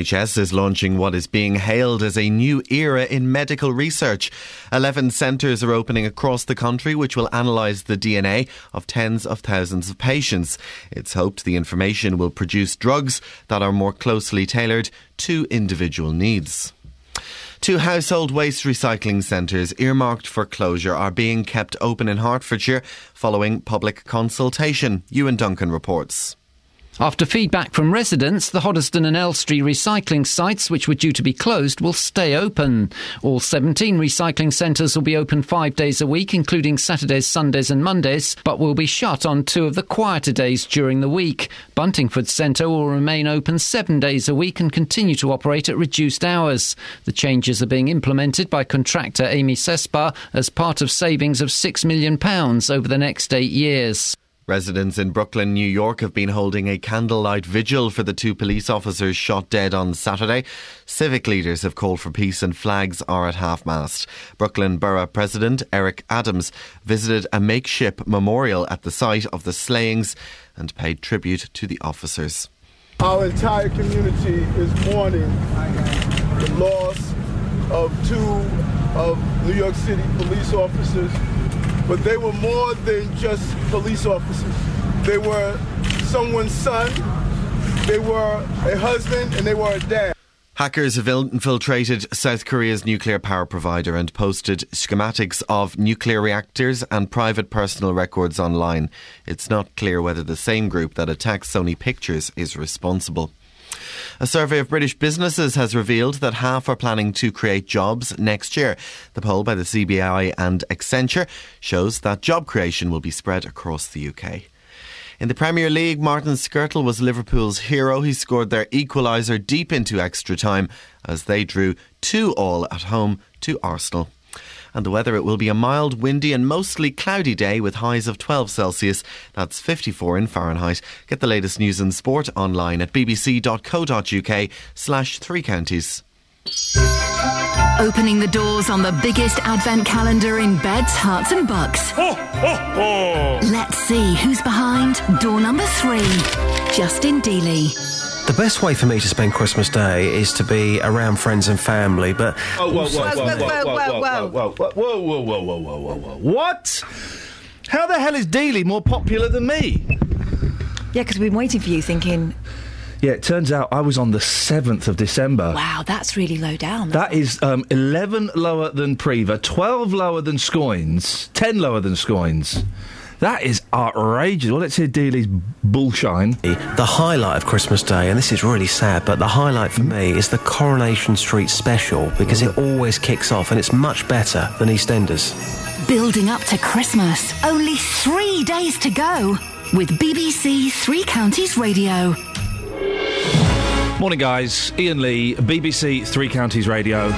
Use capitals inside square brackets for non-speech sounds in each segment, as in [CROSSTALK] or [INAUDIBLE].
NHS is launching what is being hailed as a new era in medical research. 11 centres are opening across the country which will analyse the DNA of tens of thousands of patients. It's hoped the information will produce drugs that are more closely tailored to individual needs. Two household waste recycling centres earmarked for closure are being kept open in Hertfordshire following public consultation. Ewan Duncan reports. After feedback from residents, the Hoddesdon and Elstree recycling sites, which were due to be closed, will stay open. All 17 recycling centres will be open five days a week, including Saturdays, Sundays, and Mondays, but will be shut on two of the quieter days during the week. Buntingford Centre will remain open seven days a week and continue to operate at reduced hours. The changes are being implemented by contractor Amey Cespa as part of savings of £6 million over the next eight years. Residents in Brooklyn, New York have been holding a candlelight vigil for the two police officers shot dead on Saturday. Civic leaders have called for peace and flags are at half mast. Brooklyn Borough President Eric Adams visited a makeshift memorial at the site of the slayings and paid tribute to the officers. Our entire community is mourning the loss of two of New York City police officers but they were more than just police officers. They were someone's son, they were a husband, and they were a dad. Hackers have infiltrated South Korea's nuclear power provider and posted schematics of nuclear reactors and private personal records online. It's not clear whether the same group that attacked Sony Pictures is responsible. A survey of British businesses has revealed that half are planning to create jobs next year. The poll by the CBI and Accenture shows that job creation will be spread across the UK. In the Premier League, Martin Skrtel was Liverpool's hero. He scored their equaliser deep into extra time as they drew 2 all at home to Arsenal. And the weather, it will be a mild, windy, and mostly cloudy day with highs of 12 Celsius. That's 54 in Fahrenheit. Get the latest news and sport online at bbc.co.uk slash three counties. Opening the doors on the biggest advent calendar in beds, hearts, and bucks. Ho, ho, ho. Let's see who's behind door number three. Justin Dealey. The best way for me to spend Christmas Day is to be around friends and family, but. Oh, whoa, whoa, whoa, whoa, whoa, whoa, whoa, whoa, whoa, whoa, whoa, whoa, whoa, whoa, whoa, whoa. What? How the hell is Dealey more popular than me? Yeah, because we've been waiting for you thinking. Yeah, it turns out I was on the 7th of December. Wow, that's really low down. That is um, 11 lower than Preva, 12 lower than Scoins, 10 lower than Scoins. That is outrageous. Well, let's hear Dealey's bullshine. The highlight of Christmas Day, and this is really sad, but the highlight for me is the Coronation Street special because it always kicks off and it's much better than EastEnders. Building up to Christmas. Only three days to go with BBC Three Counties Radio. Morning, guys. Iain Lee, BBC Three Counties Radio.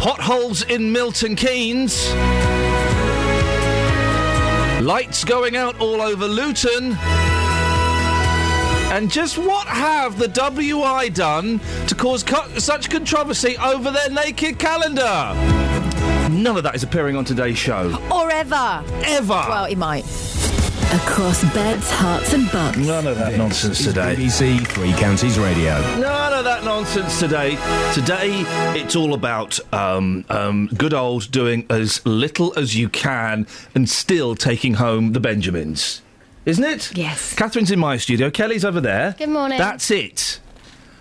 Potholes in Milton Keynes. [LAUGHS] Lights going out all over Luton. And just what have the WI done to cause co- such controversy over their naked calendar? None of that is appearing on today's show. Or ever. Ever. Well, it might. Across beds, hearts, and bucks. None of that nonsense today. BBC Three Counties Radio. None of that nonsense today. Today, it's all about um, um, good old doing as little as you can and still taking home the Benjamins. Isn't it? Yes. Catherine's in my studio. Kelly's over there. Good morning. That's it.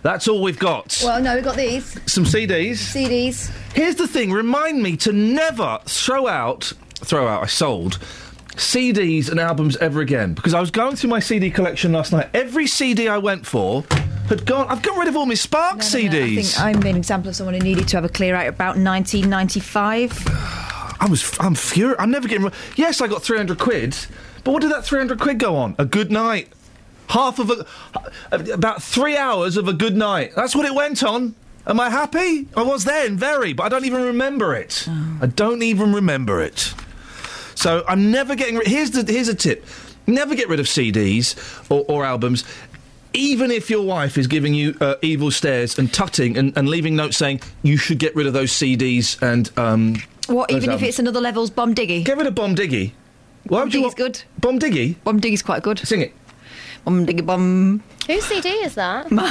That's all we've got. Well, no, we've got these Some CDs. CDs. Here's the thing remind me to never throw out, throw out, I sold. CDs and albums ever again because I was going through my CD collection last night. Every CD I went for had gone. I've got rid of all my Spark No, no, no, I CDs. think I'm an example of someone who needed to have a clear out about 1995. [SIGHS] I was. I'm furious. I'm never getting. Yes, I got 300 quid, but what did that 300 quid go on? A good night. Half of a. About three hours of a good night. That's what it went on. Am I happy? I was then, very, but I don't even remember it. Oh. I don't even remember it. So I'm never getting. Ri- here's the. Here's a tip. Never get rid of CDs or, or albums. Even if your wife is giving you uh, evil stares and tutting and, and leaving notes saying you should get rid of those CDs and um, What, those even if albums. it's another level's Bomb Diggy? Get rid of Bomb Diggy. Why would you Diggy's want good. Bomb Diggy? Bomb Diggy's quite good. Sing it. Bomb Diggy Bomb. Whose CD is that? [LAUGHS] Mine.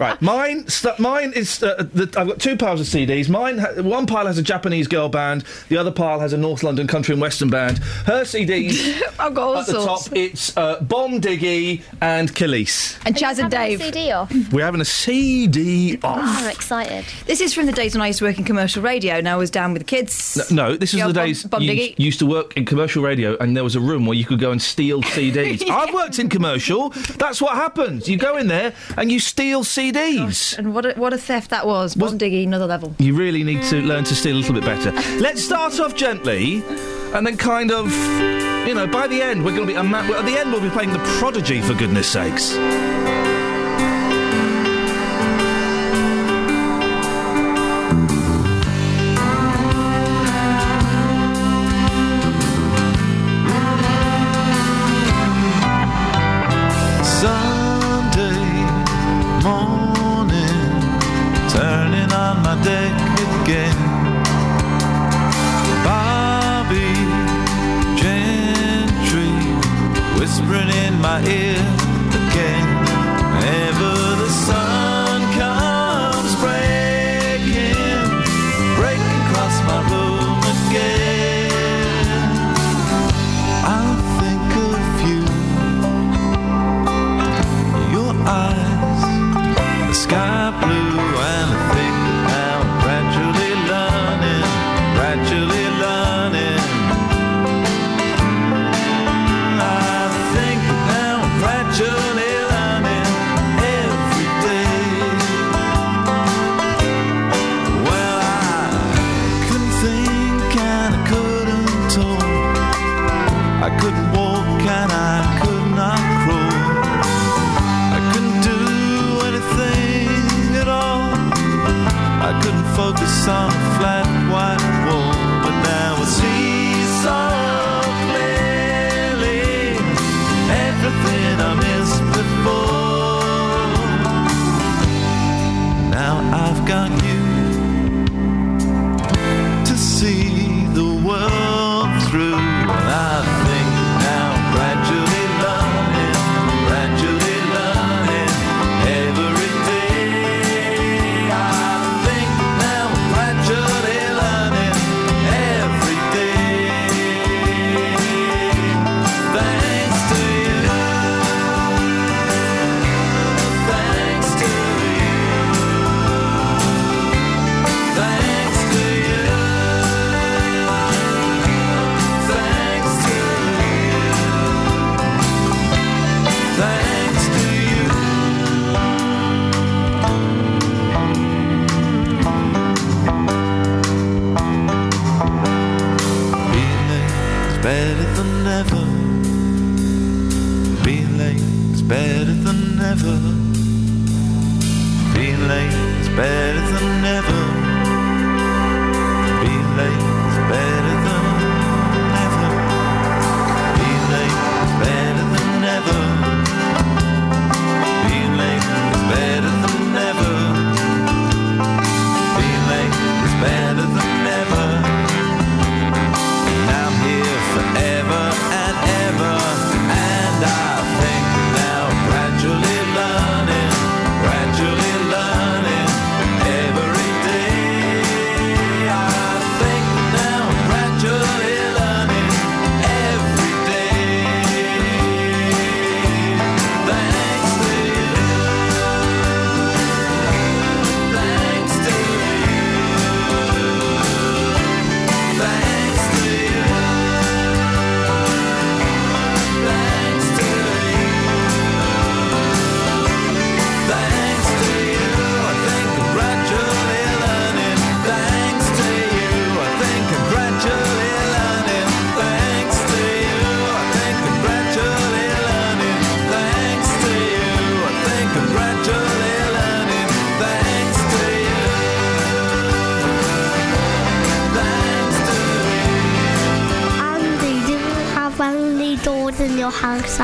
right, mine. St- mine is. Uh, the, I've got two piles of CDs. Mine. Ha- one pile has a Japanese girl band. The other pile has a North London country and western band. Her CDs. [LAUGHS] I've got all at the top, it's uh, Bomb Diggy and Khalees. And Chas and Having a Dave. CD off. We're having a CD Oh, off. I'm excited. This is from the days when I used to work in commercial radio and I was down with the kids. No, this is the Bob- days Bob you Diggy. used to work in commercial radio, and there was a room where you could go and steal CDs. [LAUGHS] I've worked in commercial. That's what happens. You go in there and you steal CDs. And what a, what a theft that was. Wasn't Diggy another level. You really need to learn to steal a little bit better. Let's start off gently, and then kind of, you know, by the end we're going to be at the end we'll be playing the Prodigy for goodness sakes.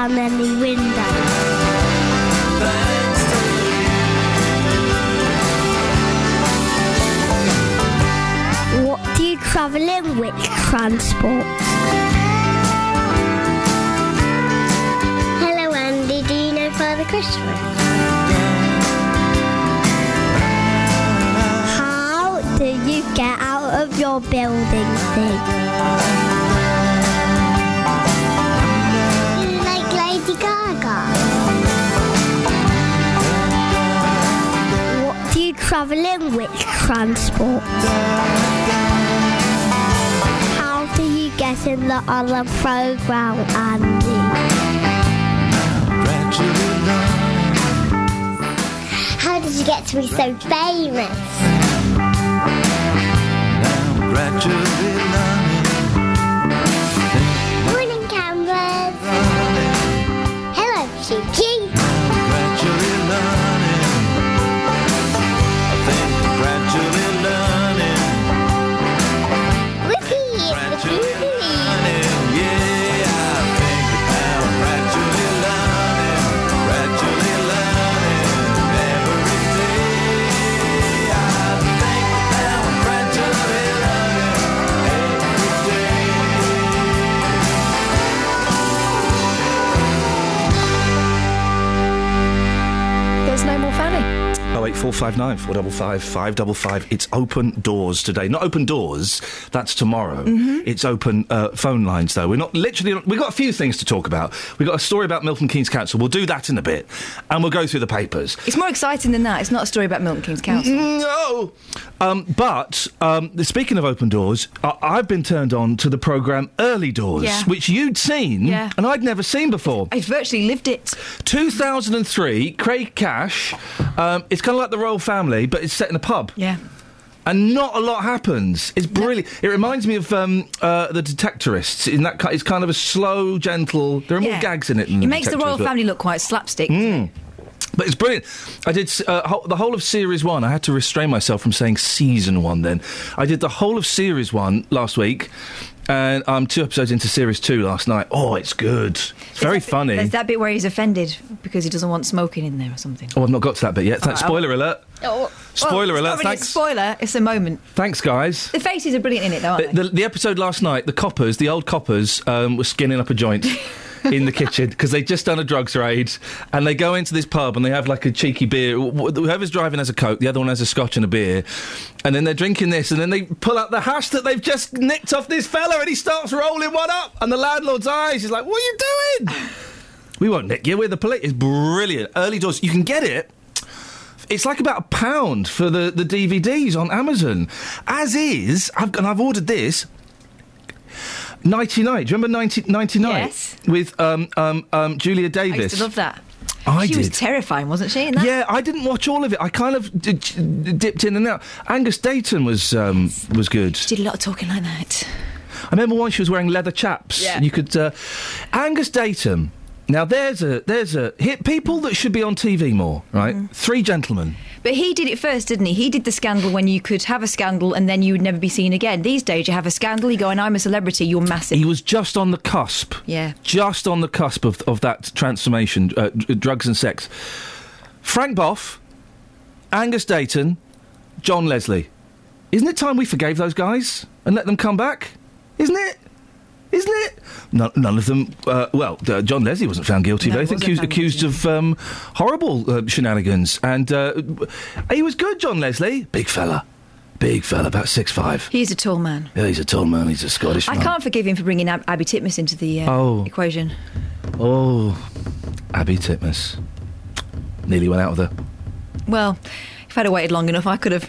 House and Oh eight four five nine four double five five double five. It's open doors today. Not open doors. That's tomorrow. Mm-hmm. It's open uh, phone lines though. We're not literally. We've got a few things to talk about. We've got a story about Milton Keynes Council. We'll do that in a bit, and we'll go through the papers. It's more exciting than that. It's not a story about Milton Keynes Council. No. Um, but um, speaking of open doors, I- I've been turned on to the program Early Doors, Yeah. which you'd seen Yeah. and I'd never seen before. I've virtually lived it. 2003, Craig Cash. Um, it's kind of like the Royle Family, but it's set in a pub. Yeah. And not a lot happens. It's brilliant. It reminds me of um, uh, the Detectorists. In that, it's kind of a slow, gentle. There are more gags in it. Than It the makes the Royle Family look quite slapstick. Mm. But it's brilliant. I did uh, ho- the whole of series one. I had to restrain myself from saying season one. Then I did the whole of series one last week, and I'm two episodes into series two last night. Oh, it's good. It's very funny. There's that bit where he's offended because he doesn't want smoking in there or something. Oh, I've not got to that bit yet. Thanks. Oh, Spoiler alert. Oh, Spoiler well, alert, really thanks. a spoiler. It's a moment. Thanks, guys. The faces are brilliant in it, though, aren't The, the, the episode last night, the coppers, the old coppers, um, were skinning up a joint [LAUGHS] in the kitchen because they'd just done a drugs raid and they go into this pub and they have like a cheeky beer. Whoever's driving has a coke, the other one has a scotch and a beer, and then they're drinking this and then they pull out the hash that they've just nicked off this fella and he starts rolling one up and the landlord's eyes is like, "What are you doing?" we won't nick you. We're the police. It's brilliant. Early doors. You can get it. It's like about a pound for the, the DVDs on Amazon. As is, I've, and I've ordered this. Nighty Night. Do you remember Nighty, Nighty Night? Yes. With um, um, um, Julia Davis. I used to love that. I she was terrifying, wasn't she? In that? Yeah, I didn't watch all of it. I kind of d- d- dipped in and out. Angus Deayton was um, was good. She did a lot of talking like that. I remember once she was wearing leather chaps. Yeah. And you could uh, Angus Deayton. Now there's a there's a hit people that should be on TV more, right? Mm. Three gentlemen. But he did it first, didn't he? He did the scandal when you could have a scandal and then you would never be seen again. These days, you have a scandal, you go, and I'm a celebrity, you're massive. He was just on the cusp. Yeah. Just on the cusp of, of that transformation, uh, drugs and sex. Frank Bough, Angus Deayton, John Leslie. Isn't it time we forgave those guys and let them come back? Isn't it? Isn't it? None, none of them. Uh, well, uh, John Leslie wasn't found guilty. No, though. I think accused, accused of um, horrible uh, shenanigans, and uh, he was good. John Leslie, big fella, big fella, about six five. He's a tall man. Yeah, he's a tall man. He's a Scottish I man. can't forgive him for bringing Ab- Abi Titmuss into the uh, Oh. equation. Oh, Abi Titmuss. Nearly went out with her. Well, if I'd have waited long enough, I could have.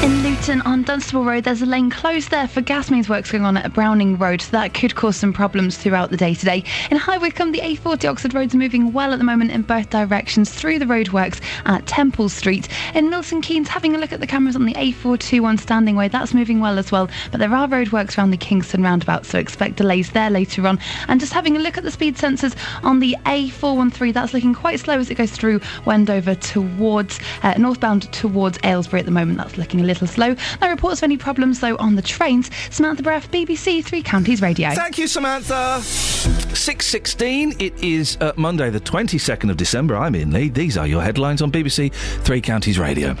In Luton on Dunstable Road, there's a lane closed there for gas mains works going on at Browning Road, so that could cause some problems throughout the day today. In High Wycombe, the A40 Oxford Road's moving well at the moment in both directions through the roadworks at Temple Street. In Milton Keynes, having a look at the cameras on the A421 Standing Way, that's moving well as well, but there are roadworks around the Kingston roundabout, so expect delays there later on. And just having a look at the speed sensors on the A413, that's looking quite slow as it goes through Wendover towards uh, northbound towards Aylesbury at the moment. That's looking little slow. No reports of any problems though on the trains. Samantha Breath, BBC Three Counties Radio. Thank you, Samantha. 6.16, it is uh, Monday the 22nd of December. I'm Iain Lee. These are your headlines on BBC Three Counties Radio.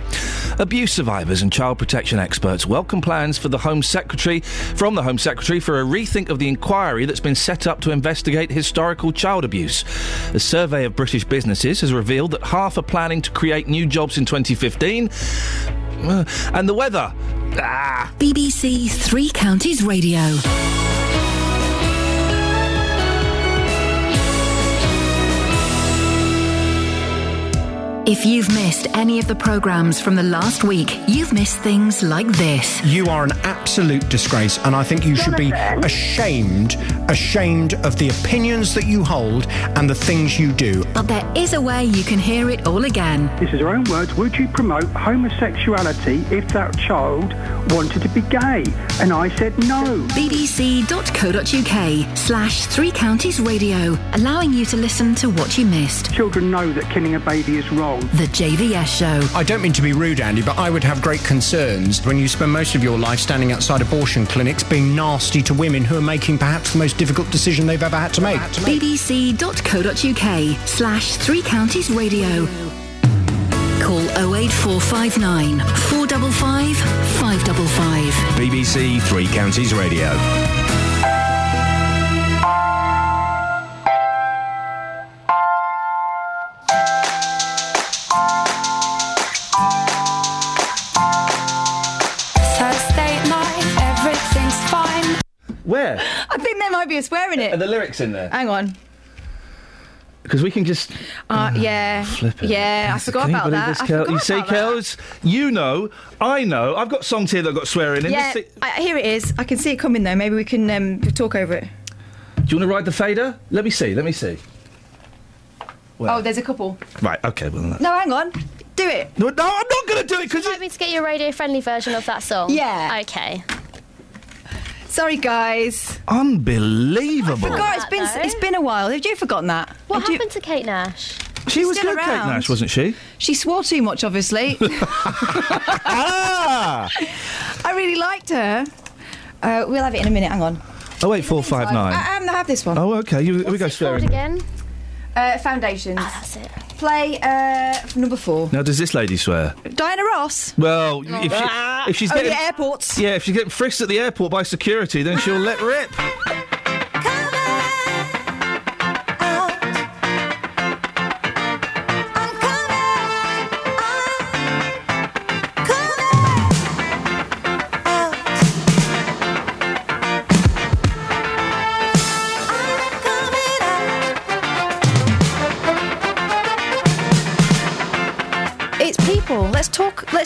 Abuse survivors and child protection experts welcome plans for the Home Secretary, from the Home Secretary, for a rethink of the inquiry that's been set up to investigate historical child abuse. A survey of British businesses has revealed that half are planning to create new jobs in 2015. And the weather. Ah. BBC Three Counties Radio. If you've missed any of the programmes from the last week, you've missed things like this. You are an absolute disgrace, and I think you should be ashamed, ashamed of the opinions that you hold and the things you do. But there is a way you can hear it all again. This is her own words. Would you promote homosexuality if that child wanted to be gay? And I said no. bbc.co.uk slash Three Counties Radio, allowing you to listen to what you missed. Children know that killing a baby is wrong. The JVS Show. I don't mean to be rude, Andy, but I would have great concerns when you spend most of your life standing outside abortion clinics being nasty to women who are making perhaps the most difficult decision they've ever had to make. bbc.co.uk slash Three Counties Radio. Call 08459 455 555. BBC Three Counties Radio. Where? I think there might be a swear in Are it. the lyrics in there? Hang on. Because we can just. Uh, yeah. Flip it. Yeah, I forgot about that. this, I forgot you see, about. Kels, you know, I know. I've got songs here that got swearing in. Yeah, Let's I, here it is. I can see it coming though. Maybe we can um, talk over it. Do you want to ride the fader? Let me see. Let me see. Where? Oh, there's a couple. Right. Okay. Well. No, hang on. Do it. No, no, I'm not going to do it because Would you like me to get you a radio friendly version of that song? Yeah. Okay. Sorry, guys. Unbelievable. Forgot it's been though. it's been a while. Have you forgotten that? What Had you- happened to Kate Nash? She was still good, Kate around. Nash, wasn't she? She swore too much, obviously. [LAUGHS] ah! I really liked her. Uh, we'll have it in a minute. Hang on. Oh wait, four five I, nine. I, I have this one. Oh, okay. You, we go What's it called swearing. again? Uh, Foundations. Oh, that's it. Play uh, number four. Now, does this lady swear? Diana Ross. Well, if, she, if she's oh, getting the airports. yeah, if she's getting frisked at the airport by security, then she'll let rip. [LAUGHS]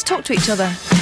Let's talk to each other.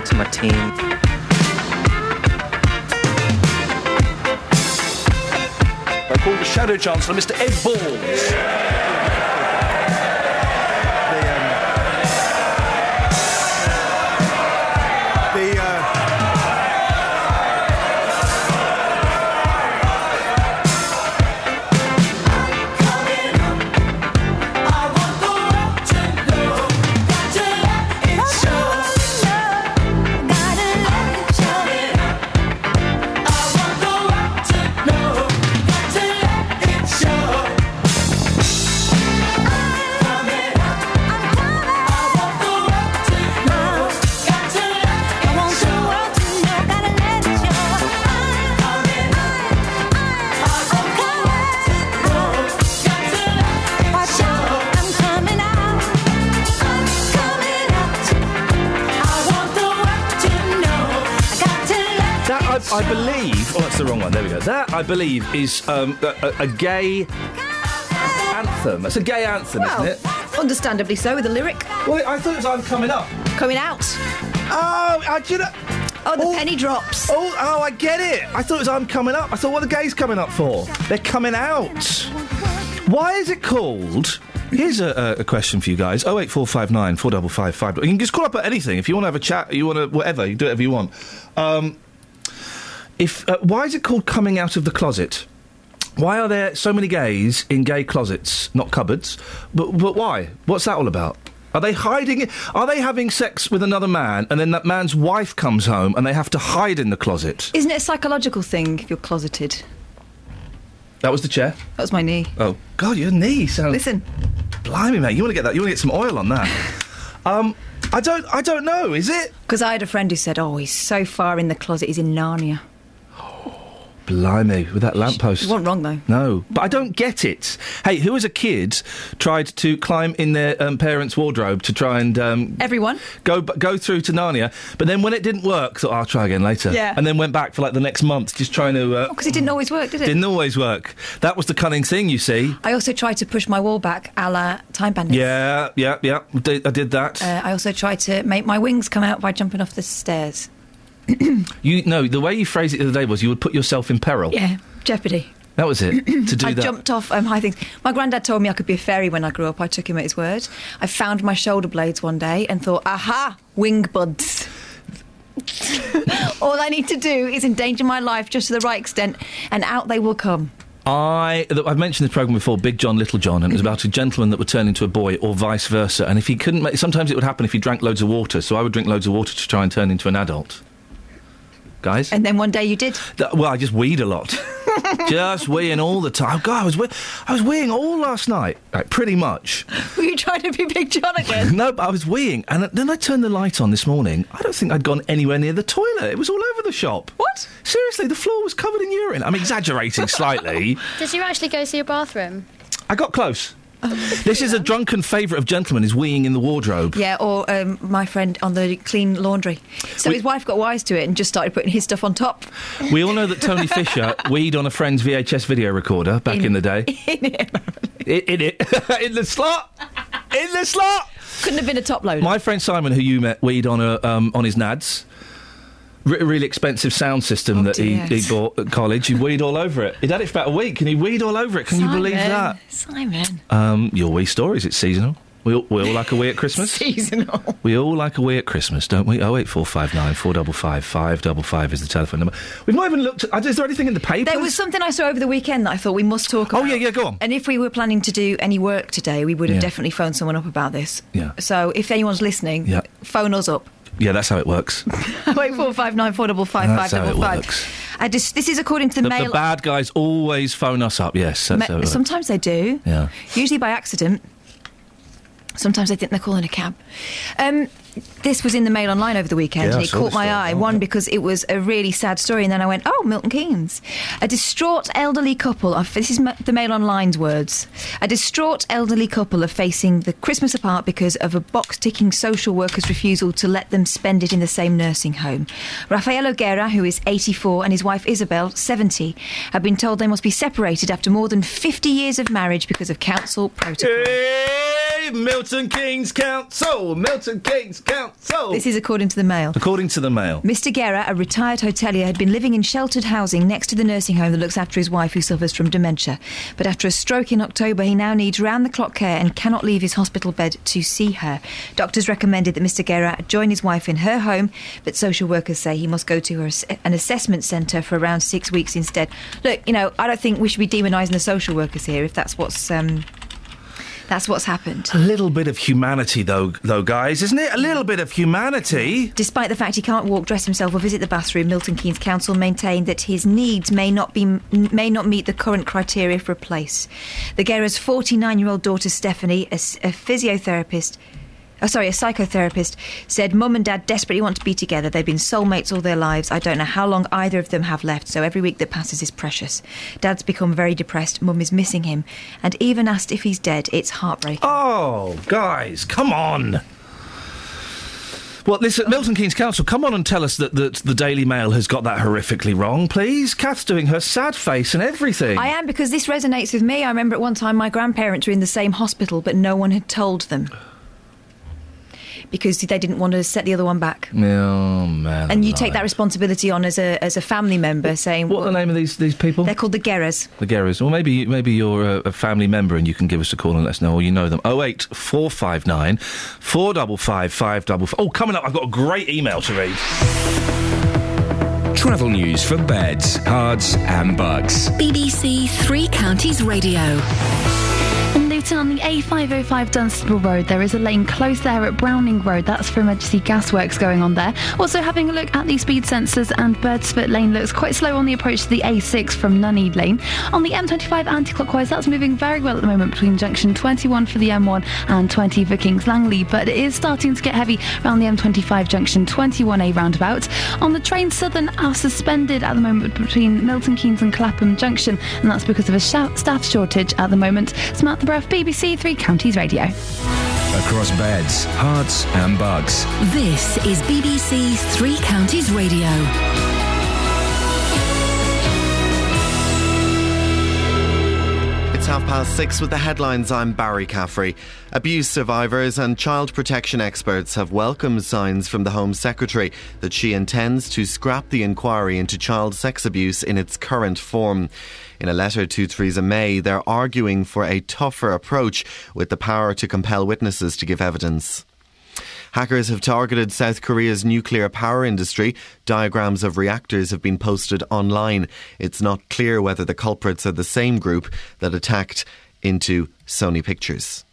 Fa- to my team. I call the Shadow Chancellor, Mr. Ed Balls. Believe. Oh, that's the wrong one. There we go. That I believe is um, a, a, gay anthem. It's a gay anthem, Well, isn't it? understandably so, with a lyric. Well, I thought it was I'm coming up. Coming out. Oh, I it. Oh, the penny drops. Oh, oh, I get it. I thought it was I'm coming up. I thought, what are the gays coming up for? They're coming out. Why is it called? Here's a, a, a question for you guys. Oh eight four five nine four double five five. You can just call up at anything if you want to have a chat. You want to whatever. You do whatever you want. Um, if uh, why is it called coming out of the closet? Why are there so many gays in gay closets, not cupboards? But but why? What's that all about? Are they hiding it? Are they having sex with another man and then that man's wife comes home and they have to hide in the closet? Isn't it a psychological thing if you're closeted? That was the chair. That was my knee. Oh God, your knee sounds. Listen, blimey, mate, you want to get that? You want to get some oil on that? [LAUGHS] um, I don't. I don't know. Is it? Because I had a friend who said, "Oh, he's so far in the closet, he's in Narnia." Blimey, with that lamppost. You weren't wrong though. No, but I don't get it. Hey, who as a kid tried to climb in their um, parents' wardrobe to try and um, Everyone. go go through to Narnia, but then when it didn't work, thought I'll try again later. Yeah. and then went back for like the next month, just trying to. Uh, Because it didn't always work, did it? Didn't always work. That was the cunning thing, you see. I also tried to push my wall back, a la Time Bandits. Yeah, yeah, yeah. I did that. Uh, I also tried to make my wings come out by jumping off the stairs. [CLEARS THROAT] you no, the way you phrased it the other day was you would put yourself in peril. Yeah, jeopardy. That was it. [CLEARS THROAT] to do I that. jumped off um, high things. My granddad told me I could be a fairy when I grew up. I took him at his word. I found my shoulder blades one day and thought, aha, wing buds. [LAUGHS] All I need to do is endanger my life just to the right extent, and out they will come. I, I've mentioned this program before, Big John, Little John, and it was about a gentleman that would turn into a boy, or vice versa. And if he couldn't, make, sometimes it would happen if he drank loads of water. So I would drink loads of water to try and turn into an adult. Guys, And then one day you did. Th- well, I just weed a lot, [LAUGHS] just weeing all the time. Oh, God, I was we- I was weeing all last night, like, pretty much. [LAUGHS] Were you trying to be Big John again? [LAUGHS] no, but I was weeing, and then I turned the light on this morning. I don't think I'd gone anywhere near the toilet. It was all over the shop. What? Seriously, the floor was covered in urine. I'm exaggerating slightly. Did you actually go to your bathroom? I got close. [LAUGHS] this is a drunken favourite of gentlemen is weeing in the wardrobe. Yeah, or um, my friend on the clean laundry. So We- his wife got wise to it and just started putting his stuff on top. We all know that Tony [LAUGHS] Fisher weed on a friend's VHS video recorder back in, the day. [LAUGHS] In it. In, in it. in the slot. In the slot. Couldn't have been a top load. My friend Simon, who you met, weed on a um, on his nads. Re- really expensive sound system that he, he bought at college. He weed all over it. He'd had it for about a week, and he weed all over it. Can you believe that? Simon. Um, your wee stories. It's seasonal. We all, we all like a wee at Christmas. [LAUGHS] Seasonal. We all like a wee at Christmas, don't we? Oh eight four five nine four double five five double five is the telephone number. We've not even looked. At, is there anything in the paper? There was something I saw over the weekend that I thought we must talk about. Oh yeah, yeah. Go on. And if we were planning to do any work today, we would have Yeah. definitely phoned someone up about this. Yeah. So if anyone's listening, Yeah. phone us up. Yeah, that's how it works. [LAUGHS] Wait four five nine four double five five That's how it five. works. I just this is according to the, The, mail. the bad guys always phone us up. Yes, that's Ma- how it works. sometimes they do. Yeah. Usually by accident. Sometimes they think they're calling a cab. Um, this was in the Mail Online over the weekend, Yeah, and it caught my story. eye. Oh, One yeah. because it was a really sad story, and then I went, "Oh, Milton Keynes." A distraught elderly couple. Are, this is the Mail Online's words. A distraught elderly couple are facing the Christmas apart because of a box-ticking social worker's refusal to let them spend it in the same nursing home. Rafael O'Guerra, who is 84, and his wife Isabel, 70, have been told they must be separated after more than 50 years of marriage because of council protocol. Amen. Milton Keynes Council. Milton Keynes Council. This is according to the Mail. According to the Mail. Mr. Guerra, a retired hotelier, had been living in sheltered housing next to the nursing home that looks after his wife who suffers from dementia. But after a stroke in October, he now needs round the clock care and cannot leave his hospital bed to see her. Doctors recommended that Mr. Guerra join his wife in her home, but social workers say he must go to her, an assessment centre for around six weeks instead. Look, you know, I don't think we should be demonising the social workers here if that's what's. Um, that's what's happened. A little bit of humanity, though, though, guys, isn't it? A little bit of humanity. Despite the fact he can't walk, dress himself, or visit the bathroom, Milton Keynes Council maintained that his needs may not be may not meet the current criteria for a place. The Guerra's 49-year-old daughter Stephanie, a, a physiotherapist, oh, sorry, a psychotherapist, said mum and dad desperately want to be together. They've been soulmates all their lives. I don't know how long either of them have left, so every week that passes is precious. Dad's become very depressed. Mum is missing him, and even asked if he's dead. It's heartbreaking. Oh, guys, come on. Well, listen, Milton Keynes Council, come on and tell us that, that the Daily Mail has got that horrifically wrong, please. Kath's doing her sad face and everything. I am because this resonates with me. I remember at one time my grandparents were in the same hospital, but no one had told them because they didn't want to set the other one back. Oh man! And you take that responsibility on as a as a family member, saying what are the name of these these people? They're called the Guerras. The Guerras. Well, maybe maybe you're a, a, family member and you can give us a call and let us know, or you know them. Oh eight four five nine four double five five double. Oh, coming up, I've got a great email to read. Travel news for beds, cards, and bugs. BBC Three Counties Radio. On the A505 Dunstable Road, there is a lane closed there at Browning Road. That's for emergency gas works going on there. Also, having a look at the speed sensors, and Birdsfoot Lane looks quite slow on the approach to the A6 from Nuneath Lane. On the M25 anti clockwise, that's moving very well at the moment between junction 21 for the M1 and 20 for Kings Langley, but it is starting to get heavy around the M25 junction 21A roundabout. On the train, Southern are suspended at the moment between Milton Keynes and Clapham Junction, and that's because of a staff shortage at the moment. Samantha Breath, BBC Three Counties Radio. Across beds, hearts, and bugs. This is BBC Three Counties Radio. It's half past six with the headlines. I'm Barry Caffrey. Abuse survivors and child protection experts have welcomed signs from the Home Secretary that she intends to scrap the inquiry into child sex abuse in its current form. In a letter to Theresa May, they're arguing for a tougher approach with the power to compel witnesses to give evidence. Hackers have targeted South Korea's nuclear power industry. Diagrams of reactors have been posted online. It's not clear whether the culprits are the same group that attacked into Sony Pictures.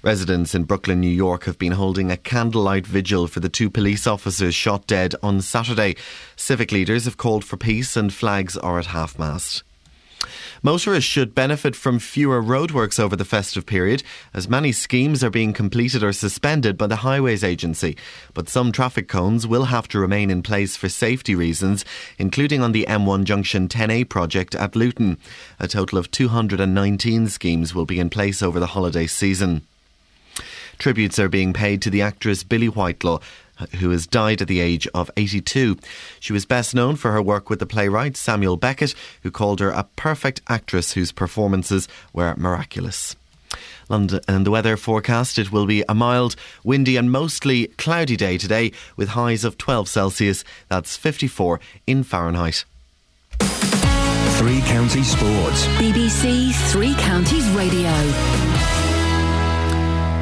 Residents in Brooklyn, New York have been holding a candlelight vigil for the two police officers shot dead on Saturday. Civic leaders have called for peace and flags are at half mast. Motorists should benefit from fewer roadworks over the festive period, as many schemes are being completed or suspended by the Highways Agency. But some traffic cones will have to remain in place for safety reasons, including on the M1 Junction 10A project at Luton. A total of 219 schemes will be in place over the holiday season. Tributes are being paid to the actress Billie Whitelaw, who has died at the age of 82. She was best known for her work with the playwright Samuel Beckett, who called her a perfect actress whose performances were miraculous. London and the weather forecast it will be a mild, windy and mostly cloudy day today with highs of 12 Celsius that's 54 in Fahrenheit. Three Counties Sports. BBC Three Counties Radio.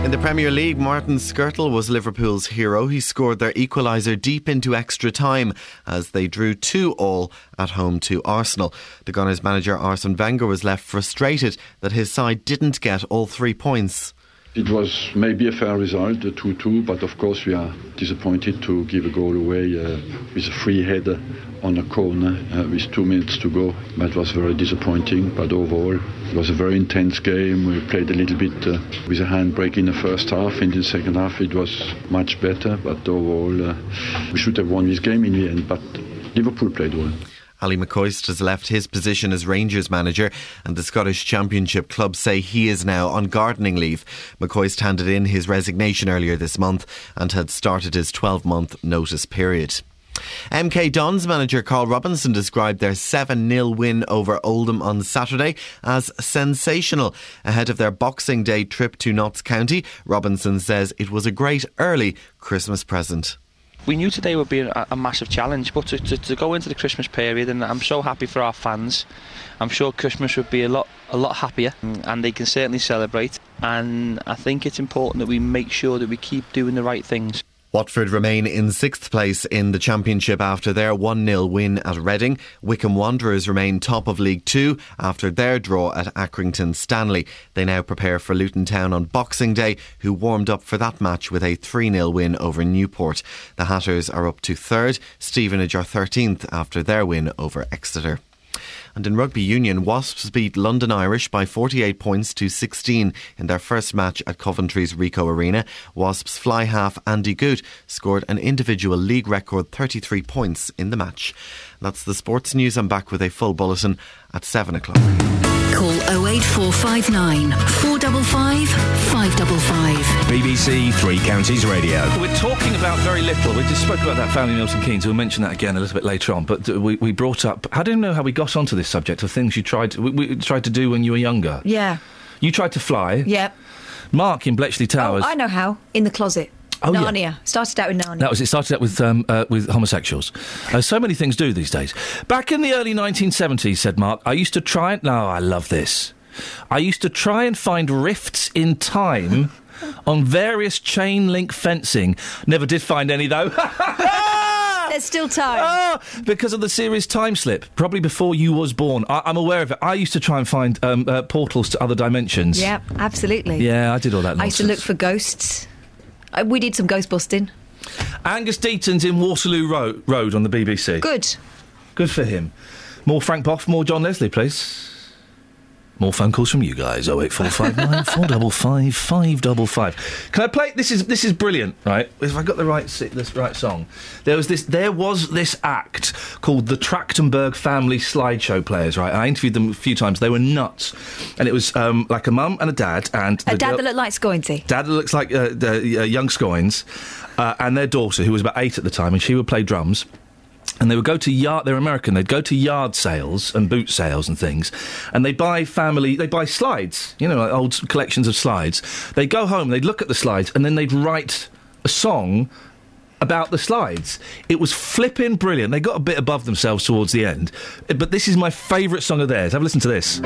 In the Premier League, Martin Skrtel was Liverpool's hero. He scored their equaliser deep into extra time as they drew 2 all at home to Arsenal. The Gunners manager Arsene Wenger was left frustrated that his side didn't get all three points. It was maybe a fair result, the 2-2, but of course we are disappointed to give a goal away uh, with a free header on a corner uh, with two minutes to go. That was very disappointing, but overall it was a very intense game. We played a little bit uh, with a handbrake in the first half. In the second half it was much better, but overall uh, we should have won this game in the end, but Liverpool played well. Ally McCoist has left his position as Rangers manager, and the Scottish Championship club say he is now on gardening leave. McCoist handed in his resignation earlier this month and had started his 12 month notice period. MK Dons manager Karl Robinson described their 7 0 win over Oldham on Saturday as sensational. Ahead of their Boxing Day trip to Notts County, Robinson says it was a great early Christmas present. We knew today would be a, a massive challenge, but to, to, to go into the Christmas period, and I'm so happy for our fans. I'm sure Christmas would be a lot a lot happier, and they can certainly celebrate. And I think it's important that we make sure that we keep doing the right things. Watford remain in sixth place in the Championship after their 1 0 win at Reading. Wycombe Wanderers remain top of League Two after their draw at Accrington Stanley. They now prepare for Luton Town on Boxing Day, who warmed up for that match with a 3 0 win over Newport. The Hatters are up to third, Stevenage are 13th after their win over Exeter. And in rugby union, Wasps beat London Irish by 48 points to 16 in their first match at Coventry's Ricoh Arena. Wasps fly half Andy Goode scored an individual league record 33 points in the match. That's the sports news. I'm back with a full bulletin at 7 o'clock. Call 08459 455 555. BBC Three Counties Radio. We're talking about very little. We just spoke about that family Milton Keynes. We'll mention that again a little bit later on. But uh, we, we brought up. I don't know how we got onto this subject of things you tried to, we, we tried to do when you were younger. Yeah. You tried to fly. Yep. Mark in Bletchley Towers. Oh, I know how. In the closet. Oh, Narnia. yeah. Started out with Narnia. That was it. Started out with um, uh, with homosexuals. Uh, so many things do these days. Back in the early 1970s, said Mark, I used to try and. No, I love this. I used to try and find rifts in time [LAUGHS] on various chain link fencing. Never did find any though. [LAUGHS] There's still time. Ah, because of the series Time Slip, probably before you was born. I, I'm aware of it. I used to try and find um, uh, portals to other dimensions. Yep, absolutely. Yeah, I did all that. I used to look for ghosts. Uh, we did some ghost busting. Angus Deayton's in Waterloo Road, Road on the BBC. Good. Good for him. More Frank Bough, more John Leslie, please. More phone calls from you guys. Oh eight four five nine [LAUGHS] four double five five double five. Can I play? This is this is brilliant, right? If I got the right si- this right song, there was this there was this act called the Trachtenberg Family Slideshow Players, right? I interviewed them a few times. They were nuts, and it was um, like a mum and a dad and A the dad girl- that looked like Scoinsy. Dad that looks like uh, the uh, young Scoynes, uh, and their daughter, who was about eight at the time, and she would play drums. And they would go to yard. They're American. They'd go to yard sales and boot sales and things, and they buy family. They buy slides. You know, like old collections of slides. They go home. They'd look at the slides, and then they'd write a song about the slides. It was flipping brilliant. They got a bit above themselves towards the end, but this is my favourite song of theirs. Have a listen to this.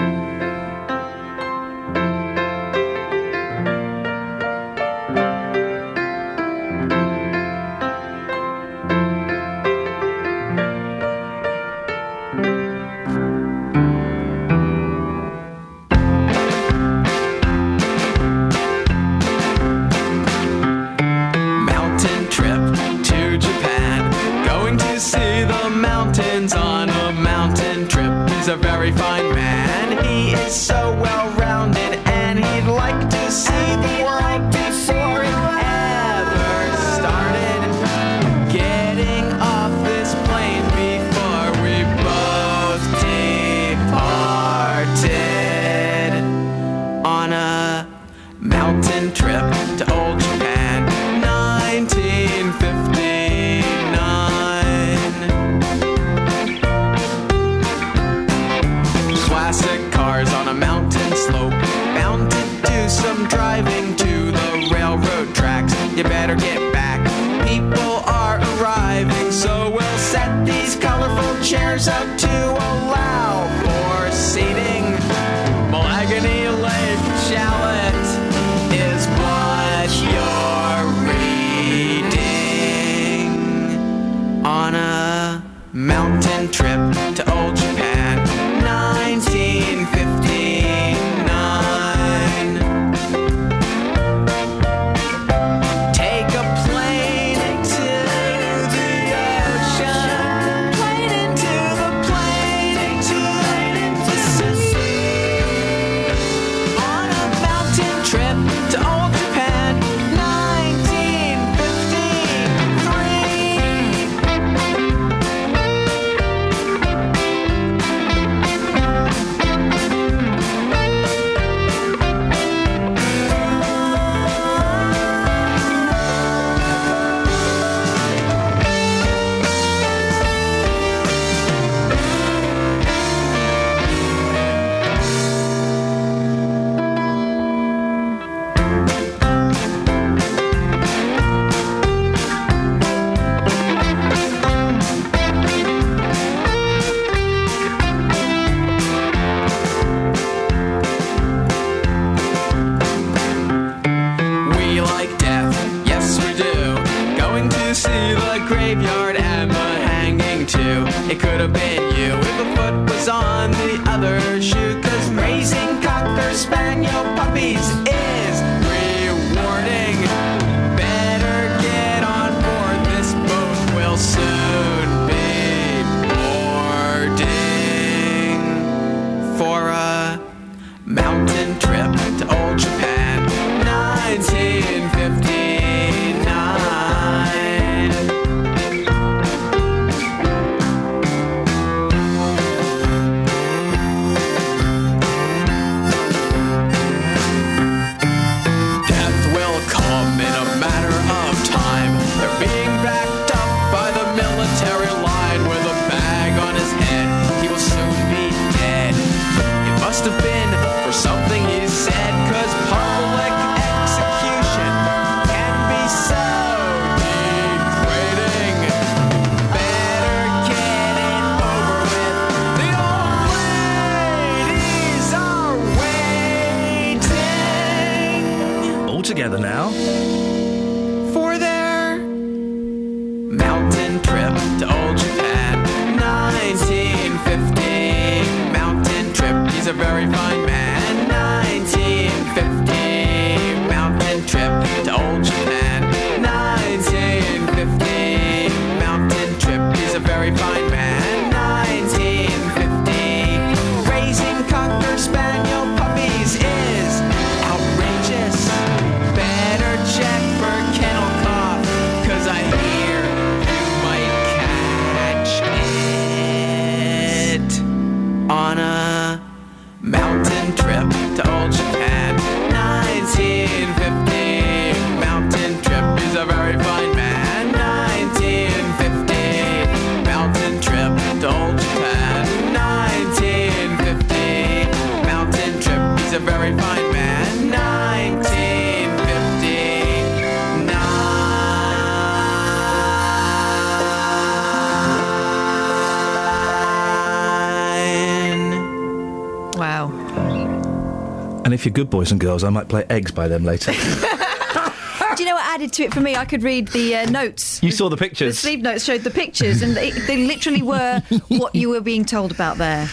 Boys and girls, I might play eggs by them later. [LAUGHS] Do you know what added to it for me? I could read the uh, notes. you saw the pictures. The pictures. sleeve notes showed the pictures, and they, they literally were [LAUGHS] what you were being told about there.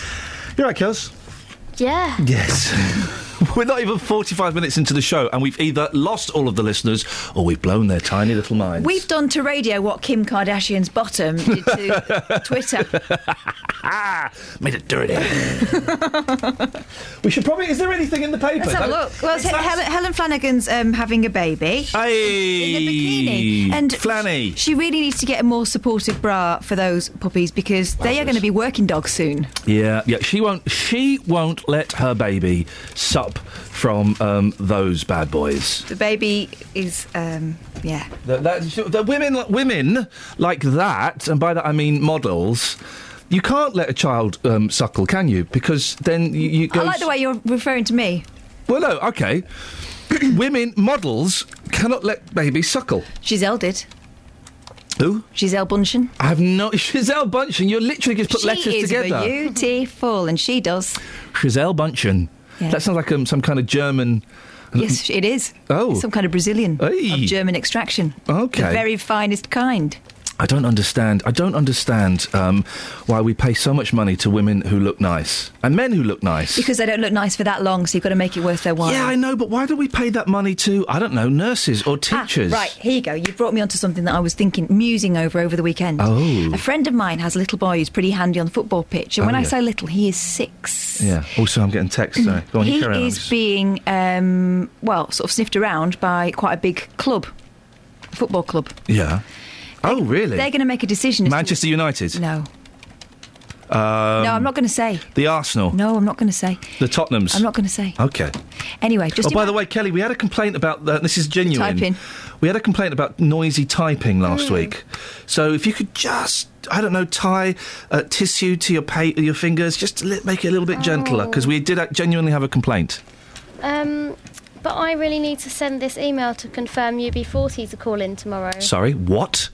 You're right, Kels. Yeah. Yes. [LAUGHS] [LAUGHS] We're not even 45 minutes into the show, and we've either lost all of the listeners or we've blown their tiny little minds. We've done to radio what Kim Kardashian's bottom did to [LAUGHS] Twitter. [LAUGHS] Made it dirty. we should probably. Is there anything in the paper? Let's have a look. Well, Helen, Helen Flanagan's um, having a baby. Hey, In a bikini. And Flanny. She really needs to get a more supportive bra for those puppies because they are going to be working dogs soon. Yeah, yeah. She won't. She won't let her baby sup from um, those bad boys. The baby is, um, yeah. The, that, the women, women like that, and by that I mean models. You can't let a child um, suckle, can you? Because then you, you go. I like the way you're referring to me. Well, no, okay. [CLEARS THROAT] women models cannot let babies suckle. Giselle did. Who? Giselle Bundchen. I have no. [LAUGHS] Giselle Bunchen. You're literally just put she letters is together. beautiful, and she does. Giselle Bunchen. Yeah. That sounds like um, some kind of German. Yes, it is. Oh. Some kind of Brazilian Hey. of German extraction. Okay. The very finest kind. I don't understand. I don't understand um, why we pay so much money to women who look nice and men who look nice. Because they don't look nice for that long, so you've got to make it worth their while. yeah, I know, but why do we pay that money to I don't know nurses or Ah, teachers? right, here you go. You brought me onto something that I was thinking, musing over over the weekend. Oh. A friend of mine has a little boy who's pretty handy on the football pitch, and Oh, when I say little, he is six. Yeah. Also, I'm getting texts. Sorry. Go on, he carry on. is being, um, well, sort of sniffed around by quite a big club, football club. Yeah. Oh, really? They're going to make a decision. as to- Manchester United. No, Um, no, I'm not going to say. The Arsenal. No, I'm not going to say. The Tottenhams. I'm not going to say. Okay. Anyway, just oh, by ima- the way, Kelly, we had a complaint about that. This is genuine. Typing. We had a complaint about noisy typing last Hmm. week. So if you could just, I don't know, tie uh, tissue to your pa- your fingers, just to li- make it a little bit gentler, because we did genuinely have a complaint. Um, but I really need to send this email to confirm UB40 to call in tomorrow. Sorry, what?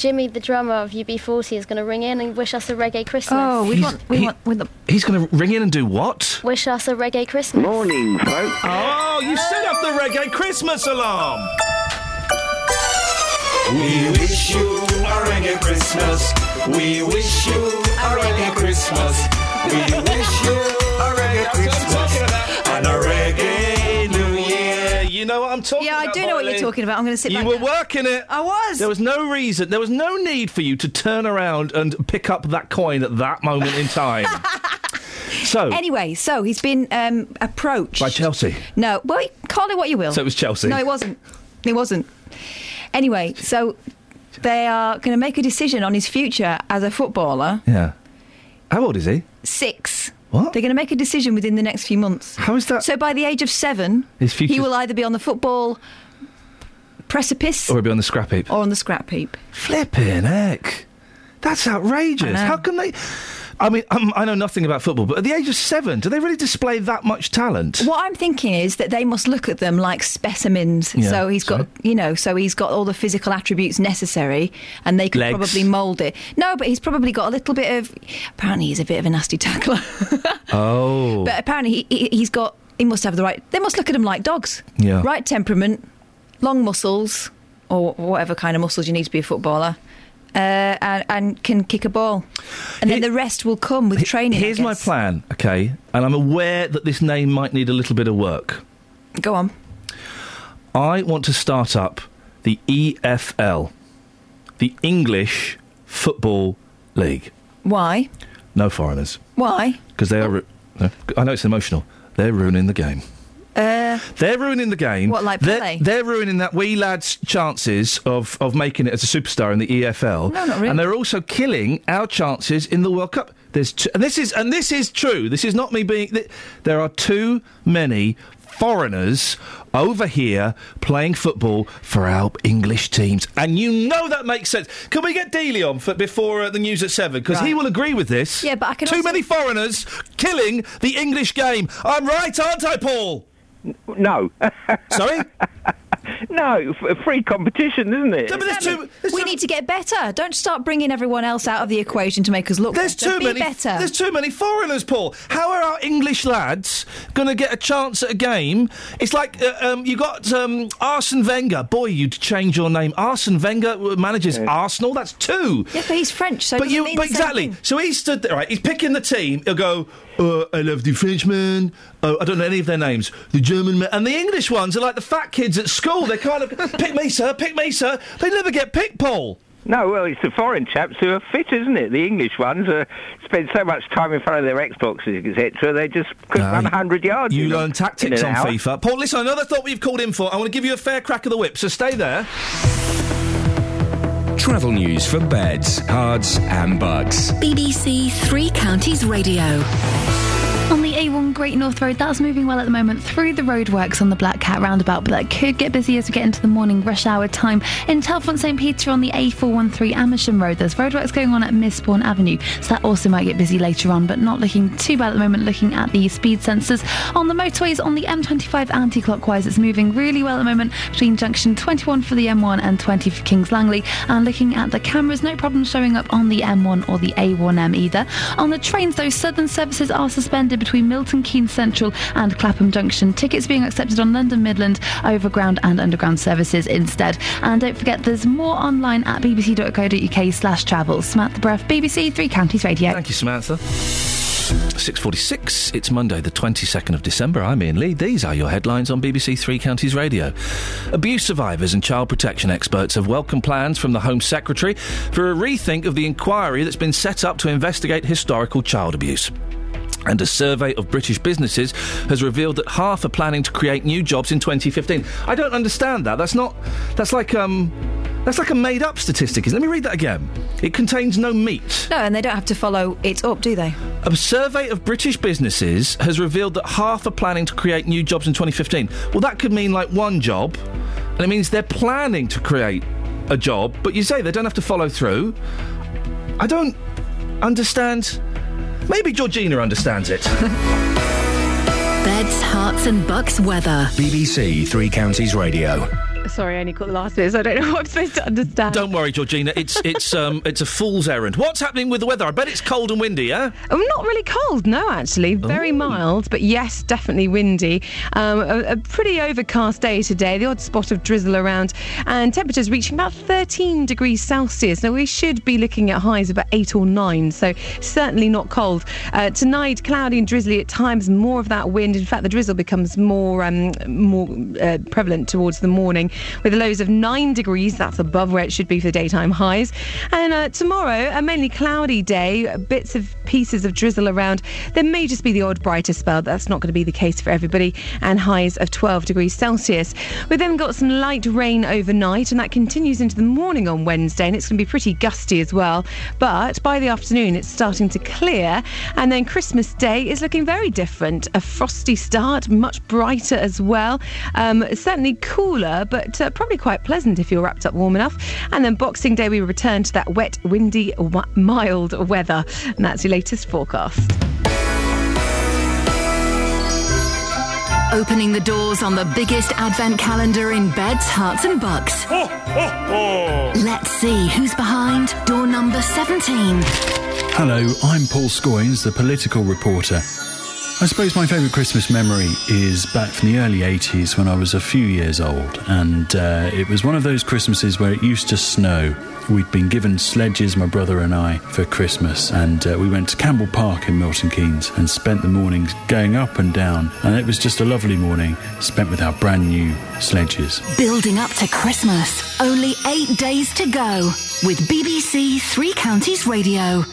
Jimmy, the drummer of UB40, is going to ring in and wish us a reggae Christmas. Oh, we want we he- want with the He's going to ring in and do what? Wish us a reggae Christmas. Morning, folks. Oh, you set off the reggae Christmas alarm. We wish you a reggae Christmas. We wish you a reggae Christmas. We wish you a reggae Christmas and a reggae New Year. You know what I'm talking about. Yeah, I do know what you're talking about. I'm going to sit back. You were down. working it. I was. There was no reason, there was no need for you to turn around and pick up that coin at that moment in time. [LAUGHS] so, Anyway, so he's been um, approached by Chelsea. No, well, call it what you will. So it was Chelsea. No, it wasn't. It wasn't. Anyway, so they are going to make a decision on his future as a footballer. Yeah. How old is he? Six. What? They're going to make a decision within the next few months. How is that? So by the age of seven, His future's- he will either be on the football precipice Or he'll be on the scrap heap. or on the scrap heap. Flipping heck. That's outrageous. How can they. I mean, um, I know nothing about football, but at the age of seven, do they really display that much talent? What I'm thinking is that they must look at them like specimens. Yeah, so he's got, you know, so he's got all the physical attributes necessary, and they could Legs. probably mould it. No, but he's probably got a little bit of. Apparently, he's a bit of a nasty tackler. [LAUGHS] Oh. but apparently, he, he, he's got. He must have the right. They must look at him like dogs. Yeah. Right temperament, long muscles, or whatever kind of muscles you need to be a footballer. Uh, and, and can kick a ball, and then the rest will come with training. Here's my plan, okay? And I'm aware that this name might need a little bit of work. Go on. I want to start up the EFL, the English Football League. Why? No foreigners, Why? because they are. Ru- no, I know it's emotional. They're ruining the game. Uh, They're ruining the game. What, like they're, they're ruining that wee lad's chances of, of making it as a superstar in the EFL. No, not really. And they're also killing our chances in the World Cup. There's t- and this is and this is true. This is not me being. Th- there are too many foreigners over here playing football for our English teams, and you know that makes sense. Can we get Dealey on for, before uh, the news at seven? Because he will agree with this. Yeah, but I can too also- many foreigners killing the English game. I'm right, aren't I, Paul? No. [LAUGHS] Sorry? no, free competition, isn't it? we need to get better. Don't start bringing everyone else out of the equation to make us look There's better. too Be many. better. There's too many foreigners, Paul. How are our English lads going to get a chance at a game? It's like uh, um, you got um, Arsene Wenger. Boy, you'd change your name. Arsene Wenger uh, manages Arsenal. That's two. Yeah, but he's French, so but doesn't you, mean but the same exactly. thing. So he stood there, right? He's picking the team. He'll go. Uh, I love the Frenchman. Oh, I don't know any of their names. The German ma- and the English ones are like the fat kids at school. They're kind of [LAUGHS] pick me, sir. Pick me, sir. They never get picked, Paul. No, well, it's the foreign chaps who are fit, isn't it? The English ones uh, spend so much time in front of their Xboxes, etc. They just couldn't Ah, run 100 yards. You learn tactics on hour. FIFA. Paul, listen, another thought we've called in for. I want to give you a fair crack of the whip, so stay there. Travel news for beds, cards, and bugs. BBC Three Counties Radio. On the A1 Great North Road, that's moving well at the moment through the roadworks on the Black Cat roundabout, but that could get busy as we get into the morning rush hour time. In Chalfont St Peter on the A413 Amersham Road, there's roadworks going on at Misbourne Avenue, so that also might get busy later on, but not looking too bad at the moment looking at the speed sensors. On the motorways on the M25 anti clockwise, it's moving really well at the moment between junction 21 for the M1 and 20 for Kings Langley. And looking at the cameras, no problem showing up on the M1 or the A1M either. On the trains, though, southern services are suspended between Milton Keynes Central and Clapham Junction. Tickets being accepted on London Midland, Overground and Underground services instead. And don't forget, there's more online at bbc.co.uk slash travel. Samantha Breath, BBC Three Counties Radio. Thank you, Samantha. 6.46, it's Monday the 22nd of December. I'm Iain Lee. These are your headlines on BBC Three Counties Radio. Abuse survivors and child protection experts have welcomed plans from the Home Secretary for a rethink of the inquiry that's been set up to investigate historical child abuse. And a survey of British businesses has revealed that half are planning to create new jobs in 2015. I don't understand that. That's not. That's like um. That's like a made-up statistic. Let me read that again. It contains no meat. No, and they don't have to follow it up, do they? A survey of British businesses has revealed that half are planning to create new jobs in 2015. Well, that could mean like one job, and it means they're planning to create a job, but you say they don't have to follow through. I don't understand. Maybe Georgina understands it. [LAUGHS] Beds, Herts, and bucks weather. BBC Three Counties Radio. Sorry, I only caught the last bit, so I don't know [LAUGHS] what I'm supposed to understand. Don't worry, Georgina. It's it's um [LAUGHS] it's a fool's errand. What's happening with the weather? I bet it's cold and windy. Yeah. Um, not really cold, no, actually. Very mild, but yes, definitely windy. Um, a, a pretty overcast day today, the odd spot of drizzle around, and temperatures reaching about 13 degrees Celsius. Now, we should be looking at highs of about 8 or 9, so certainly not cold. Uh, tonight, cloudy and drizzly at times, more of that wind. In fact, the drizzle becomes more, um, more uh, prevalent towards the morning, with lows of 9 degrees. That's above where it should be for daytime highs. And uh, tomorrow, a mainly cloudy day, bits of pieces of drizzle around. There may just be the odd brighter spell. That's not going to be the case for everybody. And highs of 12 degrees Celsius. We've then got some light rain overnight, and that continues into the morning on Wednesday, and it's going to be pretty gusty as well. But by the afternoon, it's starting to clear, and then Christmas Day is looking very different. A frosty start, much brighter as well. Um, certainly cooler, but uh, probably quite pleasant if you're wrapped up warm enough. And then Boxing Day, we return to that wet, windy, w- mild weather, and that's your latest forecast. Opening the doors on the biggest advent calendar in beds, Herts, and bucks. Let's see who's behind door number 17. Hello, I'm Paul Scoynes, the political reporter. I suppose my favourite Christmas memory is back from the early 80s when I was a few years old, and uh, it was one of those Christmases where it used to snow. We'd been given sledges, my brother and I, for Christmas, and uh, we went to Campbell Park in Milton Keynes and spent the mornings going up and down, and it was just a lovely morning spent with our brand new sledges. Building up to Christmas. Only eight days to go with BBC Three Counties Radio.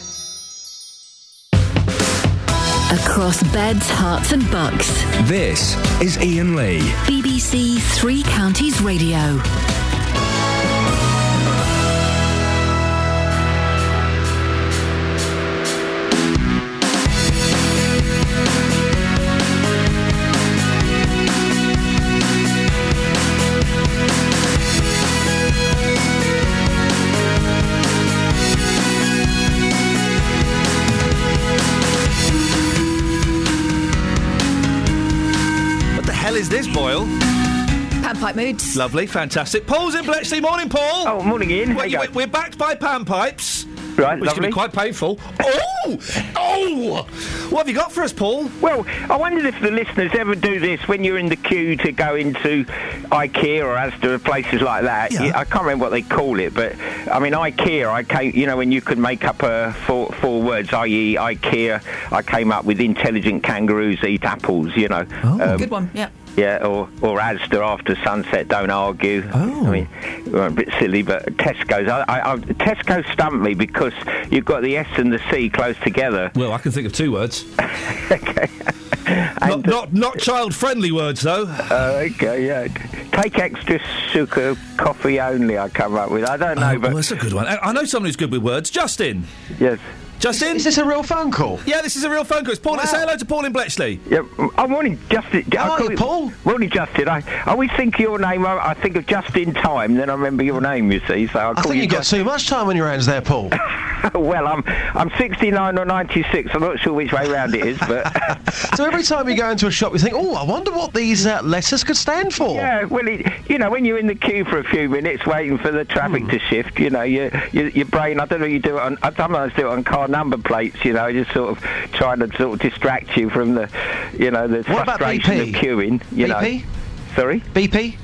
Across beds, Herts, and bucks. This is Iain Lee. BBC Three Counties Radio. Panpipe moods. Lovely, fantastic. Paul's in Bletchley. Morning, Paul. Oh, morning, Ian. How We're, you we're, going? we're backed by panpipes. Right, Which can be quite painful. Oh! Oh! What have you got for us, Paul? Well, I wondered if the listeners ever do this when you're in the queue to go into IKEA or Asda or places like that. Yeah. I can't remember what they call it, but I mean IKEA. I came, you know, when you could make up uh, four four words, i.e. IKEA. I came up with intelligent kangaroos eat apples. You know. Um, Good one, yeah. Yeah, or, or Asda after sunset, don't argue. Oh. I mean, a bit silly, but Tesco's. I, I, I, Tesco stumped me because you've got the S and the C close together. Well, I can think of two words. [LAUGHS] Okay. Not, not, not child-friendly words, though. Uh, okay, yeah. Take extra sugar, coffee only. I come up with. I don't know, Oh, but well, that's a good one. I, I know someone who's good with words. Justin. Yes. Justin. Is this a real phone call? Yeah, this is a real phone call. It's Paul. Say hello to Paul in Bletchley. Yeah, I'm morning, Justin. How I are call you, Paul? Morning, Justin. I, I always think your name. I, I think of just in time, then I remember your name. You see, so I I call think you you got too much time on your hands there, Paul. [LAUGHS] well, I'm I'm 69 or 96. I'm not sure which way round it is, but [LAUGHS] so every time you go into a shop, you think, oh, I wonder what these uh, letters could stand for. yeah. Well, it, you know, when you're in the queue for a few minutes waiting for the traffic Hmm. to shift, you know, your, your your brain. I don't know. You do it on. I sometimes do it on number plates. You know, just sort of trying to sort of distract you from the, you know, the What frustration of queuing. You BP? know. Sorry. BP?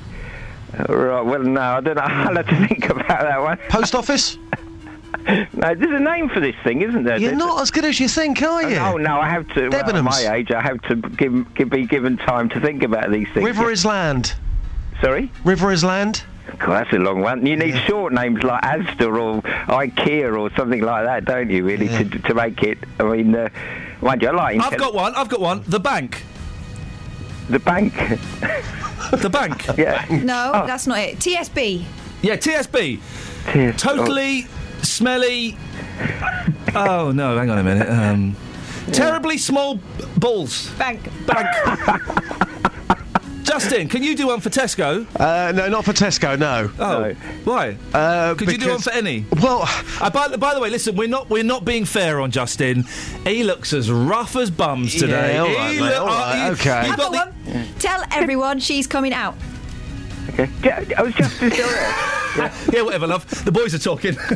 Right. Well, no, I don't know. [LAUGHS] I'll have to think about that one. Post office? [LAUGHS] no, there's a name for this thing, isn't there? You're There's- not as good as you think, are you? Oh no, I have to. Well, at my age, I have to give, give, be given time to think about these things. River is land. Sorry. River is land. God, that's a long one. You need short names like Asda or IKEA or something like that, don't you? Really, to, to make it. I mean, uh, mind you, I like. I've got one. I've got one. The bank. the bank. [LAUGHS] the bank. [LAUGHS] yeah. No, Oh. that's not it. TSB. Yeah, TSB. TS Totally smelly. Oh no! Hang on a minute. Um, terribly small balls. Bank. Bank. [LAUGHS] Justin, can you do one for Tesco? Uh, no, not for Tesco, no. Oh, why? Uh, Could you do one for any? Well, uh, by, the- by the way, listen, we're not we're not being fair on Justin. He looks as rough as bums today. Yeah, all right, mate, look- all right, you- okay. You've got got the, one. Tell everyone she's coming out. Okay. Yeah, I was just still there. [LAUGHS] Yeah. whatever, love. The boys are talking. [LAUGHS]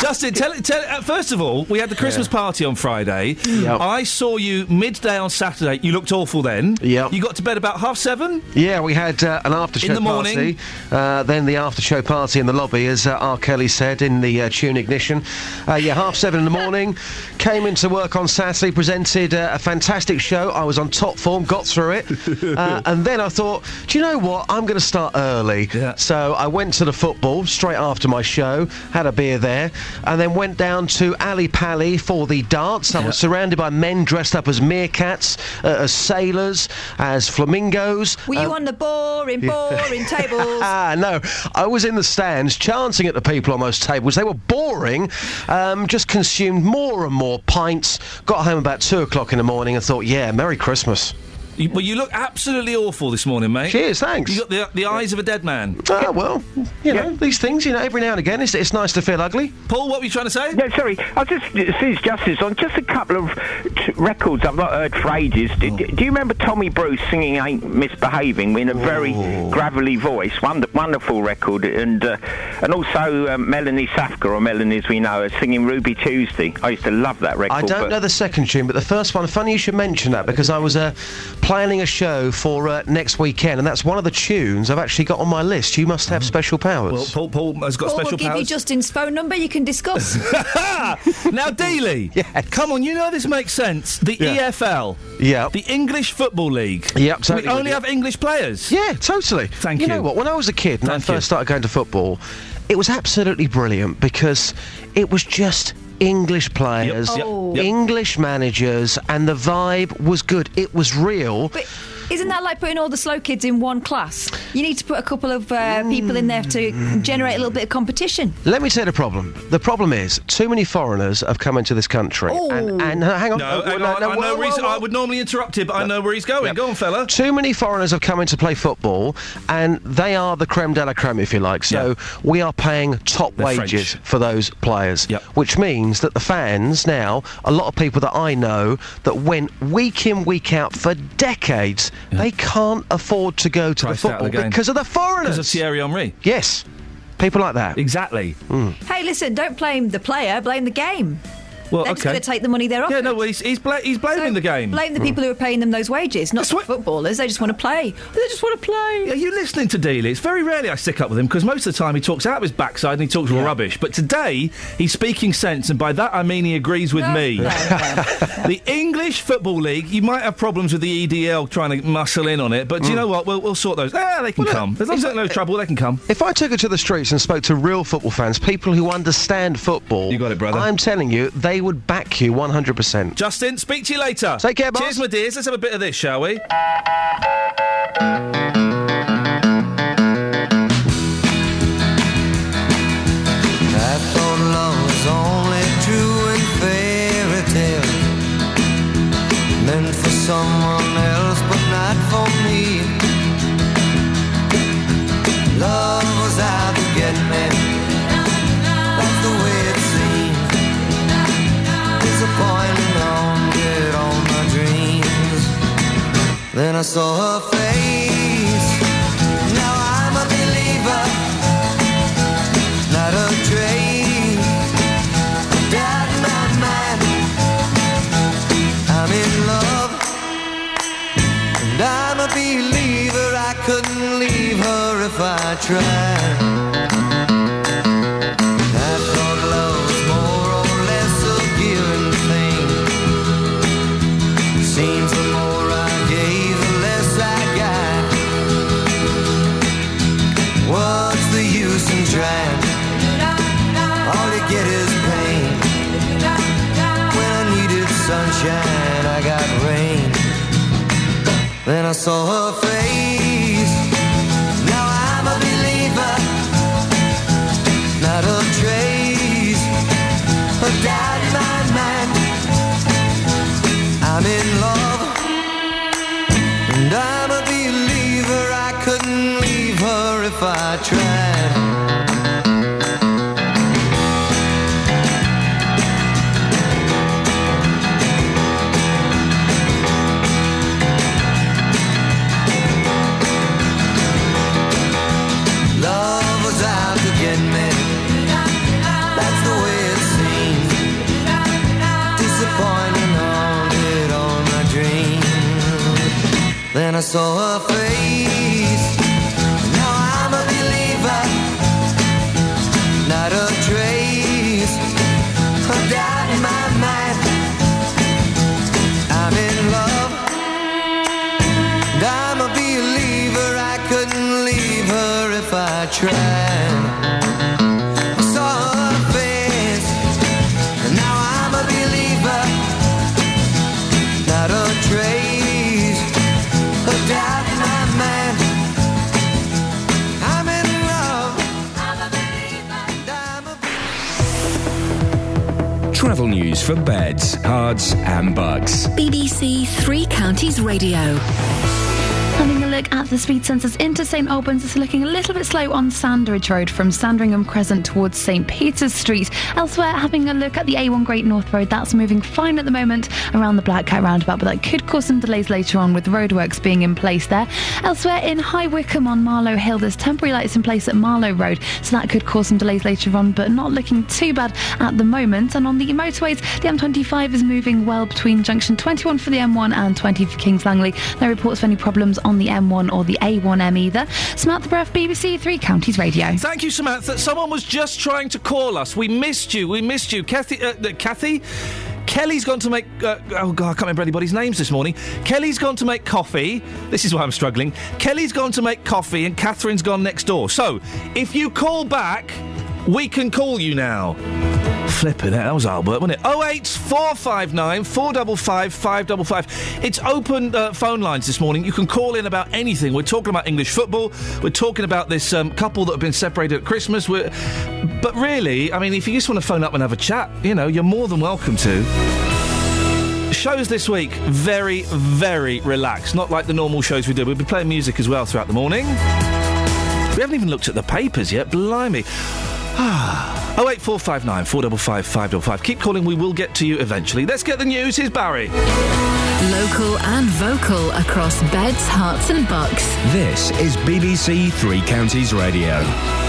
Justin, tell, tell uh, first of all, we had the Christmas party on Friday. I saw you midday on Saturday. You looked awful then. Yep. You got to bed about half seven. Yeah, we had uh, an after show In the morning. party. Uh, then the after show party in the lobby, as uh, R. Kelly said in the uh, tune Ignition. Uh, yeah, half seven in the morning. [LAUGHS] Came into work on Saturday, presented uh, a fantastic show. I was on top form, got through it. uh, and then I thought, do you know what? I'm going to start early. So I went to the football straight after my show, had a beer there, and then went down to Ali Pally for the darts. I was surrounded by men dressed up as meerkats, uh, as sailors, as flamingos. Were you Uh, on the boring, boring [LAUGHS] tables? Ah, no. I was in the stands chanting at the people on those tables. They were boring. Um, just consumed more and more pints. Got home about two o'clock in the morning and thought, yeah, Merry Christmas. You, well, you look absolutely awful this morning, mate. Cheers, thanks. You got the, the eyes of a dead man. Ah, well, you know, these things, you know, every now and again, it's, it's nice to feel ugly. Paul, what were you trying to say? No, sorry. I was just since Justice on just a couple of t- records I've not heard for ages. Do, Oh. do you remember Tommy Bruce singing "Ain't Misbehaving" in a very gravelly voice? Wonder, wonderful record, and uh, and also um, Melanie Safka or Melanie as we know her singing "Ruby Tuesday." I used to love that record. I don't but- know the second tune, but the first one, funny you should mention that because I was uh, planning a show for uh, next weekend, and that's one of the tunes I've actually got on my list. You must have special powers. Well, Paul, Paul has got Paul will special give you. Justin's phone number. You can discuss. [LAUGHS] now, Dealey, [LAUGHS] come on, you know this makes sense. The Yeah. EFL, yeah, the English Football League. Yep, totally we only have English players. Yeah, totally. Thank you. you. know what? When I was a kid and I first you. started going to football, it was absolutely brilliant because it was just English players, yep, Oh. yep. English managers, and the vibe was good. It was real. But isn't that like putting all the slow kids in one class? You need to put a couple of uh, people in there to generate a little bit of competition. Let me tell you the problem. The problem is too many foreigners have come into this country. And, and uh, hang on. No, Uh, hang on, no, I know where he's, whoa, whoa. I would normally interrupt him, but I know where he's going. Go on, fella. Too many foreigners have come in to play football, and they are the creme de la creme, if you like. So we are paying top They're wages French. for those players, which means that the fans now, a lot of people that I know that went week in, week out for decades, they can't afford to go to Priced the out of football the because of the foreigners. Because of Thierry Henry. Yes, people like that. Exactly. Hmm. Hey, listen, don't blame the player, blame the game. Well, They're just okay. going to take the money they're offered. Yeah, no, well, he's, he's, bla- he's blaming the game. Blame the people who are paying them those wages, not the footballers. They just want to play. They just want to play. Are you listening to Dealey? It's very rarely I stick up with him because most of the time he talks out of his backside and he talks rubbish. But today he's speaking sense, and by that I mean he agrees with me. [LAUGHS] the English Football League, you might have problems with the EDL trying to muscle in on it, but do you Mm. know what? We'll, we'll sort those. Ah, they can come. As long as there's no trouble, they can come. If I took it to the streets and spoke to real football fans, people who understand football, you got it, brother. I'm telling you, they would back you 100%. Justin, speak to you later. Take care, boss. Cheers, my dears. Let's have a bit of this, shall we? I thought Then I saw her face. Now I'm a believer not a doubt in my mind. I'm in love, and I'm a believer. I couldn't leave her if I tried. Then I saw her face. Now I'm a believer. Not a trace of doubt in my mind. I'm in love. And I'm a believer. I couldn't leave her if I tried. I saw her face. For beds, cards, and bugs. BBC Three Counties Radio. Having a look at the speed sensors into St Albans, it's looking a little bit slow on Sandridge Road from Sandringham Crescent towards St Peter's Street. Elsewhere, having a look at the A1 Great North Road, that's moving fine at the moment around the Black Cat roundabout, but that could cause some delays later on with roadworks being in place there. Elsewhere, in High Wycombe on Marlow Hill, there's temporary lights in place at Marlow Road, so that could cause some delays later on, but not looking too bad at the moment. And on the motorways, the M25 is moving well between junction 21 for the M1 and 20 for Kings Langley. No reports of any problems on the M1 or the A1M either. Samantha Breath, BBC Three Counties Radio. Thank you, Samantha. Someone was just trying to call us. We missed you. We missed you. Kathy. Uh, uh, Kathy? Kelly's gone to make. Uh, oh, God, I can't remember anybody's names this morning. Kelly's gone to make coffee. This is why I'm struggling. Kelly's gone to make coffee, and Catherine's gone next door. So, if you call back, we can call you now. Flipping it, that was Albert, wasn't it? 08459 455 555. It's open uh, phone lines this morning. You can call in about anything. We're talking about English football. We're talking about this um, couple that have been separated at Christmas. We're, but really, I mean, if you just want to phone up and have a chat, you know, you're more than welcome to. Shows this week, very, very relaxed. Not like the normal shows we do. We'll be playing music as well throughout the morning. We haven't even looked at the papers yet, blimey. [SIGHS] Ah. 08459 455 555. Keep calling, we will get to you eventually. Let's get the news. Here's Barry. Local and vocal across beds, Herts, and bucks. This is BBC Three Counties Radio.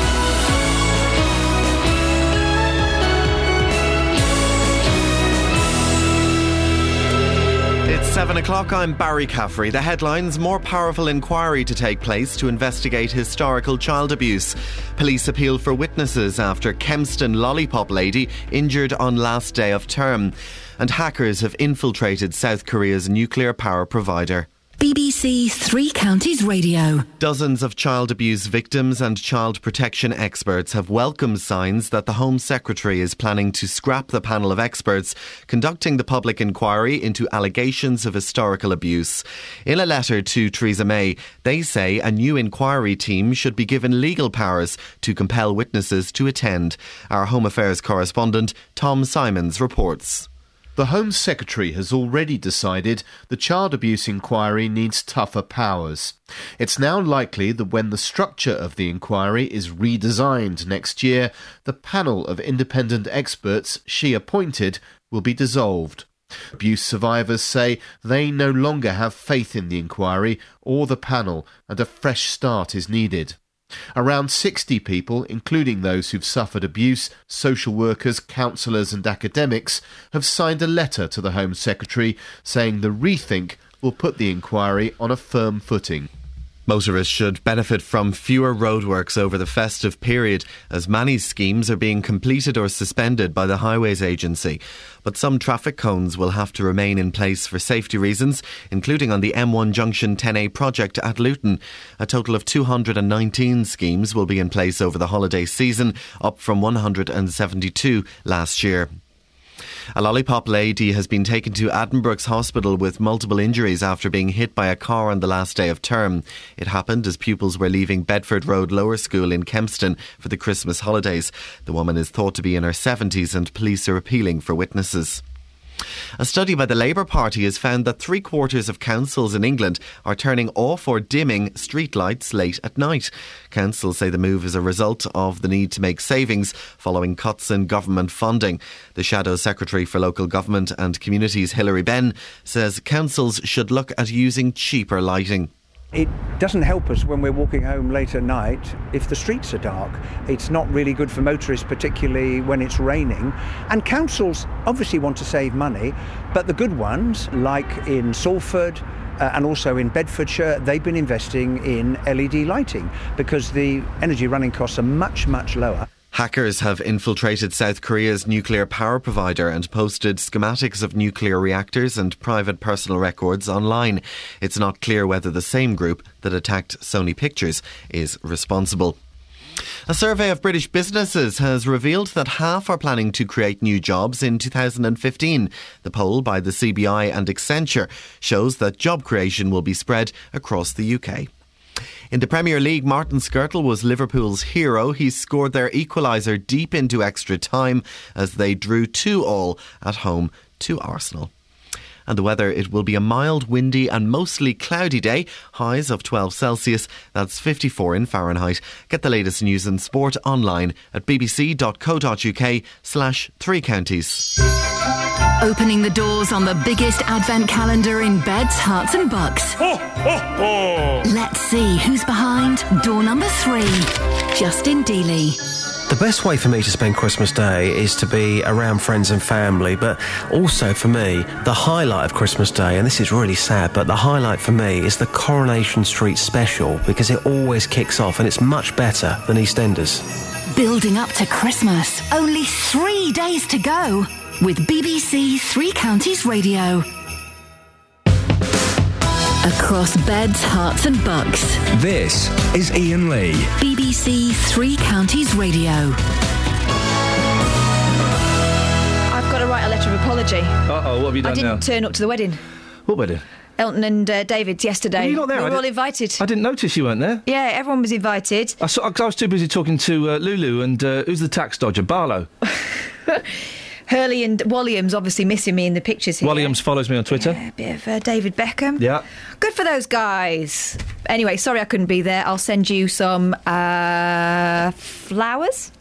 It's seven o'clock. I'm Barry Caffrey. The headlines more powerful inquiry to take place to investigate historical child abuse. Police appeal for witnesses after Kempston lollipop lady injured on last day of term. And hackers have infiltrated South Korea's nuclear power provider. BBC Three Counties Radio. Dozens of child abuse victims and child protection experts have welcomed signs that the Home Secretary is planning to scrap the panel of experts conducting the public inquiry into allegations of historical abuse. In a letter to Theresa May, they say a new inquiry team should be given legal powers to compel witnesses to attend. Our Home Affairs correspondent Tom Symonds reports. The Home Secretary has already decided the child abuse inquiry needs tougher powers. It's now likely that when the structure of the inquiry is redesigned next year, the panel of independent experts she appointed will be dissolved. Abuse survivors say they no longer have faith in the inquiry or the panel and a fresh start is needed. Around 60 people, including those who've suffered abuse, social workers, counsellors, and academics, have signed a letter to the Home Secretary saying the rethink will put the inquiry on a firm footing. Motorists should benefit from fewer roadworks over the festive period as many schemes are being completed or suspended by the Highways Agency. But some traffic cones will have to remain in place for safety reasons, including on the M1 Junction 10A project at Luton. A total of 219 schemes will be in place over the holiday season, up from 172 last year. A lollipop lady has been taken to Addenbrooke's hospital with multiple injuries after being hit by a car on the last day of term. It happened as pupils were leaving Bedford Road Lower School in Kempston for the Christmas holidays. The woman is thought to be in her 70s and police are appealing for witnesses. A study by the Labour Party has found that three quarters of councils in England are turning off or dimming streetlights late at night. Councils say the move is a result of the need to make savings following cuts in government funding. The Shadow Secretary for Local Government and Communities, Hilary Benn, says councils should look at using cheaper lighting. It doesn't help us when we're walking home late at night if the streets are dark. It's not really good for motorists, particularly when it's raining. And councils obviously want to save money, but the good ones, like in Salford, uh, and also in Bedfordshire, they've been investing in LED lighting because the energy running costs are much, much lower. Hackers have infiltrated South Korea's nuclear power provider and posted schematics of nuclear reactors and private personal records online. It's not clear whether the same group that attacked Sony Pictures is responsible. A survey of British businesses has revealed that half are planning to create new jobs in 2015. The poll by the CBI and Accenture shows that job creation will be spread across the UK. In the Premier League, Martin Skrtel was Liverpool's hero. He scored their equaliser deep into extra time as they drew 2 all at home to Arsenal. And the weather, it will be a mild, windy, and mostly cloudy day. Highs of 12 Celsius, that's 54 in Fahrenheit. Get the latest news and sport online at bbc.co.uk slash three counties. Opening the doors on the biggest advent calendar in beds, Herts, and bucks. Let's see who's behind door number three. Justin Dealey. The best way for me to spend Christmas Day is to be around friends and family, but also for me, the highlight of Christmas Day, and this is really sad, but the highlight for me is the Coronation Street special because it always kicks off and it's much better than EastEnders. Building up to Christmas. Only three days to go with BBC Three Counties Radio. Across beds, Herts, and bucks. This is Iain Lee. BBC Three Counties Radio. I've got to write a letter of apology. Uh oh, what have you done I didn't now? turn up to the wedding. what wedding? Elton and uh, David's yesterday. Were you not there? We I were all didn't- invited. I didn't notice you weren't there. Yeah, everyone was invited. I, saw, 'cause I was too busy talking to uh, Lulu and uh, who's the tax dodger? Barlow. [LAUGHS] Hurley and Williams obviously missing me in the pictures here. Williams follows me on Twitter. A bit of uh, David Beckham. Yeah. Good for those guys. Anyway, sorry I couldn't be there. I'll send you some uh, flowers.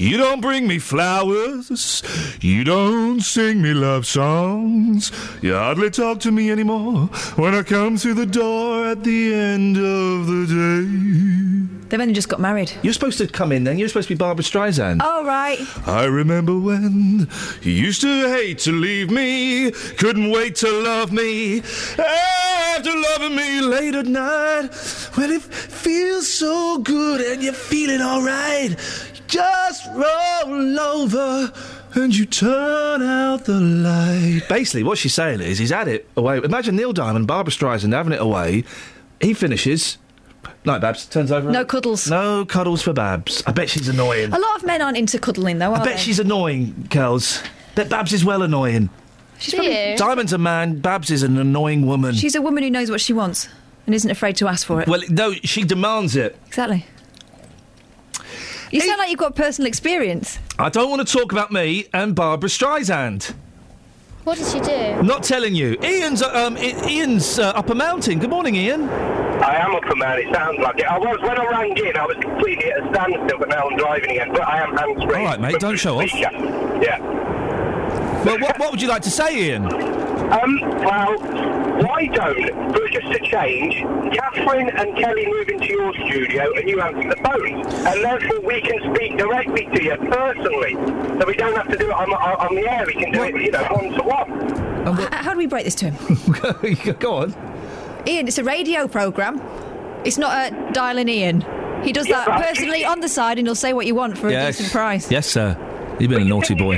You don't bring me flowers. You don't sing me love songs. You hardly talk to me anymore when I come through the door at the end of the day. They've only just got married. You're supposed to come in then. You're supposed to be Barbra Streisand. Oh, right. I remember when you used to hate to leave me, couldn't wait to love me. After loving me late at night, when it feels so good and you're feeling alright, just roll over and you turn out the light. Basically, what she's saying is he's had it away. Imagine Neil Diamond, Barbra Streisand having it away. He finishes. Night, Babs. Turns over. No cuddles. No cuddles for Babs. I bet she's annoying. A lot of men aren't into cuddling, though, are I bet they? she's annoying, Kels. Bet Babs is well annoying. She's probably- Diamond's a man, Babs is an annoying woman. She's a woman who knows what she wants and isn't afraid to ask for it. Well, no, she demands it. Exactly. You sound like you've got personal experience. I don't want to talk about me and Barbra Streisand. What did she do? Not telling you. Ian's, uh, um, I- Ian's uh, up a mountain. Good morning, Ian. I am up a mountain. it sounds like it. I was, when I rang in, I was completely at a standstill, but now I'm driving again. But I am hands free. All right, mate, don't show off. Yeah. Well, what, what would you like to say, Ian? Um, well, why don't, for just a change, Catherine and Kelly move into your studio and you answer the phone? And therefore we can speak directly to you personally. So we don't have to do it on, on, on the air, we can do it, you know, one to one. H- How do we break this to him? [LAUGHS] Go on. Ian, it's a radio programme. It's not a dialing Ian. He does Yeah, that personally on the side and he'll say what you want for a decent price. Yes, sir. You've been a naughty boy.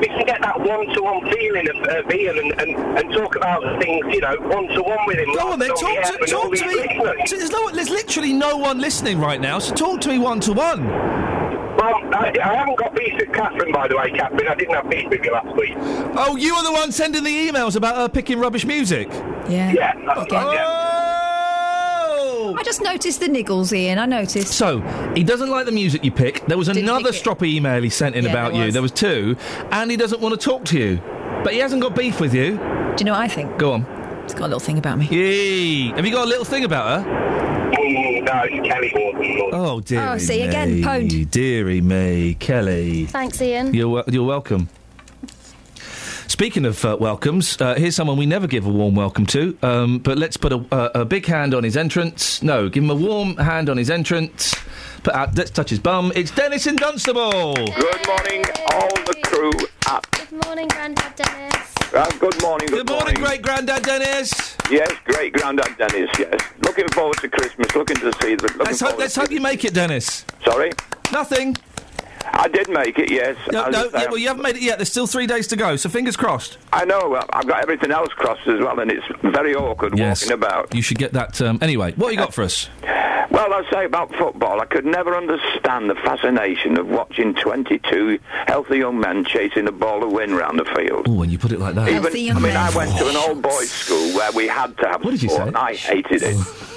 We can get that one-to-one feeling of, of Ian and, and, and talk about things, you know, one-to-one with him. Go on then, talk to, talk to me. So There's, no, there's literally no one listening right now, so talk to me one to one. Well, I, I haven't got beef with Catherine, by the way, Catherine. I didn't have beef with you last week. Oh, you are the one sending the emails about her picking rubbish music? Yeah. Yeah, that's oh, right, yeah. I just noticed the niggles, Ian. I noticed. So, he doesn't like the music you pick. There was another pick it. stroppy email he sent in Yeah, about there you. was. There was two. And he doesn't want to talk to you. But he hasn't got beef with you. Do you know what I think? Go on. He's got a little thing about me. Yee. Have you got a little thing about her? No, it's Kelly Morton. Oh, dearie Oh, see, again, me. pwned. Dearie me, Kelly. Thanks, Ian. You're, wel- you're welcome. Speaking of uh, welcomes, uh, here's someone we never give a warm welcome to, um, but let's put a, a, a big hand on his entrance. No, give him a warm hand on his entrance. Put out, let's touch his bum. It's Dennis in Dunstable. Good morning, all the crew up. Good morning, Grandad Dennis. Uh, good morning, good, Good morning, great granddad Dennis. Yes, great granddad Dennis, yes. Looking forward to Christmas, looking to see the. Looking Let's hope, let's hope you make it, Dennis. Sorry? Nothing. I did make it, yes. No, no yeah, well, you haven't made it yet. There's still three days to go, so fingers crossed. I know, well, I've got everything else crossed as well, and it's very awkward Yes. walking about. You should get that. Um, anyway, what have you got for us? Well, I'll say about football, I could never understand the fascination of watching 22 healthy young men chasing a ball of wind round the field. Oh, when you put it like that. Even, I mean, I went to an old boys' school where we had to have What did you sport, say? and I hated it. [LAUGHS]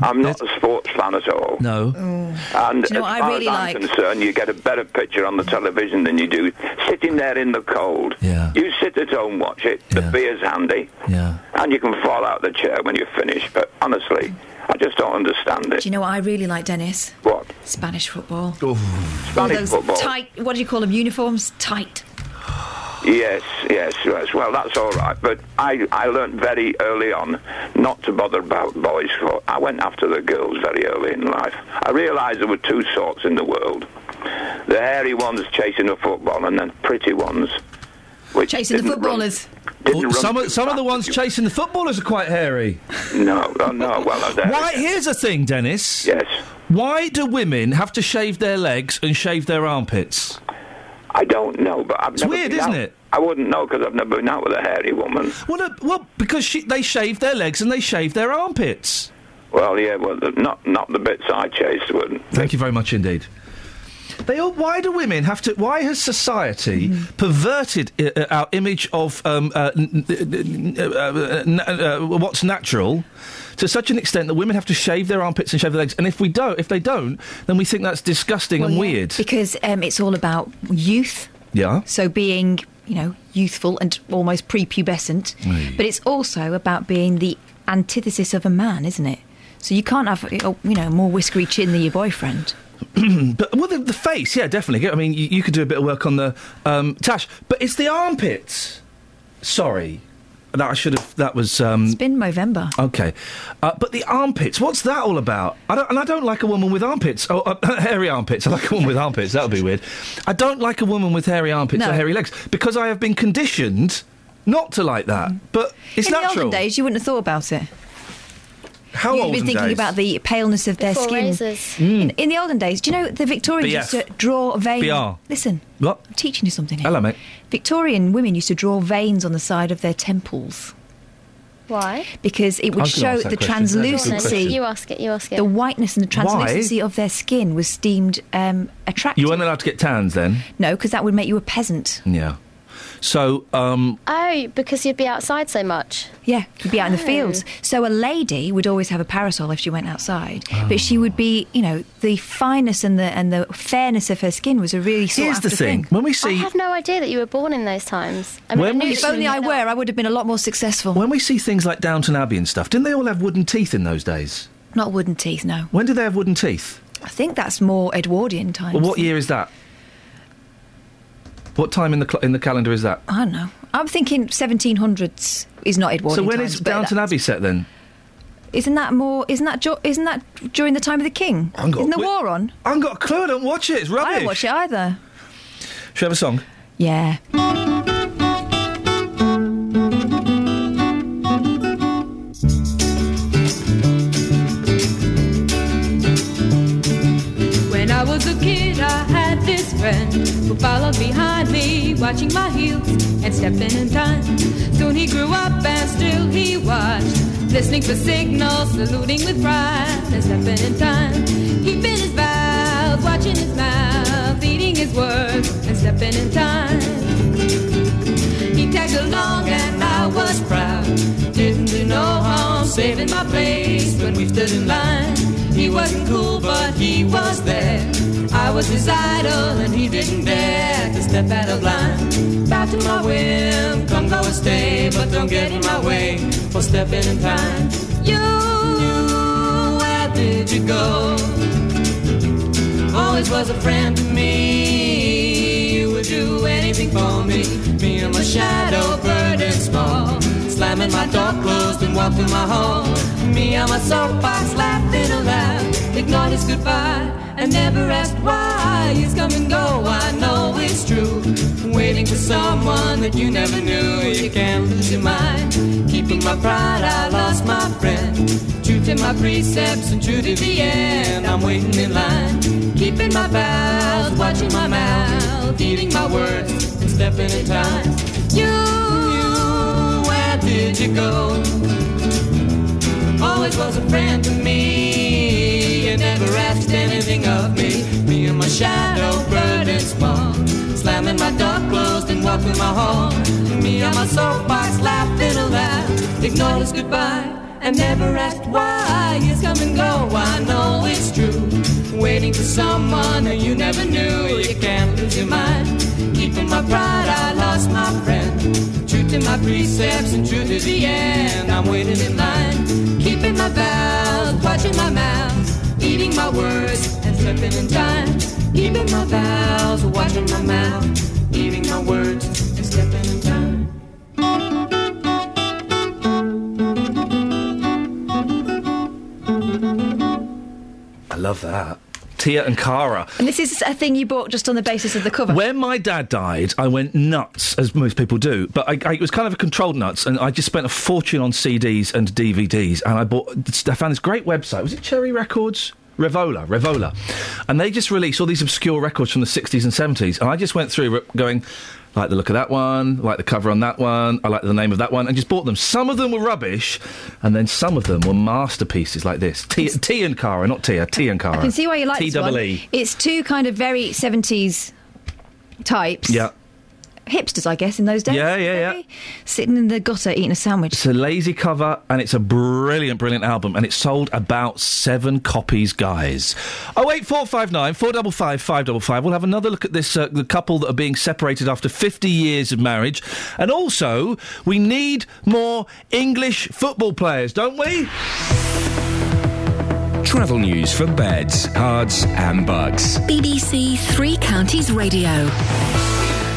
I'm not a sports fan at all. No. Oh. And Do you know what as I far really as I'm like? concerned, you get a better picture on the television than you do sitting there in the cold. Yeah. You sit at home, watch it. The beer's handy, Yeah. and you can fall out the chair when you're finished. But honestly, I just don't understand it. Do you know what I really like, Dennis? What? Spanish football. Spanish those football. tight. What do you call them? Uniforms tight. Yes, yes, yes. Well, that's all right. But I, I learnt very early on not to bother about boys. For I went after the girls very early in life. I realised there were two sorts in the world: the hairy ones chasing the football, and then pretty ones. Which Chasing the didn't run- footballers. didn't some of, some of the ones chasing the footballers are quite hairy. No, oh, no. Well, Why? Here's the thing, Dennis. Yes. Why do women have to shave their legs and shave their armpits? I don't know, but I've It's never weird, been isn't out- it? I wouldn't know because I've never been out with a hairy woman. Well, well, because she, they shave their legs and they shave their armpits. Well, yeah, well, the, not not the bits I chased would. Thank you very much indeed. They all, why do women have to? Why has society perverted uh, uh, our image of um, uh, n- n- n- uh, uh, what's natural to such an extent that women have to shave their armpits and shave their legs? And if we don't, if they don't, then we think that's disgusting and yeah, weird. Because um, it's all about youth. Yeah. So being, you know, youthful and almost prepubescent. But it's also about being the antithesis of a man, isn't it? So you can't have, uh, you know, more whiskery chin than your boyfriend. [CLEARS THROAT] but well, the, the face, yeah, definitely. I mean, you, you could do a bit of work on the um, tash, but it's the armpits. Sorry, that I should have. That was. Um, It's been November. Okay, uh, but the armpits. What's that all about? I don't, and I don't like a woman with armpits. Oh, uh, [LAUGHS] hairy armpits. I like a woman with armpits. That would be weird. I don't like a woman with hairy armpits No. or hairy legs because I have been conditioned not to like that. But it's In natural. the olden days, you wouldn't have thought about it. How You'd olden been thinking days? about the paleness of their Before skin. razors. In, in the olden days, do you know the Victorians BF. used to draw veins? BR. Listen, What? I'm teaching you something here. Hello, mate. Victorian women used to draw veins on the side of their temples Why? because it would show the question. That's a good translucency. You ask it. You ask it. The whiteness and the translucency of their skin was deemed um, attractive. You weren't allowed to get tans then. No, because that would make you a peasant. Yeah. So, um, Oh, because you'd be outside so much. Yeah, you'd be out in the Oh. fields. So a lady would always have a parasol if she went outside, Oh. but she would be, you know, the fineness and the and the fairness of her skin was a really sought here's the after thing: when we see. I have no idea that you were born in those times. I mean, When I we If only I were. I would have been a lot more successful. when we see things like Downton Abbey and stuff, didn't they all have wooden teeth in those days? Not wooden teeth, no. When did they have wooden teeth? I think that's more Edwardian times. Well, what year is that? What time in the cl- in the calendar is that? I don't know. I'm thinking 1700s is not Edwardian so when times, is Downton Abbey set then? Isn't that more? Isn't that jo- isn't that during the time of the king? I haven't got Isn't the clue. war on? I haven't got a clue. I don't watch it. It's rubbish. I don't watch it either. Should we have a song? Yeah. When I was a kid, I had this friend who followed behind me, watching my heels and stepping in time. Soon he grew up and still he watched, listening for signals, saluting with pride and stepping in time. Keeping his vows, watching his mouth, eating his words and stepping in time. He tagged along and I was proud. Saving my place when we stood in line. He wasn't cool, but he was there. I was his idol, and he didn't dare to step out of line. Bow to my whim, come go and stay, but don't get in my way for stepping in time. You, where did you go? Always was a friend to me. You would do anything for me. Me and my shadow, burden small. Slamming my door closed and walked through my hall. Me and my soapbox laughing aloud. Ignored his goodbye and never asked why. He's come and go, I know it's true. Waiting for someone that you never knew. You can't lose your mind. Keeping my pride, I lost my friend. True to my precepts and true to the end. I'm waiting in line. Keeping my vows, watching my mouth, eating my words and stepping in time. You, did you go? Always was a friend to me. You never asked anything of me. Me and my shadow, and spawn. Slamming my door closed and walking my home. Me on my soapbox, laughing aloud. Ignored us goodbye and never asked why. Years come and go, I know it's true. Waiting for someone that you never knew. You can't lose your mind. Keeping my pride, I lost my friend. True to my precepts and true to the end. I'm waiting in line. Keeping my vows, watching my mouth. Eating my words and slipping in time. Keeping my vows, watching my mouth. Eating my words and slipping in time. I love that. Tia and Cara. And this is a thing you bought just on the basis of the cover. When my dad died, I went nuts, as most people do. But I, I, it was kind of a controlled nuts, and I just spent a fortune on CDs and DVDs. And I bought. I found this great website. Was it Cherry Records? Revola, Revola, and they just released all these obscure records from the '60s and '70s. And I just went through going. Like the look of that one, like the cover on that one, I like the name of that one, and just bought them. Some of them were rubbish, and then some of them were masterpieces like this. T, T and Cara, not Tia, uh, T and Cara. I can see why you like T this one. double E. It's two kind of very 70s types. Yeah. Hipsters, I guess, in those days. Yeah, yeah, yeah. Sitting in the gutter eating a sandwich. It's a lazy cover and it's a brilliant, brilliant album and it sold about seven copies, guys. Oh eight four five nine four double five five double five. We'll have another look at this uh, the couple that are being separated after fifty years of marriage, and also we need more English football players, don't we? Travel news for beds, cards, and bugs. BBC Three Counties Radio.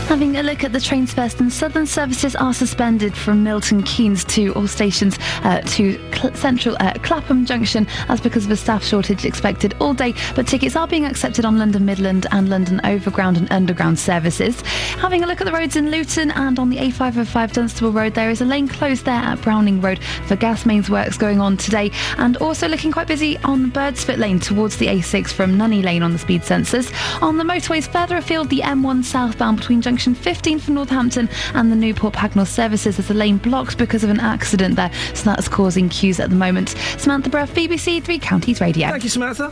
Having a look at the trains first, and Southern services are suspended from Milton Keynes to all stations uh, to Cl- Central uh, Clapham Junction. That's because of a staff shortage expected all day, but tickets are being accepted on London Midland and London Overground and Underground services. Having a look at the roads in Luton and on the A505 Dunstable Road, there is a lane closed there at Browning Road for gas mains works going on today, and also looking quite busy on Birdsfoot Lane towards the A6 from Nunnery Lane on the speed sensors. On the motorways further afield, the M1 southbound between Junction 15 from Northampton and the Newport Pagnell services as the lane blocked because of an accident there, so that's causing queues at the moment. Samantha Bruff, BBC Three Counties Radio. Thank you, Samantha.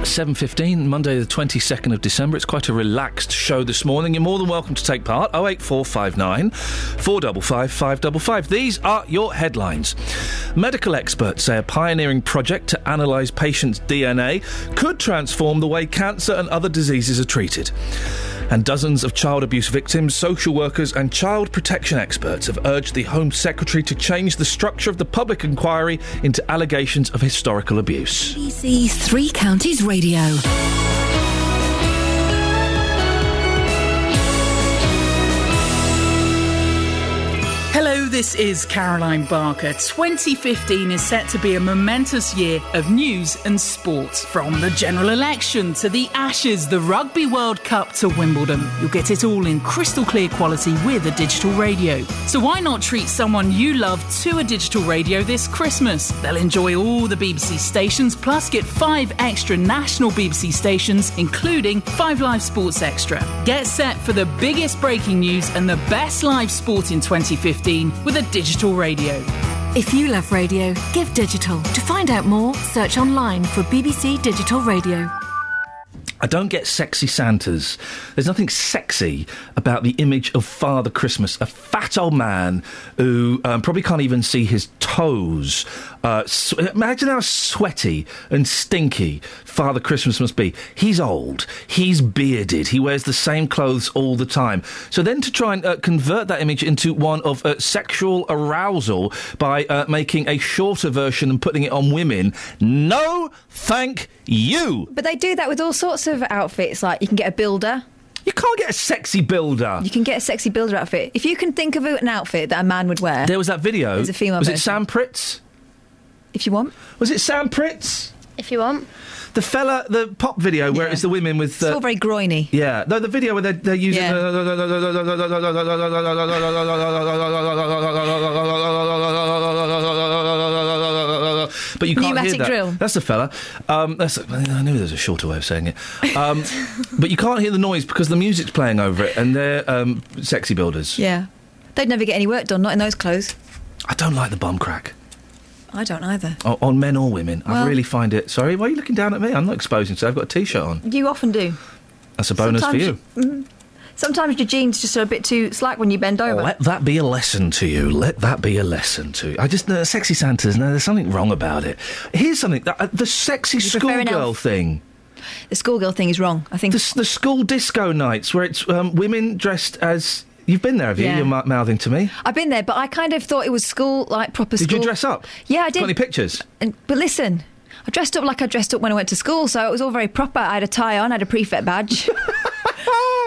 7.15, Monday the 22nd of December. It's quite a relaxed show this morning. You're more than welcome to take part. 08459 455 555. These are your headlines. Medical experts say a pioneering project to analyse patients' DNA could transform the way cancer and other diseases are treated. And dozens of child abuse victims, social workers, and child protection experts have urged the Home Secretary to change the structure of the public inquiry into allegations of historical abuse. BBC Three Counties Radio. This is Caroline Barker. 2015 is set to be a momentous year of news and sport. From the general election to the Ashes, the Rugby World Cup to Wimbledon. You'll get it all in crystal clear quality with a digital radio. So why not treat someone you love to a digital radio this Christmas? They'll enjoy all the BBC stations, plus get five extra national BBC stations, including five live sports extra. Get set for the biggest breaking news and the best live sport in 2015 with a digital radio. If you love radio, give digital. To find out more, search online for BBC Digital Radio. I don't get sexy Santas. There's nothing sexy about the image of Father Christmas, a fat old man who um, probably can't even see his toes. Uh, sw- imagine how sweaty and stinky Father Christmas must be. He's old, he's bearded, he wears the same clothes all the time. So then to try and uh, convert that image into one of uh, sexual arousal by uh, making a shorter version and putting it on women, no, thank you. But they do that with all sorts of outfits. Like you can get a builder. You can't get a sexy builder. You can get a sexy builder outfit. If you can think of an outfit that a man would wear. There was that video. There's a female Was it. Sam Prydz? If you want. Was it Sam Prydz? If you want. The fella, the pop video where it's the women with. It's all very groiny. Yeah, no, the video where they're, they're using. But you can't hear Pneumatic that. drill. That's the fella. Um, that's, I knew there was a shorter way of saying it. Um, [LAUGHS] but you can't hear the noise because the music's playing over it, and they're um, sexy builders. Yeah. They'd never get any work done, not in those clothes. I don't like the bum crack. I don't either. O- on men or women. I really find it. Sorry, why are you looking down at me? I'm not exposing, so I've got a t shirt on. You often do. That's a bonus Sometimes for you. Mm. Sometimes your jeans just are a bit too slack when you bend over. Let that be a lesson to you. Let that be a lesson to you. I just know sexy Santas. No, there's something wrong about it. Here's something. that- uh, the sexy You prefer an schoolgirl elf? thing. The schoolgirl thing is wrong. I think the, s- the school disco nights where it's um, women dressed as. You've been there, have you? Yeah. You're mou- mouthing to me. I've been there, but I kind of thought it was school, like proper Did school. you dress up? Yeah, I did. Got any pictures? And, but listen, I dressed up like I dressed up when I went to school, so it was all very proper. I had a tie on, I had a prefect badge. [LAUGHS]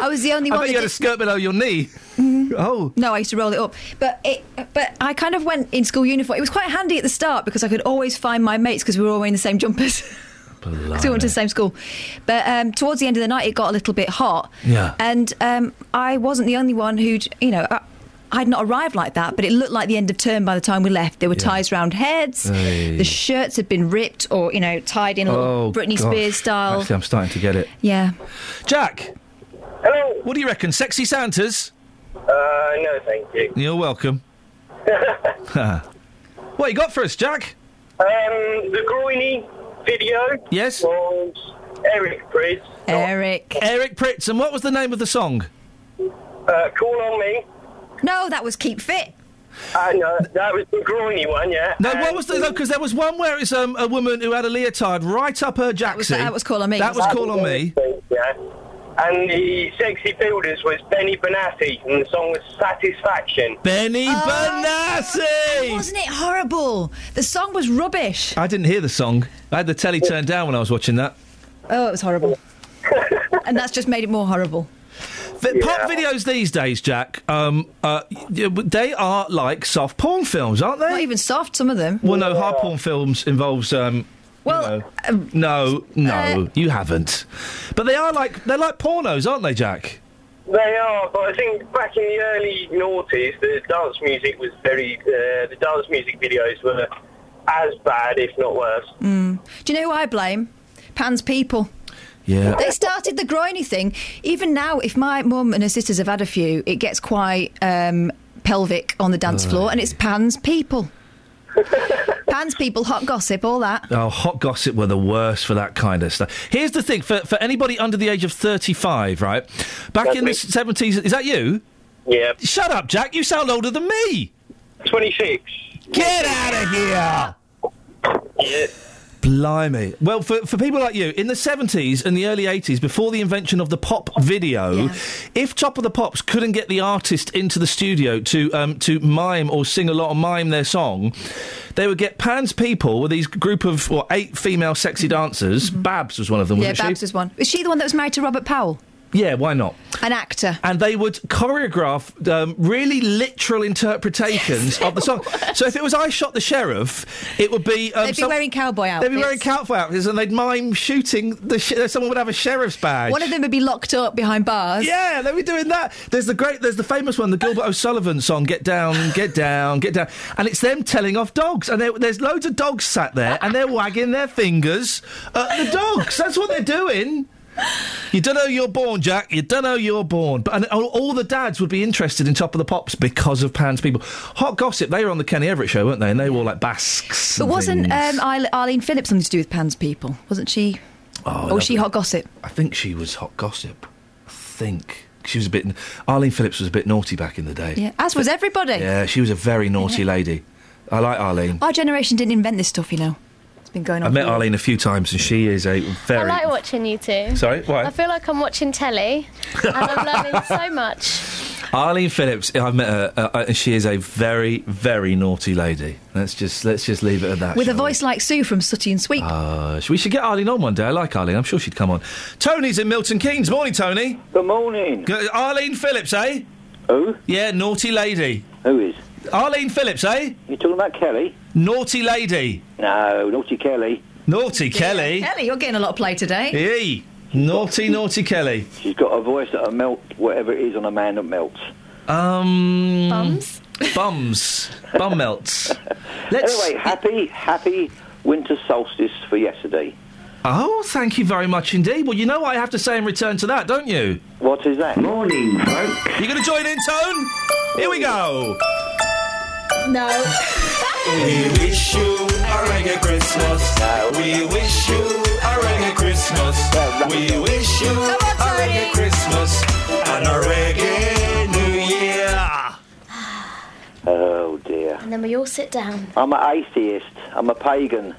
I was the only I one. bet that you had a skirt below your knee. Mm-hmm. Oh. No, I used to roll it up. But it, but I kind of went in school uniform. It was quite handy at the start because I could always find my mates because we were all wearing the same jumpers. [LAUGHS] Because we went to the same school. But um, towards the end of the night, it got a little bit hot. Yeah. And um, I wasn't the only one who'd, you know, I, I'd not arrived like that, but it looked like the end of term by the time we left. There were ties round heads. Hey. The shirts had been ripped or, you know, tied in a little Oh, Britney gosh. Spears style. Actually, I'm starting to get it. Yeah. Jack. Hello. What do you reckon? Sexy Santas? Uh, no, thank you. You're welcome. [LAUGHS] [LAUGHS] what you got for us, Jack? Um, the groiny video Yes. was Eric Prydz. Eric. Eric Prydz. And what was the name of the song? Uh, Call on me. No, that was Keep Fit. Uh, no, that was the groiny one, yeah. No, what was the? Because there was one where it's um, a woman who had a leotard right up her jacksie. that was Call on Me, That was wasn't Call on Me. Yeah. And the sexy builders was Benny Benassi, and the song was Satisfaction. Benny Oh, Benassi! Wasn't it horrible? The song was rubbish. I didn't hear the song. I had the telly turned down when I was watching that. Oh, it was horrible. [LAUGHS] and that's just made it more horrible. Vi- Pop videos these days, Jack, um, uh, they are like soft porn films, aren't they? Not even soft, some of them. Well, no, hard porn films involves. Um, Well, um, no, no, uh, you haven't. But they are like they're like pornos, aren't they, Jack? They are, but I think back in the early noughties, the dance music was very. Uh, the dance music videos were as bad, if not worse. Mm. Do you know who I blame? Pan's people. Yeah. They started the groiny thing. Even now, if my mum and her sisters have had a few, it gets quite um, pelvic on the dance floor, and it's Pan's people. [LAUGHS] Pan's people, hot gossip, all that. Oh, hot gossip were the worst for that kind of stuff. Here's the thing for, for anybody under the age of 35, right? Back That's in me. the 70s, is that you? Yeah. Shut up, Jack. You sound older than me. 26. Get out of here! Yeah. Blimey. Well, for, for people like you, in the 70s and the early 80s, before the invention of the pop video, if Top of the Pops couldn't get the artist into the studio to um, to mime or sing a lot or mime their song, they would get Pan's People with these group of what, eight female sexy dancers. Babs was one of them, Mm-hmm. yeah, Babs she? was one. Was she the one that was married to Robert Powell? Yeah, why not? An actor. And they would choreograph um, really literal interpretations of the song. [LAUGHS] So if it was I Shot the Sheriff, it would be. Um, They'd be some- wearing cowboy outfits. They'd be wearing cowboy outfits and they'd mime shooting. The sh- someone would have a sheriff's badge. One of them would be locked up behind bars. Yeah, they'd be doing that. There's the great, there's the famous one, the Gilbert O'Sullivan song, "Get Down, Get Down, Get Down," and it's them telling off dogs, and there's loads of dogs sat there, and they're wagging their fingers at the dogs. That's what they're doing. You don't know you're born, Jack. You don't know you're born. But and all, the dads would be interested in Top of the Pops because of Pan's people. Hot Gossip, they were on the Kenny Everett show, weren't they? And they were all like basques. But wasn't um, Arlene Phillips something to do with Pan's people? Wasn't she? Oh, or was she hot gossip? I think she was Hot Gossip. I think she was a bit. Arlene Phillips was a bit naughty back in the day. Yeah, as was everybody. Yeah, she was a very naughty lady. I like Arlene. Our generation didn't invent this stuff, you know. It's been going on. I've met for- Arlene a few times, and she is a very. I like watching you two. Sorry, why? I feel like I'm watching telly, and I'm [LAUGHS] learning so much. Arlene Phillips. I've met her, uh, uh, and she is a very, very naughty lady. Let's just let's just leave it at that. With a shall we? voice like Sue from Sooty and Sweep. Uh, we should get Arlene on one day. I like Arlene. I'm sure she'd come on. Tony's in Milton Keynes. Morning, Tony. Good morning. Good. Arlene Phillips, eh? Who? Yeah, naughty lady. Who is? Arlene Phillips, eh? You talking about Kelly? Naughty lady. No, Naughty Kelly. Naughty Kelly. Kelly, you're getting a lot of play today. Hey, naughty, naughty Kelly. She's got a voice that'll melt whatever it is on a man that melts. Um. Bums. Bums. Bum melts. [LAUGHS] Let's- Anyway, happy, happy winter solstice for yesterday. Oh, thank you very much indeed. Well, you know what I have to say in return to that, don't you? What is that? Morning, folks. You going to join in, Tone? Here we go. No. We wish you a reggae Christmas. We wish you a reggae Christmas. We wish you a reggae Christmas and a reggae New Year. Oh dear. And then we all sit down. I'm an atheist. I'm a pagan.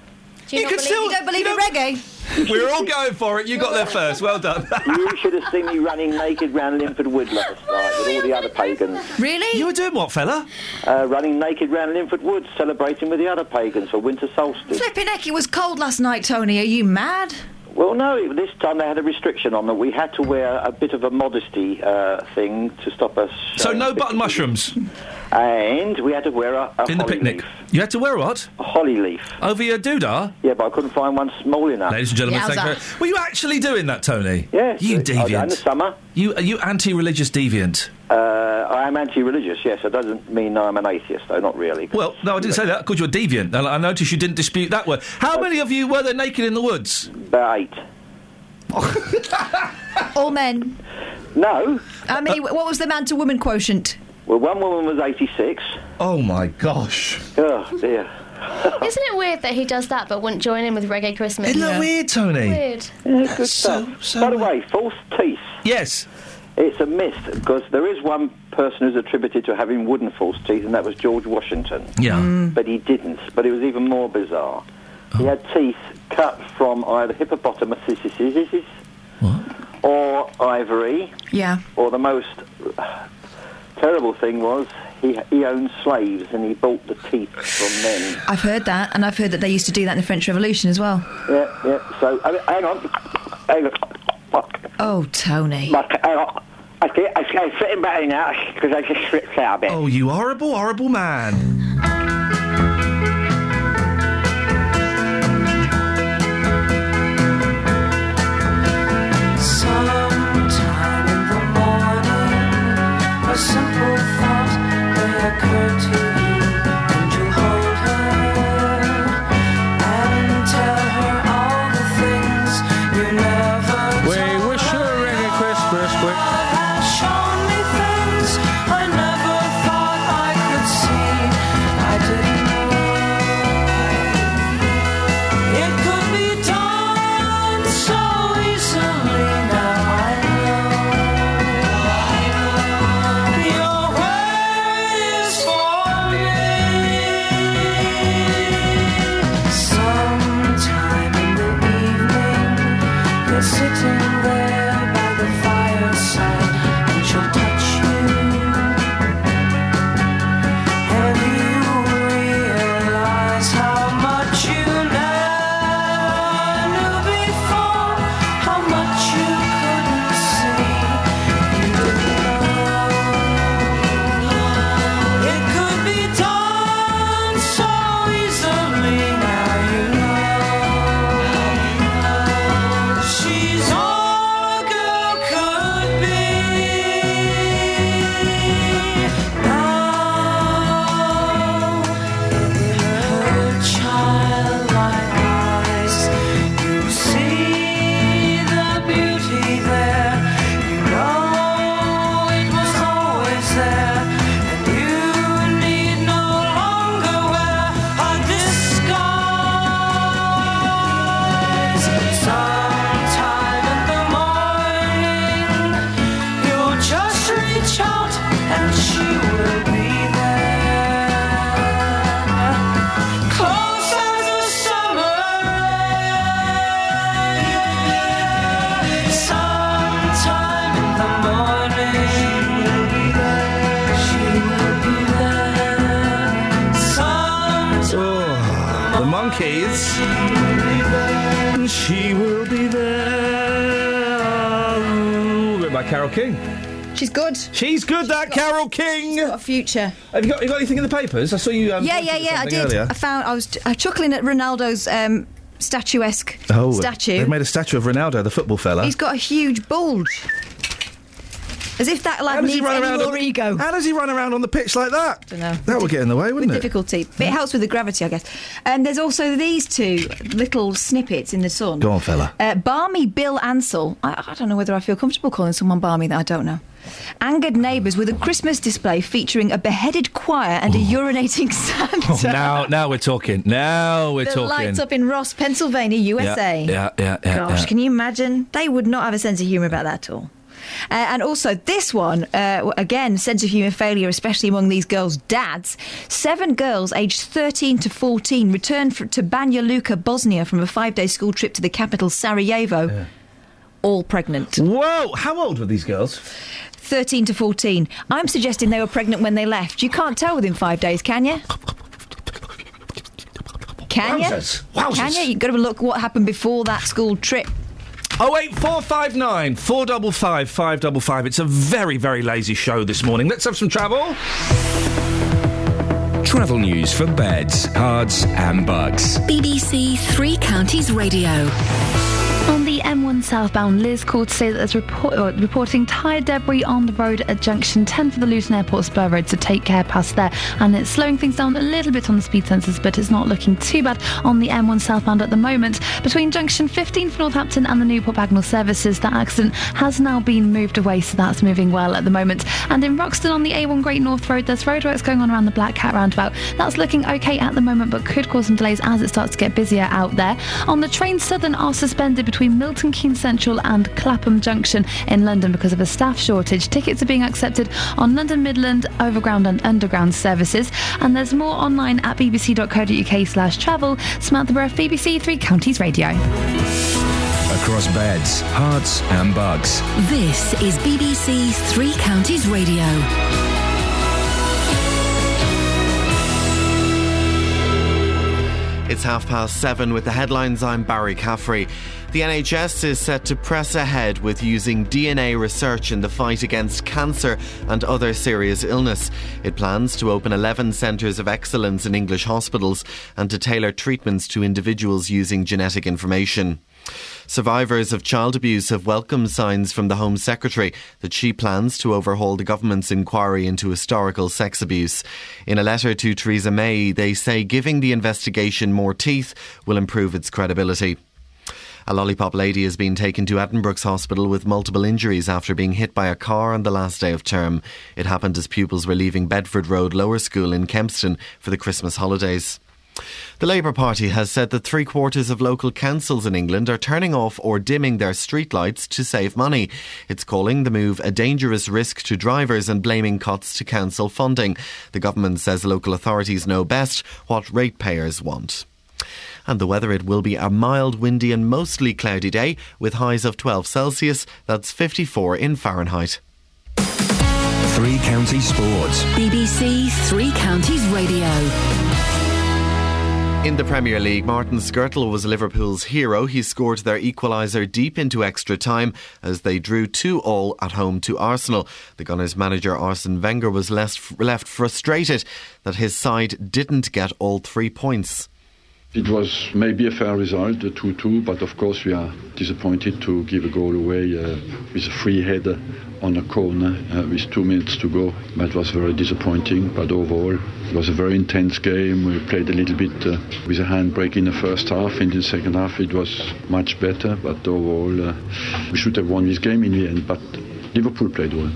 Do you, not can believe still- you don't believe in reggae? We're all going for it. You got there first. Well done. [LAUGHS] you should have seen me running naked round Linford Wood last night with all the other pagans. Really? You were doing what, fella? Uh, running naked round Linford Wood, celebrating with the other pagans for winter solstice. Flipping heck, it was cold last night, Tony. Are you mad? Well, no, this time they had a restriction on that. We had to wear a bit of a modesty uh, thing to stop us. So no bits button of- mushrooms And we had to wear a, a in the holly picnic. leaf. You had to wear what? A holly leaf. Over your doodah? Yeah, but I couldn't find one small enough. Ladies and gentlemen, thank you. Very- Were you actually doing that, Tony? Yes. You uh, In the summer. You are you anti-religious deviant? Uh, I am anti-religious, yes. It doesn't mean I'm an atheist, though, not really. Well, no, I didn't say that. Because called you a deviant. And I noticed you didn't dispute that word. How many of you were there naked in the woods? About eight. [LAUGHS] All men. No. How many? what was the man to woman quotient? Well, one woman was 86. Oh, my gosh. Oh, dear. [LAUGHS] Isn't it weird that he does that but wouldn't join in with Reggae Christmas? Isn't that weird, Tony? Weird. Yeah, good stuff. By the way, false teeth. Yes. It's a myth because there is one person who's attributed to having wooden false teeth, and that was George Washington. Yeah. Mm. But he didn't. But it was even more bizarre. He had teeth cut from either hippopotamuses or ivory, Yeah. or the most terrible thing was he, he owned slaves and he bought the teeth from them. I've heard that, and I've heard that they used to do that in the French Revolution as well. Yeah, yeah. So, I mean, hang on. Hang on. Fuck. Oh, Tony. My, hang on. I can't, I can't sit in back now because I just slipped out a bit. Oh, you horrible, horrible man. Simple thought may occur to future. Have you got, you got anything in the papers? I saw you. Um, yeah, yeah, yeah. I did. Earlier. I found. I was uh, chuckling at Ronaldo's um, statuesque Oh, statue. They've made a statue of Ronaldo, the football fella. He's got a huge bulge. As if that lad How does he needs any more on- ego. How does he run around on the pitch like that? don't know. That would get in the way, wouldn't with it? difficulty. But it helps with the gravity, I guess. And there's also these two little snippets in the sun. Go on, fella. Uh, Barmy Bill Ansell. I, I don't know whether I feel comfortable calling someone Barmy that I don't know. Angered neighbours with a Christmas display featuring a beheaded choir and a urinating [LAUGHS] Santa. Oh, now, now we're talking. Now we're that talking. lights up in Ross, Pennsylvania, USA. Yeah, yeah, yeah. Gosh, yeah. can you imagine? They would not have a sense of humour about that at all. Uh, and also, this one, uh, again, sense of humour failure, especially among these girls' dads. Seven girls aged 13 to 14 returned fr- to Banja Luka, Bosnia from a five day school trip to the capital, Sarajevo, all pregnant. Whoa! How old were these girls? 13 to 14. I'm suggesting they were pregnant when they left. You can't tell within five days, can you? Can you? Wowzers. Wowzers. Can you? You've got to look what happened before that school trip. Oh eight four five nine four double five five double five. It's a very very lazy show this morning. Let's have some travel. Travel news for beds, cards, and bugs. BBC Three Counties Radio. On the M1 southbound, Liz called to say that there's report, uh, reporting tyre debris on the road at junction 10 for the Luton Airport Spur Road, so take care past there. And it's slowing things down a little bit on the speed sensors, but it's not looking too bad on the M1 southbound at the moment. Between junction 15 for Northampton and the Newport Pagnell services, that accident has now been moved away, so that's moving well at the moment. And in Roxton on the A1 Great North Road, there's roadworks going on around the Black Cat roundabout. That's looking okay at the moment, but could cause some delays as it starts to get busier out there. On the train, Southern are suspended between Milton Keynes Central and Clapham Junction in London because of a staff shortage. Tickets are being accepted on London Midland, Overground and Underground services. And there's more online at bbc.co.uk slash travel. Samantha Burrough, BBC Three Counties Radio. Across beds, Herts, and bugs. This is BBC Three Counties Radio. It's half past seven with the headlines. I'm Barry Caffrey. The NHS is set to press ahead with using DNA research in the fight against cancer and other serious illness. It plans to open 11 centres of excellence in English hospitals and to tailor treatments to individuals using genetic information. Survivors of child abuse have welcomed signs from the Home Secretary that she plans to overhaul the government's inquiry into historical sex abuse. In a letter to Theresa May, they say giving the investigation more teeth will improve its credibility. A lollipop lady has been taken to Addenbrooke's hospital with multiple injuries after being hit by a car on the last day of term. It happened as pupils were leaving Bedford Road Lower School in Kempston for the Christmas holidays. The Labour Party has said that three quarters of local councils in England are turning off or dimming their streetlights to save money. It's calling the move a dangerous risk to drivers and blaming cuts to council funding. The government says local authorities know best what ratepayers want. And the weather, it will be a mild, windy, and mostly cloudy day with highs of 12 Celsius. That's 54 in Fahrenheit. Three Counties Sports. BBC Three Counties Radio. In the Premier League, Martin Skrtel was Liverpool's hero. He scored their equaliser deep into extra time as they drew 2 all at home to Arsenal. The Gunners manager Arsene Wenger was left, left frustrated that his side didn't get all three points. It was maybe a fair result, the 2 2, but of course we are disappointed to give a goal away uh, with a free header on a corner uh, with two minutes to go. That was very disappointing, but overall it was a very intense game. We played a little bit uh, with a handbrake in the first half. In the second half it was much better, but overall uh, we should have won this game in the end, but Liverpool played well.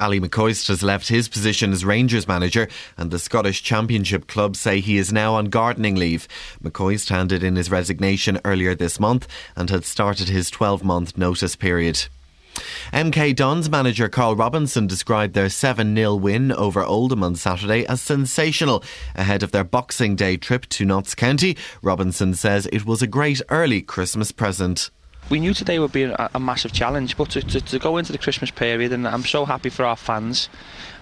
Ally McCoist has left his position as Rangers manager, and the Scottish Championship club say he is now on gardening leave. McCoist handed in his resignation earlier this month and had started his 12 month notice period. MK Dons manager Karl Robinson described their 7 0 win over Oldham on Saturday as sensational. Ahead of their Boxing Day trip to Notts County, Robinson says it was a great early Christmas present. We knew today would be a, a massive challenge, but to, to, to, go into the Christmas period, and I'm so happy for our fans.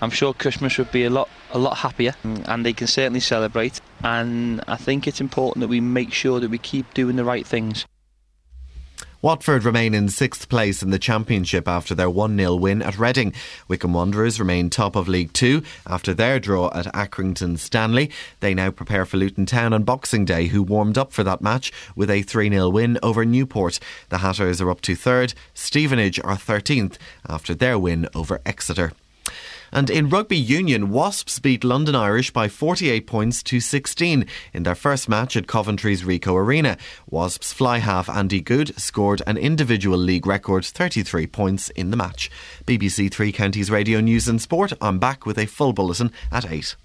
I'm sure Christmas would be a lot a lot happier, and they can certainly celebrate. And I think it's important that we make sure that we keep doing the right things. Watford remain in sixth place in the Championship after their 1 0 win at Reading. Wycombe Wanderers remain top of League Two after their draw at Accrington Stanley. They now prepare for Luton Town on Boxing Day, who warmed up for that match with a 3 0 win over Newport. The Hatters are up to third, Stevenage are 13th after their win over Exeter. And in rugby union, Wasps beat London Irish by 48 points to 16 in their first match at Coventry's Ricoh Arena. Wasps fly half Andy Goode scored an individual league record 33 points in the match. BBC Three Counties Radio News and Sport. I'm back with a full bulletin at 8.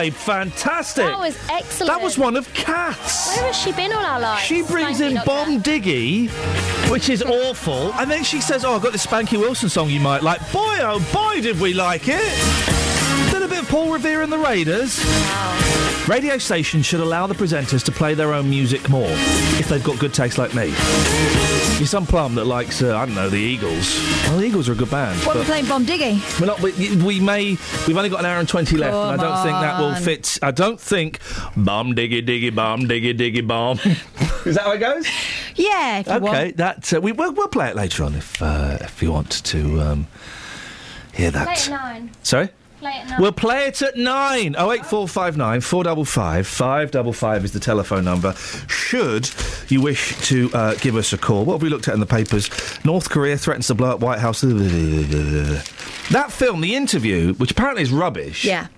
Played. Fantastic. That was excellent. That was one of Kath's. Where has she been all our lives? She brings in Bomb Diggy, which is awful, and then she says, "Oh, I've got this Spanky Wilson song you might like." Boy, oh boy, did we like it! Then a bit of Paul Revere and the Raiders. Radio stations should allow the presenters to play their own music more if they've got good taste like me. You're some plum that likes, uh, I don't know, the Eagles. Well, the Eagles are a good band. What, we're playing Bomb Diggy? we're not. We, we may. We've only got an hour and twenty left, and I don't think that will fit. I don't think. Bomb diggy diggy bomb diggy diggy bomb. [LAUGHS] Is that how it goes? Yeah, if you Okay, want. that uh, we we'll, we'll play it later on if uh, if you want to um, hear that. Play at nine. Sorry. Play at nine. We'll play it at nine. Oh eight four five nine four double five five double five is the telephone number. Should you wish to uh, give us a call? What have we looked at in the papers? North Korea threatens to blow up White House. That film, The Interview, which apparently is rubbish. Yeah.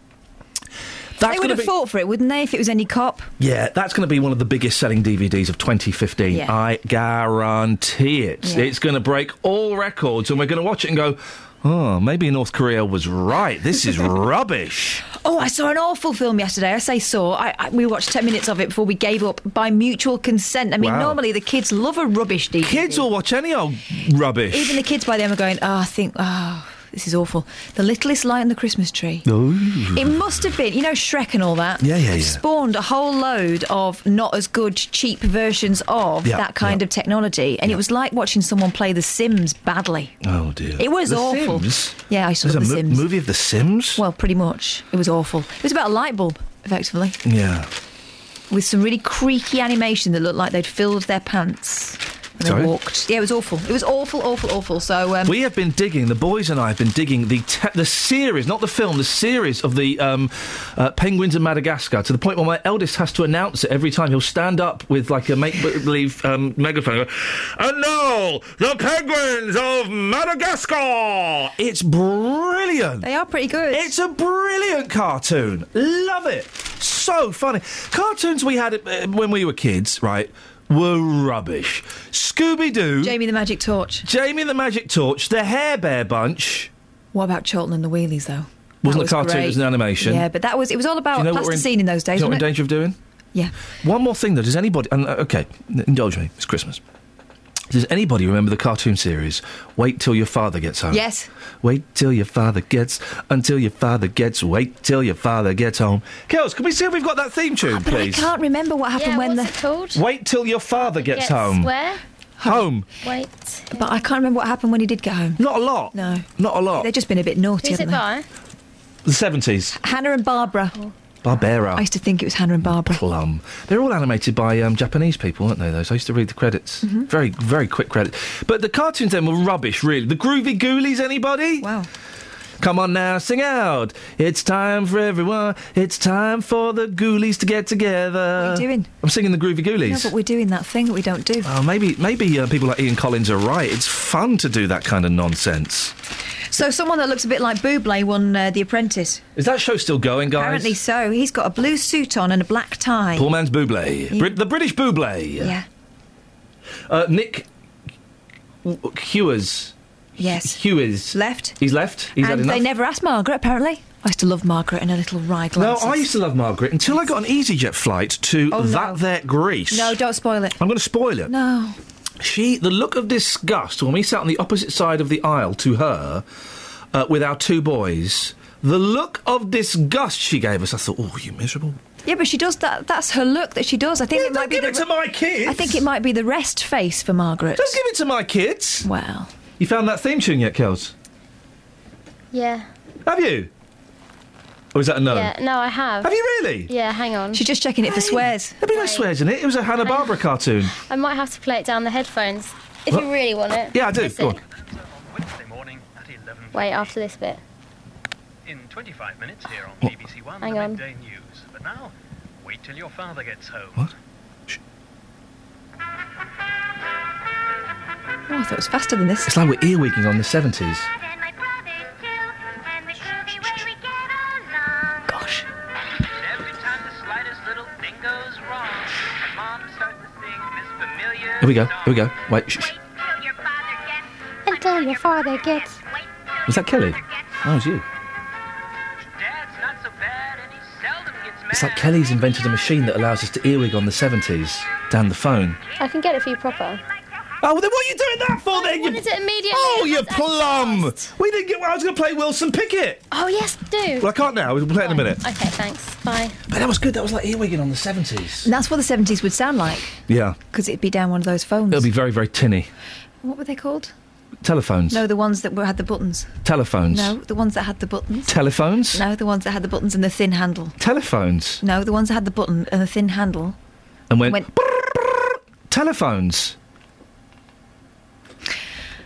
That's they would have be- fought for it, wouldn't they, if it was any cop? Yeah, that's going to be one of the biggest selling DVDs of 2015. Yeah. I guarantee it. Yeah. It's going to break all records, and we're going to watch it and go, oh, maybe North Korea was right. This is [LAUGHS] rubbish. Oh, I saw an awful film yesterday. I say saw. I, I, we watched 10 minutes of it before we gave up by mutual consent. I mean, Wow. normally the kids love a rubbish DVD. Kids will watch any old rubbish. Even the kids by them are going, oh, I think, oh, this is awful. The littlest light on the Christmas tree. Ooh. It must have been, you know, Shrek and all that. Yeah, yeah, yeah. Spawned a whole load of not as good, cheap versions of Yeah, that kind yeah. of technology, and it was like watching someone play The Sims badly. Oh, dear. It was The awful. Sims? Yeah, I saw There's The a mo- Sims. movie of The Sims? Well, pretty much. It was awful. It was about a light bulb, effectively, Yeah. with some really creaky animation that looked like they'd filled their pants when Sorry? walked. Yeah, it was awful. It was awful, awful, awful. So um, We have been digging, the boys and I have been digging the te- the series, not the film, the series of the um, uh, Penguins of Madagascar to the point where my eldest has to announce it every time. He'll stand up with like a make believe um, megaphone and And now, the Penguins of Madagascar! It's brilliant! they are pretty good. It's a brilliant cartoon. Love it. So funny. Cartoons we had uh, when we were kids, right, were rubbish. Scooby Doo. Jamie the Magic Torch. Jamie the Magic Torch, the Hair Bear Bunch. What about Charlton and the Wheelies, though? Wasn't That a was cartoon, great. it was an animation. Yeah, but that was it was all Do about you know plasticine in, those days, Do you know what we're in danger of doing? Yeah. One more thing, though. Does anybody. And, uh, okay, indulge me. It's Christmas. Does anybody remember the cartoon series Wait Till Your Father Gets Home? Yes. Wait till your father gets, until your father gets, wait till your father gets home. Girls, can we see if we've got that theme tune, Ah, But please? I can't remember what happened Yeah, when what's the it called? Wait till your father gets, Gets home. Where? Home. Wait. But I can't remember what happened when he did get home. Not a lot. No. Not a lot. They've just been a bit naughty, Who's it haven't they? by? The 70s. Hannah and Barbara. Barbera. I used to think it was Hannah and Barbara. Plum. They're all animated by um, Japanese people, aren't they? Those I used to read the credits. Mm-hmm. Very, very quick credits. But the cartoons then were rubbish, really. The Groovy Ghoulies, anybody? Wow. Come on now, sing out. It's time for everyone. It's time for the Ghoulies to get together. What are you doing? I'm singing the Groovy No, but we're doing that thing that we don't do. Oh, maybe maybe uh, people like Ian Collins are right. It's fun to do that kind of nonsense. So someone that looks a bit like Buble won uh, The Apprentice. Is that show still going, guys? Apparently so. He's got a blue suit on and a black tie. Poor man's Buble. Yeah. Brit- the British Buble. Yeah. Uh, Nick Hewers. Yes. Hewers. Left. He's left. He's and they never asked Margaret, apparently. I used to love Margaret and her little wry no. I used to love Margaret until I got an EasyJet flight to Oh, that no. there Greece. No, don't spoil it. I'm going to spoil it. No. She, the look of disgust when we sat on the opposite side of the aisle to her uh, with our two boys, the look of disgust she gave us, I thought, oh, you miserable. Yeah, but she does that. That's her look that she does. I think it might be give the it to my kids. I think it might be the rest face for Margaret. Don't give it to my kids. Well, You found that theme tune yet, Kels? Yeah. Have you? Or is that a no? Yeah. No, I have. Have you really? Yeah. Hang on. she's just checking it for swears. There'd be no swears in it. It was a Hanna Barbera cartoon. I might have to play it down the headphones if What? you really want it. Yeah, I do. Listen. Go on. Wednesday morning at 11. Wait after this bit. In 25 minutes here on What? BBC One, Hang the on. midday news. But now, wait till your father gets home. What? Oh, I thought it was faster than this. It's like we're earwigging on the 70s. Here we go. Here we go. Wait. Shh, shh. Until your father gets. Was that Kelly? Oh, it was you. Dad's not so bad It's like Kelly's invented a machine that allows us to earwig on the 70s down the phone. I can get it for you proper. Oh, well, then what are you doing that for then? You... Wanted it immediately. Oh, you It has plum! We didn't get. I was going to play Wilson Pickett. Oh yes, do. Well, I can't now. We'll play it in a minute. Okay, thanks. Bye. But that was good. That was like earwigging on the 70s. And that's what the 70s would sound like Yeah. because it'd be down one of those phones. It'll be very, very tinny. What were they called? Telephones. No, the ones that were, had the buttons. Telephones. No, the ones that had the buttons. Telephones. No, the ones that had the buttons and the thin handle. Telephones. No, the ones that had the button and the thin handle. And went. Went- [LAUGHS] Telephones.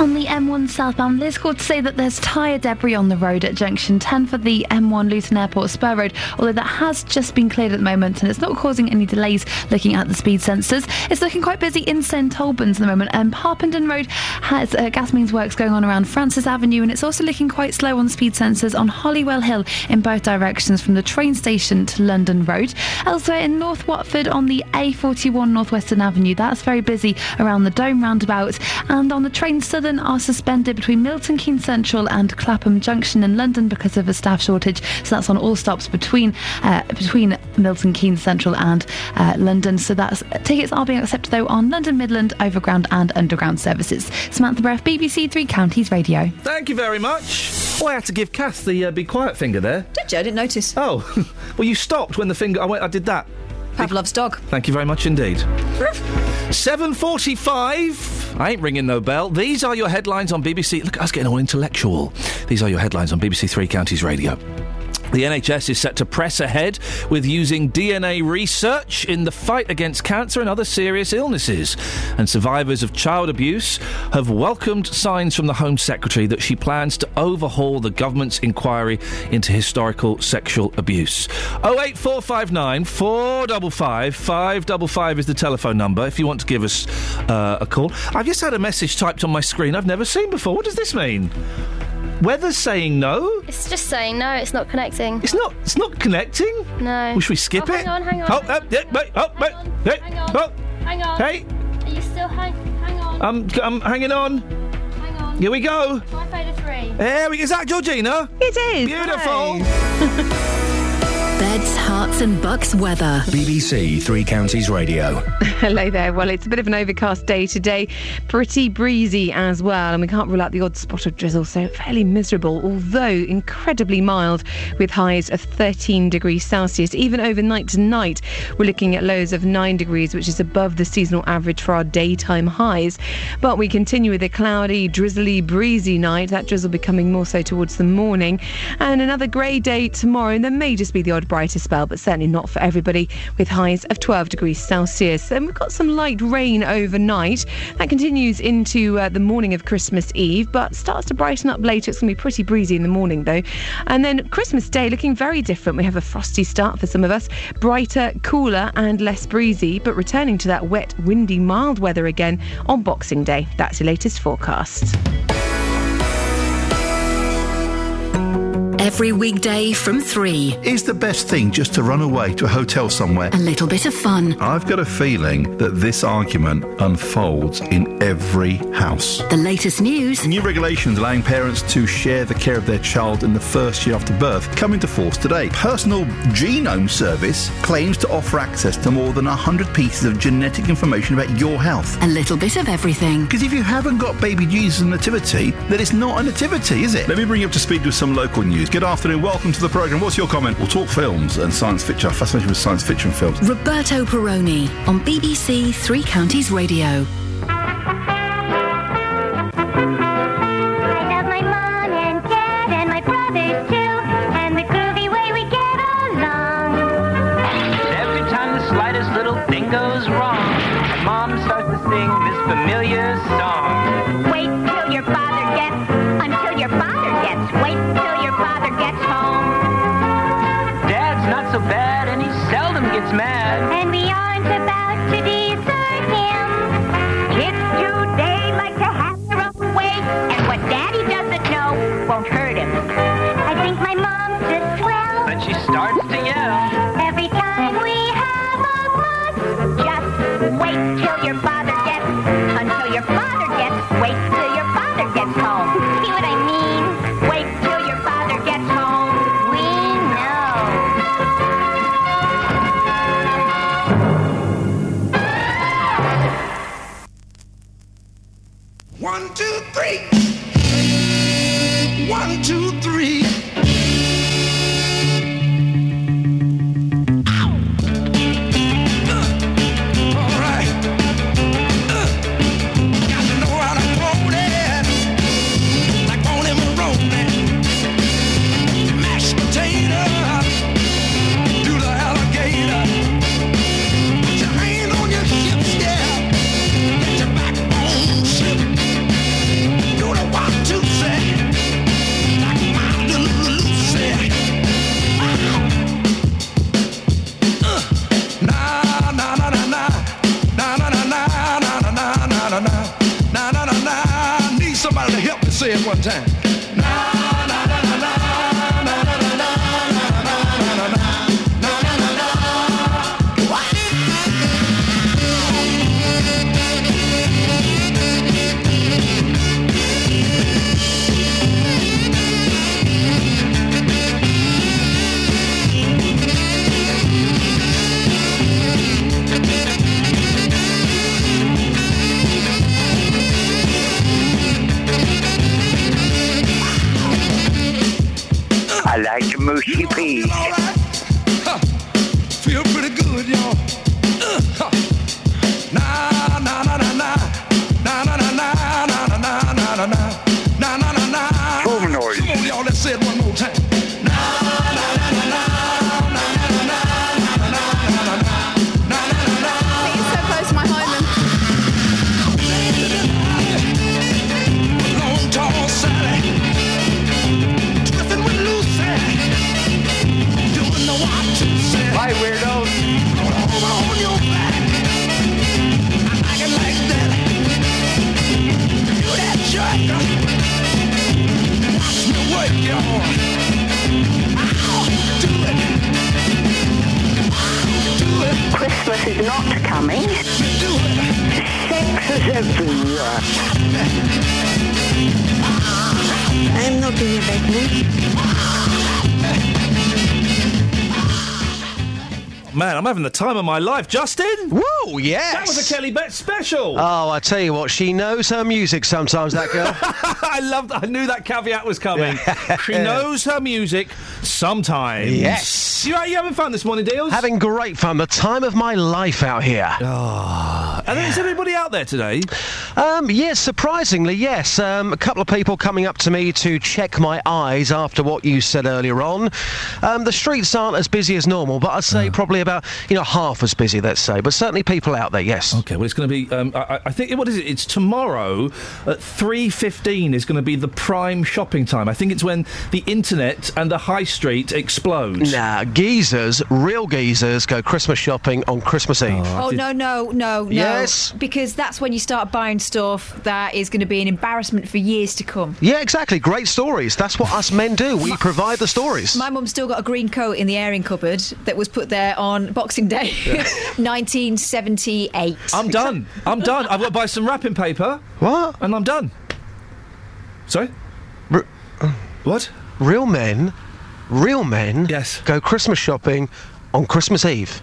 On the M1 southbound, Liz called to say that there's tyre debris on the road at junction 10 for the M1 Luton Airport Spur Road, although that has just been cleared at the moment and it's not causing any delays looking at the speed sensors. It's looking quite busy in St Albans at the moment. Um, Harpenden Road has uh, gas means works going on around Francis Avenue and it's also looking quite slow on speed sensors on Holywell Hill in both directions from the train station to London Road. Elsewhere in North Watford on the A41 Northwestern Avenue, that's very busy around the Dome roundabout and on the train Southern are suspended between Milton Keynes Central and Clapham Junction in London because of a staff shortage. So that's on all stops between uh, between Milton Keynes Central and uh, London. So that's tickets are being accepted though on London Midland Overground and Underground services. Samantha Breath, BBC Three Counties Radio. Thank you very much. Oh, I had to give Kath the uh, be quiet finger there. Did you? I didn't notice. Oh, [LAUGHS] well, you stopped when the finger. I went. I did that. Pavlov's dog. Thank you very much indeed. 7.45. I ain't ringing no bell. These are your headlines on BBC. Look, I was getting all intellectual. These are your headlines on BBC Three Counties Radio. The NHS is set to press ahead with using DNA research in the fight against cancer and other serious illnesses. And survivors of child abuse have welcomed signs from the Home Secretary that she plans to overhaul the government's inquiry into historical sexual abuse. 08459 455 555 is the telephone number if you want to give us uh, a call. I've just had a message typed on my screen I've never seen before. What does this mean? Weather's saying no? It's just saying no. It's not connecting. It's not. It's not connecting. No. Well, should we skip oh, it? Hang on. Hang on. Oh, oh yeah, wait, oh, wait, hey, Hang on. oh, Hang on. hey, Are you still hang? Hang on. I'm, I'm hanging on. hang on. Here we go. Try fader three. There we, is that Georgina? It is. Beautiful. [LAUGHS] Beds, Herts, and bucks weather. BBC Three Counties Radio. [LAUGHS] Hello there. Well, it's a bit of an overcast day today, pretty breezy as well, and we can't rule out the odd spot of drizzle, so fairly miserable, although incredibly mild with highs of 13 degrees Celsius. Even overnight tonight, we're looking at lows of 9 degrees, which is above the seasonal average for our daytime highs. But we continue with a cloudy, drizzly, breezy night, that drizzle becoming more so towards the morning, and another grey day tomorrow, and there may just be the odd brighter spell, but certainly not for everybody, with highs of 12 degrees Celsius. And we've got some light rain overnight. That continues into uh, the morning of Christmas Eve, but starts to brighten up later. It's going to be pretty breezy in the morning, though. And then Christmas Day looking very different. We have a frosty start for some of us, brighter, cooler, and less breezy, but returning to that wet, windy, mild weather again on Boxing Day. That's your latest forecast. Every weekday from 3. Is the best thing just to run away to a hotel somewhere? A little bit of fun. I've got a feeling that this argument unfolds in every house. The latest news. New regulations allowing parents to share the care of their child in the first year after birth come into force today. Personal Genome Service claims to offer access to more than 100 pieces of genetic information about your health. A little bit of everything. Because if you haven't got baby Jesus' nativity, then it's not a nativity, is it? Let me bring you up to speed with some local news. Good afternoon, welcome to the programme. What's your comment? We'll talk films and science fiction. I'm with science fiction films. Roberto Perrone on BBC Three Counties Radio. My life. Justin? Woo, yes. That was a Kelly Bet special. Oh, I tell you what, she knows her music sometimes, that girl. [LAUGHS] I loved I knew that caveat was coming. [LAUGHS] she knows her music sometimes. Yes. You, you having fun this morning, Deals? Having great fun. The time of my life out here. Oh. And is everybody out there today? Um, yes, surprisingly, yes. Um, a couple of people coming up to me to check my eyes after what you said earlier on. Um, the streets aren't as busy as normal, but I'd say probably about, you know, half as busy, let's say. But certainly people out there, yes. Okay, well, it's going to be. Um, I, I- I think what is it? It's tomorrow at three fifteen. Is going to be the prime shopping time. I think it's when the internet and the high street explode. Nah, geezers, real geezers, go Christmas shopping on Christmas Eve. Oh no no no no! Yes. because that's when you start buying stuff that is going to be an embarrassment for years to come. Yeah, exactly. Great stories. That's what us men do. We provide the stories. My mum's still got a green coat in the airing cupboard that was put there on Boxing Day, 1978. [LAUGHS] I'm done. I'm done. I've got to buy some wrapping paper. What? And I'm done. Sorry. what? Real men, real men. Yes. Go Christmas shopping on Christmas Eve.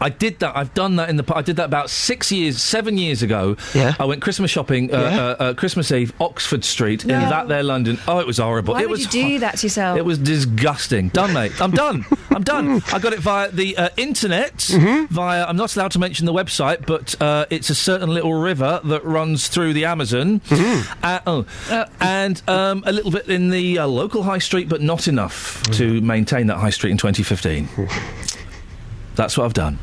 I did that. I've done that in the. pa- I did that about six years, seven years ago. Yeah. I went Christmas shopping, uh, Yeah. uh, uh, Christmas Eve, Oxford Street No. in that there London. Oh, it was horrible. Why it would was you do that to yourself? It was disgusting. Done, mate. I'm done. I'm done. [LAUGHS] I got it via the uh, internet. Mm-hmm. Via. I'm not allowed to mention the website, but uh, it's a certain little river that runs through the Amazon. Mm-hmm. Uh, oh, and um, a little bit in the uh, local high street, but not enough to maintain that high street in 2015. [LAUGHS] That's what I've done.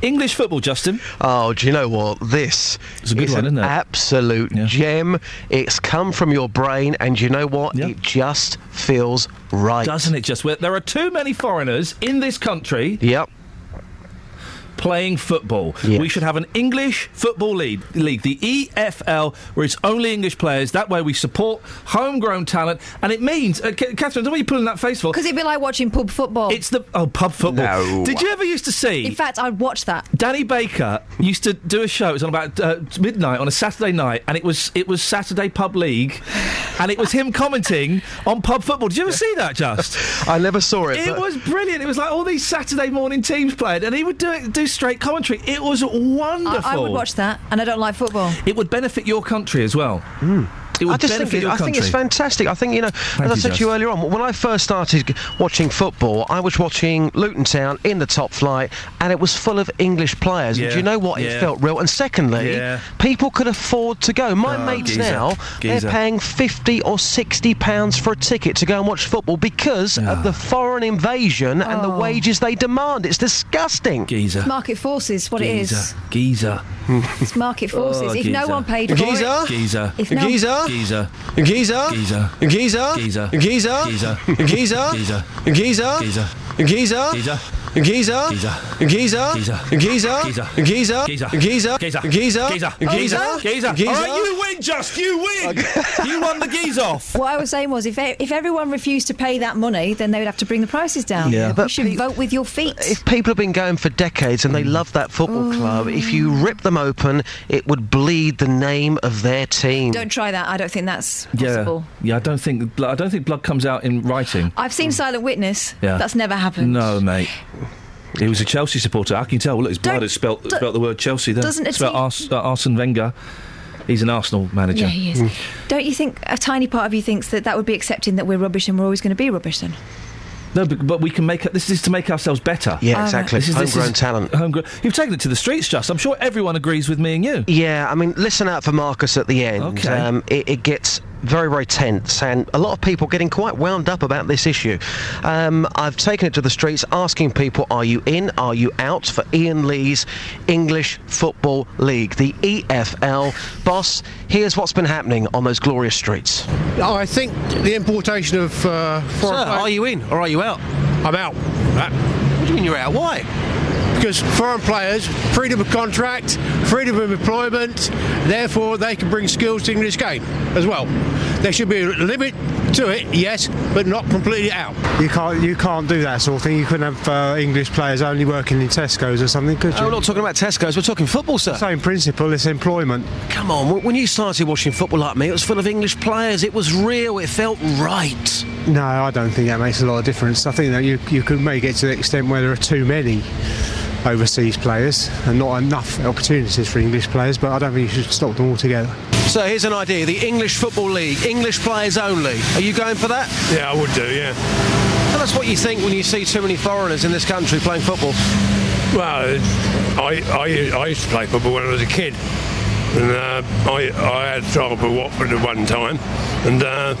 English football, Justin. Oh, do you know what? This It's a good is one, an isn't it? absolute gem. It's come from your brain, and you know what? It just feels right. Doesn't it just? There are too many foreigners in this country. Yep. Playing football. We should have an English football league, league, the EFL, where it's only English players. That way we support homegrown talent. And it means, uh, Ca- Catherine, what are you pulling that face for? Because it'd be like watching pub football. It's the. Oh, pub football. No. Did you ever used to see. In fact, I'd watch that. Danny Baker used to do a show. It was on about uh, midnight on a Saturday night, and it was it was Saturday Pub League, and it was him commenting on pub football. Did you ever see that? Just [LAUGHS] I never saw it. it but- was brilliant. It was like all these Saturday morning teams played, and he would do it do straight commentary. It was wonderful. I, I would watch that, and I don't like football. It would benefit your country as well. Hmm. It would I just benefit think, it, your I think it's fantastic. I think, you know, as I you, said to you earlier on, when I first started watching football, I was watching Luton Town in the top flight, and it was full of English players. And Yeah, do you know what? It felt real. And secondly, Yeah. people could afford to go. My Oh, mates geezer. now, Geezer. they're paying 50 or 60 pounds for a ticket to go and watch football because Ah. of the foreign invasion and the Oh. wages they demand. It's disgusting. Geezer. Market forces, what it is. Geezer. Geezer. It's market forces. Oh, if no one paid for Geezer? it, Geezer. if no, Geezer? Geezer. Geezer? Geezer. Geezer? Geezer. Geezer? Geezer. Geezer? Geezer. Geezer? Geezer. Geezer? Geezer. Geezer? Geezer. Geezer? Geezer. Geezer? Geezer. Geezer? Geezer. Geezer? Geezer. Geezer? Geezer. Geezer? Geezer. Geezer? Geezer. Geezer? All right, you win, Just. You win. you won the geese off. What I was saying was, if e- if everyone refused to pay that money, then they would have to bring the prices down. Yeah. you But should vote with your feet. If people have been going for decades and they love that football club, if you rip them open, it would bleed the name of their team. Don't try that. I don't think that's Yeah. possible. Yeah. I don't think. I don't think blood comes out in writing. I've seen Silent Witness. Yeah. That's never happened. No, mate. He was a Chelsea supporter. I can tell. Look, his blood has spelt, do- spelt the word Chelsea there. Doesn't a spelt Ars- uh, Arsene Wenger. He's an Arsenal manager. Yeah, he is. Mm. Don't you think a tiny part of you thinks that that would be accepting that we're rubbish and we're always going to be rubbish then? No, but, but we can make it. This is to make ourselves better. Yeah, exactly. This is, this Homegrown is talent. Homegrown. You've taken it to the streets, just. I'm sure everyone agrees with me and you. Yeah, I mean, listen out for Marcus at the end. Okay. Um, it, it gets very, very tense, and a lot of people getting quite wound up about this issue. Um, I've taken it to the streets asking people, are you in, are you out for Iain Lee's English Football League, the EFL? Boss, here's what's been happening on those glorious streets. I think the importation of uh, foreign Sir, are you in or are you out? I'm out. What do you mean you're out? Why? Because foreign players, freedom of contract, freedom of employment, therefore they can bring skills to the English game as well. There should be a limit to it, yes, but not completely out. You can't you can't do that sort of thing. You couldn't have uh, English players only working in Tesco's or something, could you? Oh, we're not talking about Tesco's, we're talking football, sir. Same principle, it's employment. Come on, when you started watching football like me, it was full of English players. It was real, it felt right. No, I don't think that makes a lot of difference. I think that you you could make it to the extent where there are too many overseas players and not enough opportunities for English players, but I don't think you should stop them altogether. So here's an idea the English Football League, English players only. Are you going for that? Yeah, I would do, yeah. Tell us what you think when you see too many foreigners in this country playing football. Well, I, I, I used to play football when I was a kid. And uh, I, I had trouble with Watford at one time. And uh,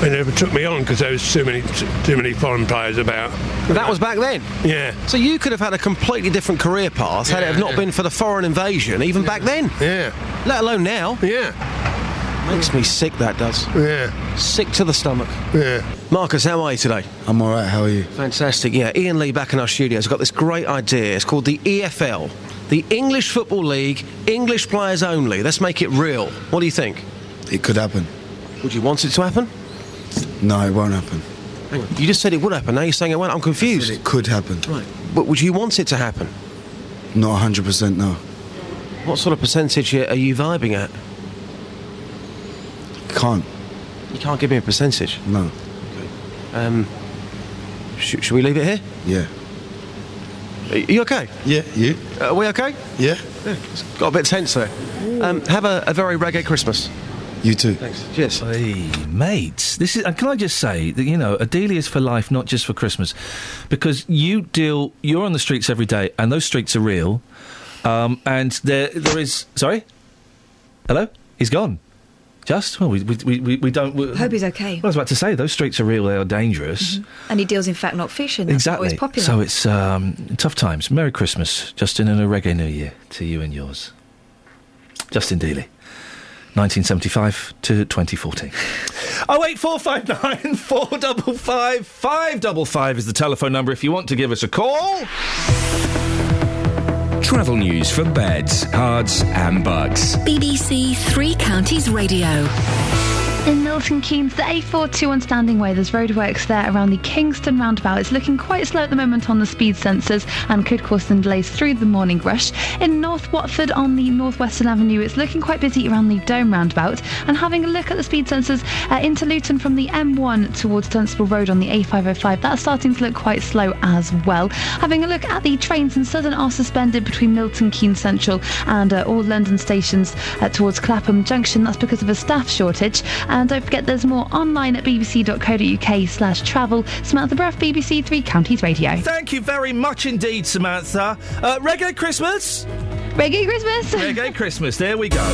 they never took me on because there was too many, too many foreign players about. That was back then? Yeah. So you could have had a completely different career path had it have not yeah. been for the foreign invasion, even back then. Yeah. Let alone now. Yeah. Makes me sick, that does. Yeah. Sick to the stomach. Yeah. Marcus, how are you today? I'm all right. How are you? Fantastic. Yeah, Iain Lee back in our studios got this great idea. It's called the EFL, the English Football League, English players only. Let's make it real. What do you think? It could happen. Would you want it to happen? No, it won't happen. Hang on. You just said it would happen. Now you're saying it won't. I'm confused. It could happen. Right. But would you want it to happen? Not 100%, no. What sort of percentage are you vibing at? Can't. You can't give me a percentage. No. Um, sh- should we leave it here? Yeah. Are you okay? Yeah, you? Are we okay? Yeah. It's got a bit tense there. Um, have a, a very reggae Christmas. You too. Thanks. Cheers. Hey, mates. This is. And can I just say that you know, Adelia is for life, not just for Christmas, because you deal. You're on the streets every day, and those streets are real. Um, and there, there is. Sorry. Hello. He's gone. Just well, we we we, we, we don't. We, Hope he's okay. I was about to say those streets are real. They are dangerous. And he deals in fact not fish, and that's Exactly. always popular. So it's um, tough times. Merry Christmas, Justin, and a reggae New Year to you and yours. Justin Dealey, 1975 to 2014. [LAUGHS] 08459 [LAUGHS] 555 is the telephone number if you want to give us a call. Travel news for beds, Herts, and Bucks. BBC Three Counties Radio. In Milton Keynes, the A421 Standing Way, there's roadworks there around the Kingston roundabout. It's looking quite slow at the moment on the speed sensors and could cause some delays through the morning rush. In North Watford on the Northwestern Avenue, it's looking quite busy around the Dome roundabout. And having a look at the speed sensors uh, into Luton from the M1 towards Dunstable Road on the A505, that's starting to look quite slow as well. Having a look at the trains in Southern are suspended between Milton Keynes Central and uh, all London stations uh, towards Clapham Junction. That's because of a staff shortage. And don't forget there's more online at bbc.co.uk slash travel. Samantha Bruff, BBC Three Counties Radio. Thank you very much indeed, Samantha. Uh, reggae Christmas? Reggae Christmas? [LAUGHS] Reggae Christmas, there we go.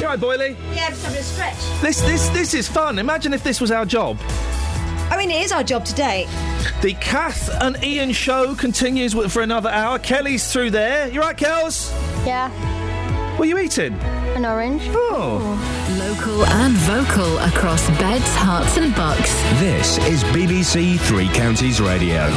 You right, Boyley? Yeah, just having a stretch. This, this, this is fun. Imagine if this was our job. I mean, it is our job today. The Kath and Ian show continues for another hour. Kelly's through there. You right, Kels? Yeah. What are you eating? An orange. Oh. Local and vocal across beds, Herts, and bucks. This is BBC Three Counties Radio.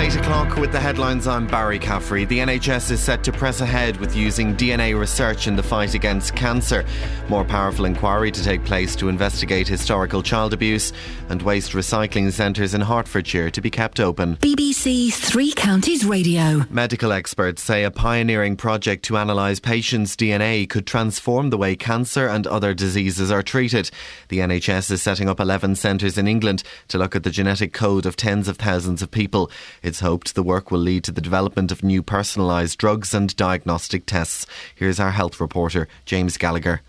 8 o'clock with the headlines. I'm Barry Caffrey. The NHS is set to press ahead with using DNA research in the fight against cancer. More powerful inquiry to take place to investigate historical child abuse and waste recycling centres in Hertfordshire to be kept open. BBC Three Counties Radio. Medical experts say a pioneering project to analyse patients' DNA could transform the way cancer and other diseases are treated. The NHS is setting up 11 centres in England to look at the genetic code of tens of thousands of people. It's hoped the work will lead to the development of new personalised drugs and diagnostic tests. Here's our health reporter, James Gallagher.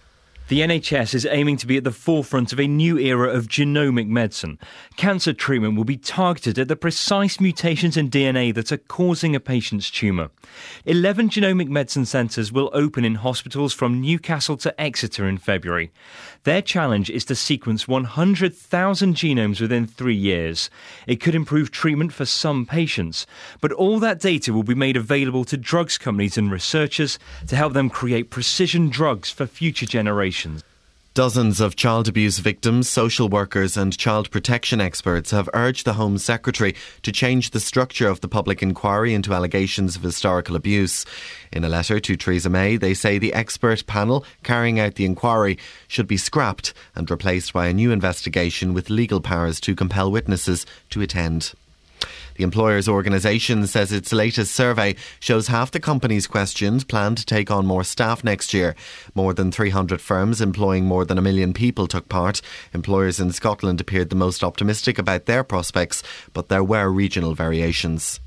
The NHS is aiming to be at the forefront of a new era of genomic medicine. Cancer treatment will be targeted at the precise mutations in DNA that are causing a patient's tumour. 11 genomic medicine centres will open in hospitals from Newcastle to Exeter in February. Their challenge is to sequence 100,000 genomes within three years. It could improve treatment for some patients, but all that data will be made available to drugs companies and researchers to help them create precision drugs for future generations. Dozens of child abuse victims, social workers, and child protection experts have urged the Home Secretary to change the structure of the public inquiry into allegations of historical abuse. In a letter to Theresa May, they say the expert panel carrying out the inquiry should be scrapped and replaced by a new investigation with legal powers to compel witnesses to attend. The employers' organisation says its latest survey shows half the companies questioned plan to take on more staff next year. More than 300 firms employing more than a million people took part. Employers in Scotland appeared the most optimistic about their prospects, but there were regional variations.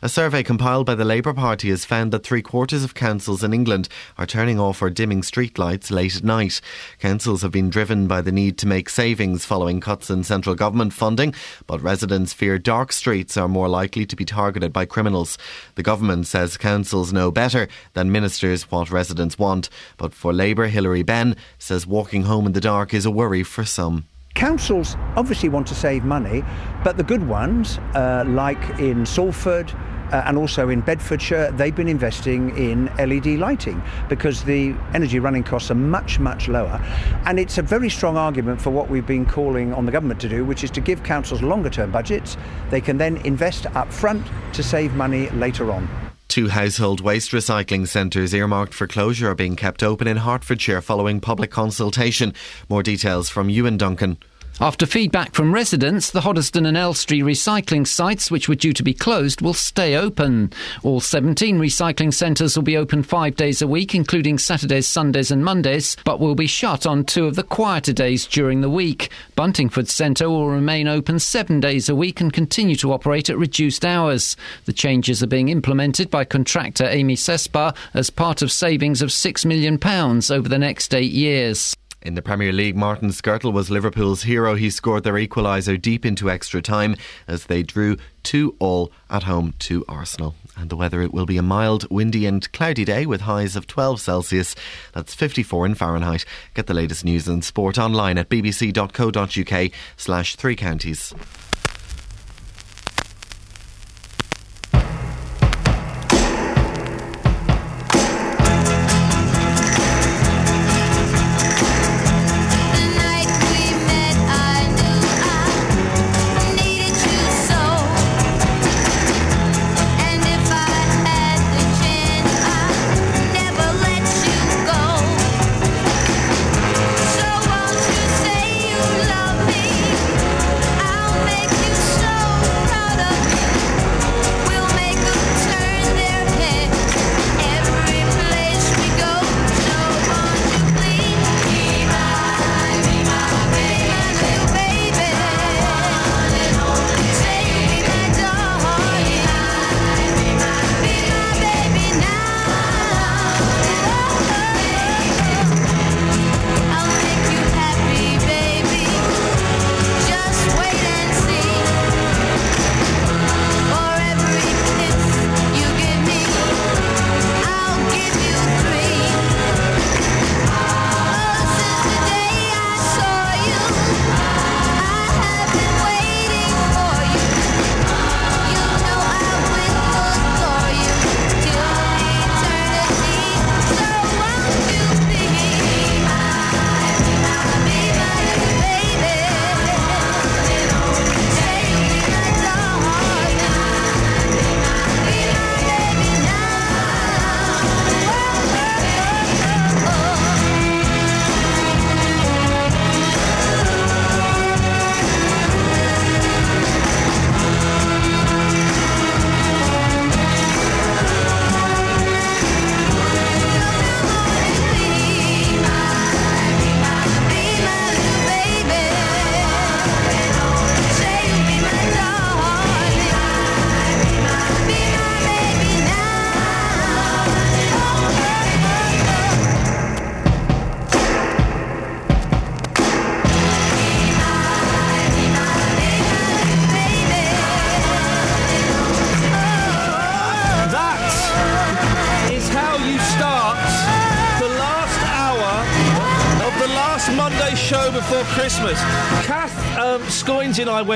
A survey compiled by the Labour Party has found that three quarters of councils in England are turning off or dimming streetlights late at night. Councils have been driven by the need to make savings following cuts in central government funding, but residents fear dark streets are more likely to be targeted by criminals. The government says councils know better than ministers what residents want, but for Labour, Hilary Benn says walking home in the dark is a worry for some. Councils obviously want to save money, but the good ones, uh, like in Salford, uh, and also in Bedfordshire, they've been investing in LED lighting because the energy running costs are much, much lower. And it's a very strong argument for what we've been calling on the government to do, which is to give councils longer term budgets. They can then invest up front to save money later on. Two household waste recycling centres earmarked for closure are being kept open in Hertfordshire following public consultation. More details from Ewan Duncan. After feedback from residents, the Hoddesdon and Elstree recycling sites, which were due to be closed, will stay open. All 17 recycling centres will be open five days a week, including Saturdays, Sundays, and Mondays, but will be shut on two of the quieter days during the week. Buntingford Centre will remain open seven days a week and continue to operate at reduced hours. The changes are being implemented by contractor Amey Cespa as part of savings of £6 million over the next eight years. In the Premier League, Martin Skrtel was Liverpool's hero. He scored their equaliser deep into extra time as they drew 2 all at home to Arsenal. And the weather, it will be a mild, windy, and cloudy day with highs of 12 Celsius. That's 54 in Fahrenheit. Get the latest news and sport online at bbc.co.uk slash three counties.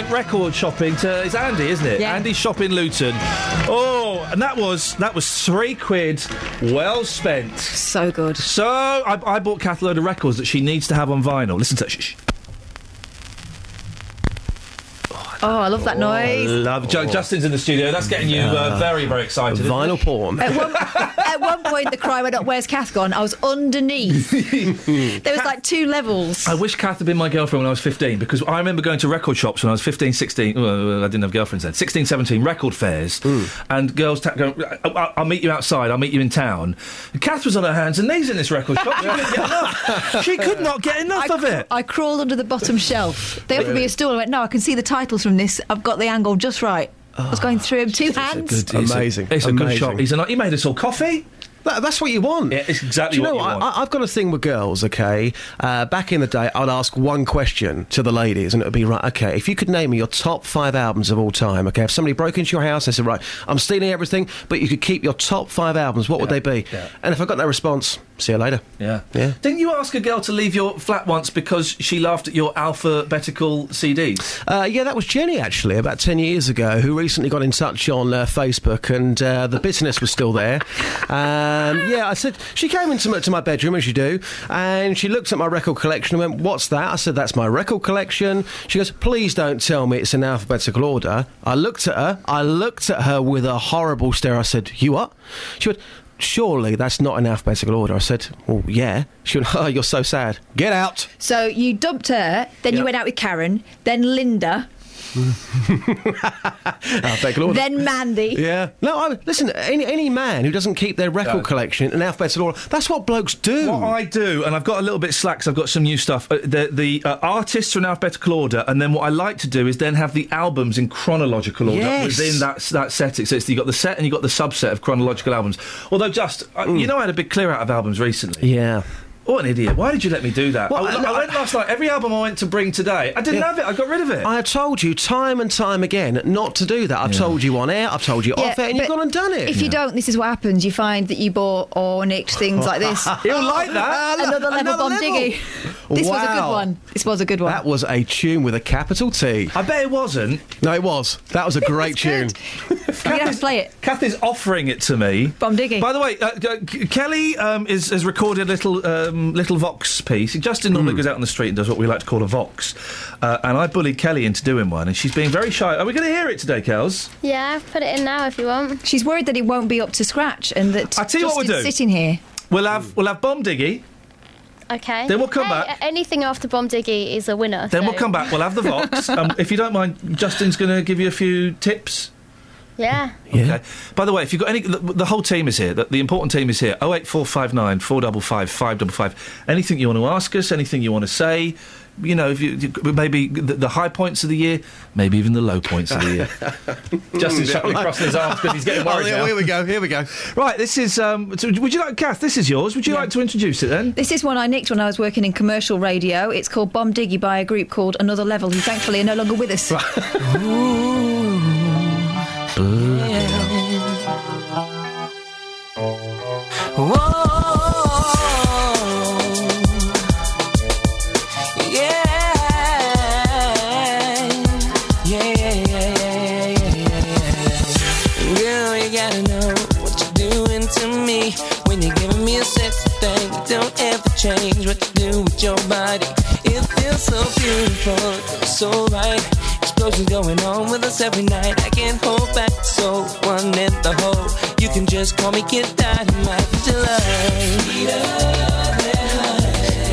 Went record shopping to. It's Andy, isn't it? Yeah. Andy's shop in Luton. Oh, and that was that was three quid, well spent. So good. So I, I bought Kath a load of records that she needs to have on vinyl. Listen to. Shh, shh. Oh, I love that noise. Love. Ju- Justin's in the studio. That's getting you uh, very, very excited. Vinyl porn. At one, [LAUGHS] at one point, the cry went up, Where's Kath gone? I was underneath. [LAUGHS] there was like two levels. I wish Kath had been my girlfriend when I was 15 because I remember going to record shops when I was 15, 16. Well, I didn't have girlfriends then. 16, 17, record fairs. Hmm. And girls ta- going, "I- I'll meet you outside, I'll meet you in town. And Kath was on her hands and knees in this record shop. She couldn't get enough. [LAUGHS] She could not get enough I, of it. I crawled under the bottom shelf. They offered me a stool. I went, No, I can see the titles from this. I've got the angle just right. I was going through him two hands. It's a- Amazing. It's a good Amazing. shop. He's a, he made us all coffee. That, that's what you want. Yeah, it's exactly Do you know what you want. I, I've got a thing with girls, okay? Uh, back in the day, I'd ask one question to the ladies, and it would be, right, okay, if you could name me your top five albums of all time, okay? If somebody broke into your house, they said, right, I'm stealing everything, but you could keep your top five albums, what would they be? yeah. And if I got no response, see you later. Yeah. Yeah. Didn't you ask a girl to leave your flat once because she laughed at your alphabetical CDs? Uh, yeah, that was Jenny actually about ten years ago, who recently got in touch on uh, Facebook, and uh, the bitterness was still there. Um, yeah, I said she came into my, to my bedroom as you do, and she looked at my record collection and went, "What's that?" I said, "That's my record collection." She goes, "Please don't tell me it's in alphabetical order." I looked at her. I looked at her with a horrible stare. I said, "You what?" She went. Surely that's not in alphabetical order. I said, "Well, yeah." She went, "Oh, you're so sad. Get out." So you dumped her, then you went out with Karen, then Linda, [LAUGHS] alphabetical order. then Mandy. Yeah. No, I, listen, any, any man who doesn't keep their record No. collection in alphabetical order, that's what blokes do. What I do, and I've got a little bit slack 'cause I've got some new stuff. Uh, the the uh, artists are in alphabetical order, and then what I like to do is then have the albums in chronological order Yes. within that that setting. So it's, you've got the set and you've got the subset of chronological albums. Although, just uh, you know, I had a big clear out of albums recently. Yeah. What an idiot! Why did you let me do that? Well, I, I- I went last night. Every album I went to bring today, I didn't Yeah. have it. I got rid of it. I have told you time and time again not to do that. I've told you on air, I've told you off air, and you've gone and done it. If you don't, this is what happens. You find that you bought or nicked things like this. [LAUGHS] He'll like that. [LAUGHS] Another level Another bomb level. diggy. [LAUGHS] This was a good one. This was a good one. That was a tune with a capital T. I bet it wasn't. No, it was. That was a great tune. you have to play it. Kath is offering it to me. Bomb diggy. By the way, uh, uh, Kelly um, is, has recorded a little um, little Vox piece. Justin Hmm. normally goes out on the street and does what we like to call a Vox, uh, and I bullied Kelly into doing one, and she's being very shy. Are we going to hear it today, Kels? Yeah, I've put it in now if you want. She's worried that it won't be up to scratch and that I tell you what we'll Justin's do. sitting here. We'll have we'll have Bomb Diggy. Okay. Then we'll come Hey, back. Anything after Bomb Diggy is a winner. Then so- we'll come back. We'll have the Vox. [LAUGHS] um, if you don't mind, Justin's going to give you a few tips. Yeah. Okay. By the way, if you've got any, the, the whole team is here. The, the important team is here. Oh eight four five nine four double five five double five. Anything you want to ask us? Anything you want to say? You know, if you, you- maybe the, the high points of the year, maybe even the low points of the year. [LAUGHS] Justin's shuffling crossing his arms because he's getting worried Oh, now. here we go, here we go. Right, this is. Um, so would you like, Kath? This is yours. Would you like to introduce it then? This is one I nicked when I was working in commercial radio. It's called Bomb Diggy by a group called Another Level, who thankfully are no longer with us. [LAUGHS] [LAUGHS] change what you do with your body. It feels so beautiful, so right. Explosions going on with us every night. I can't hold back, so one in the hole. You can just call me Kid Dynamite, cause you love.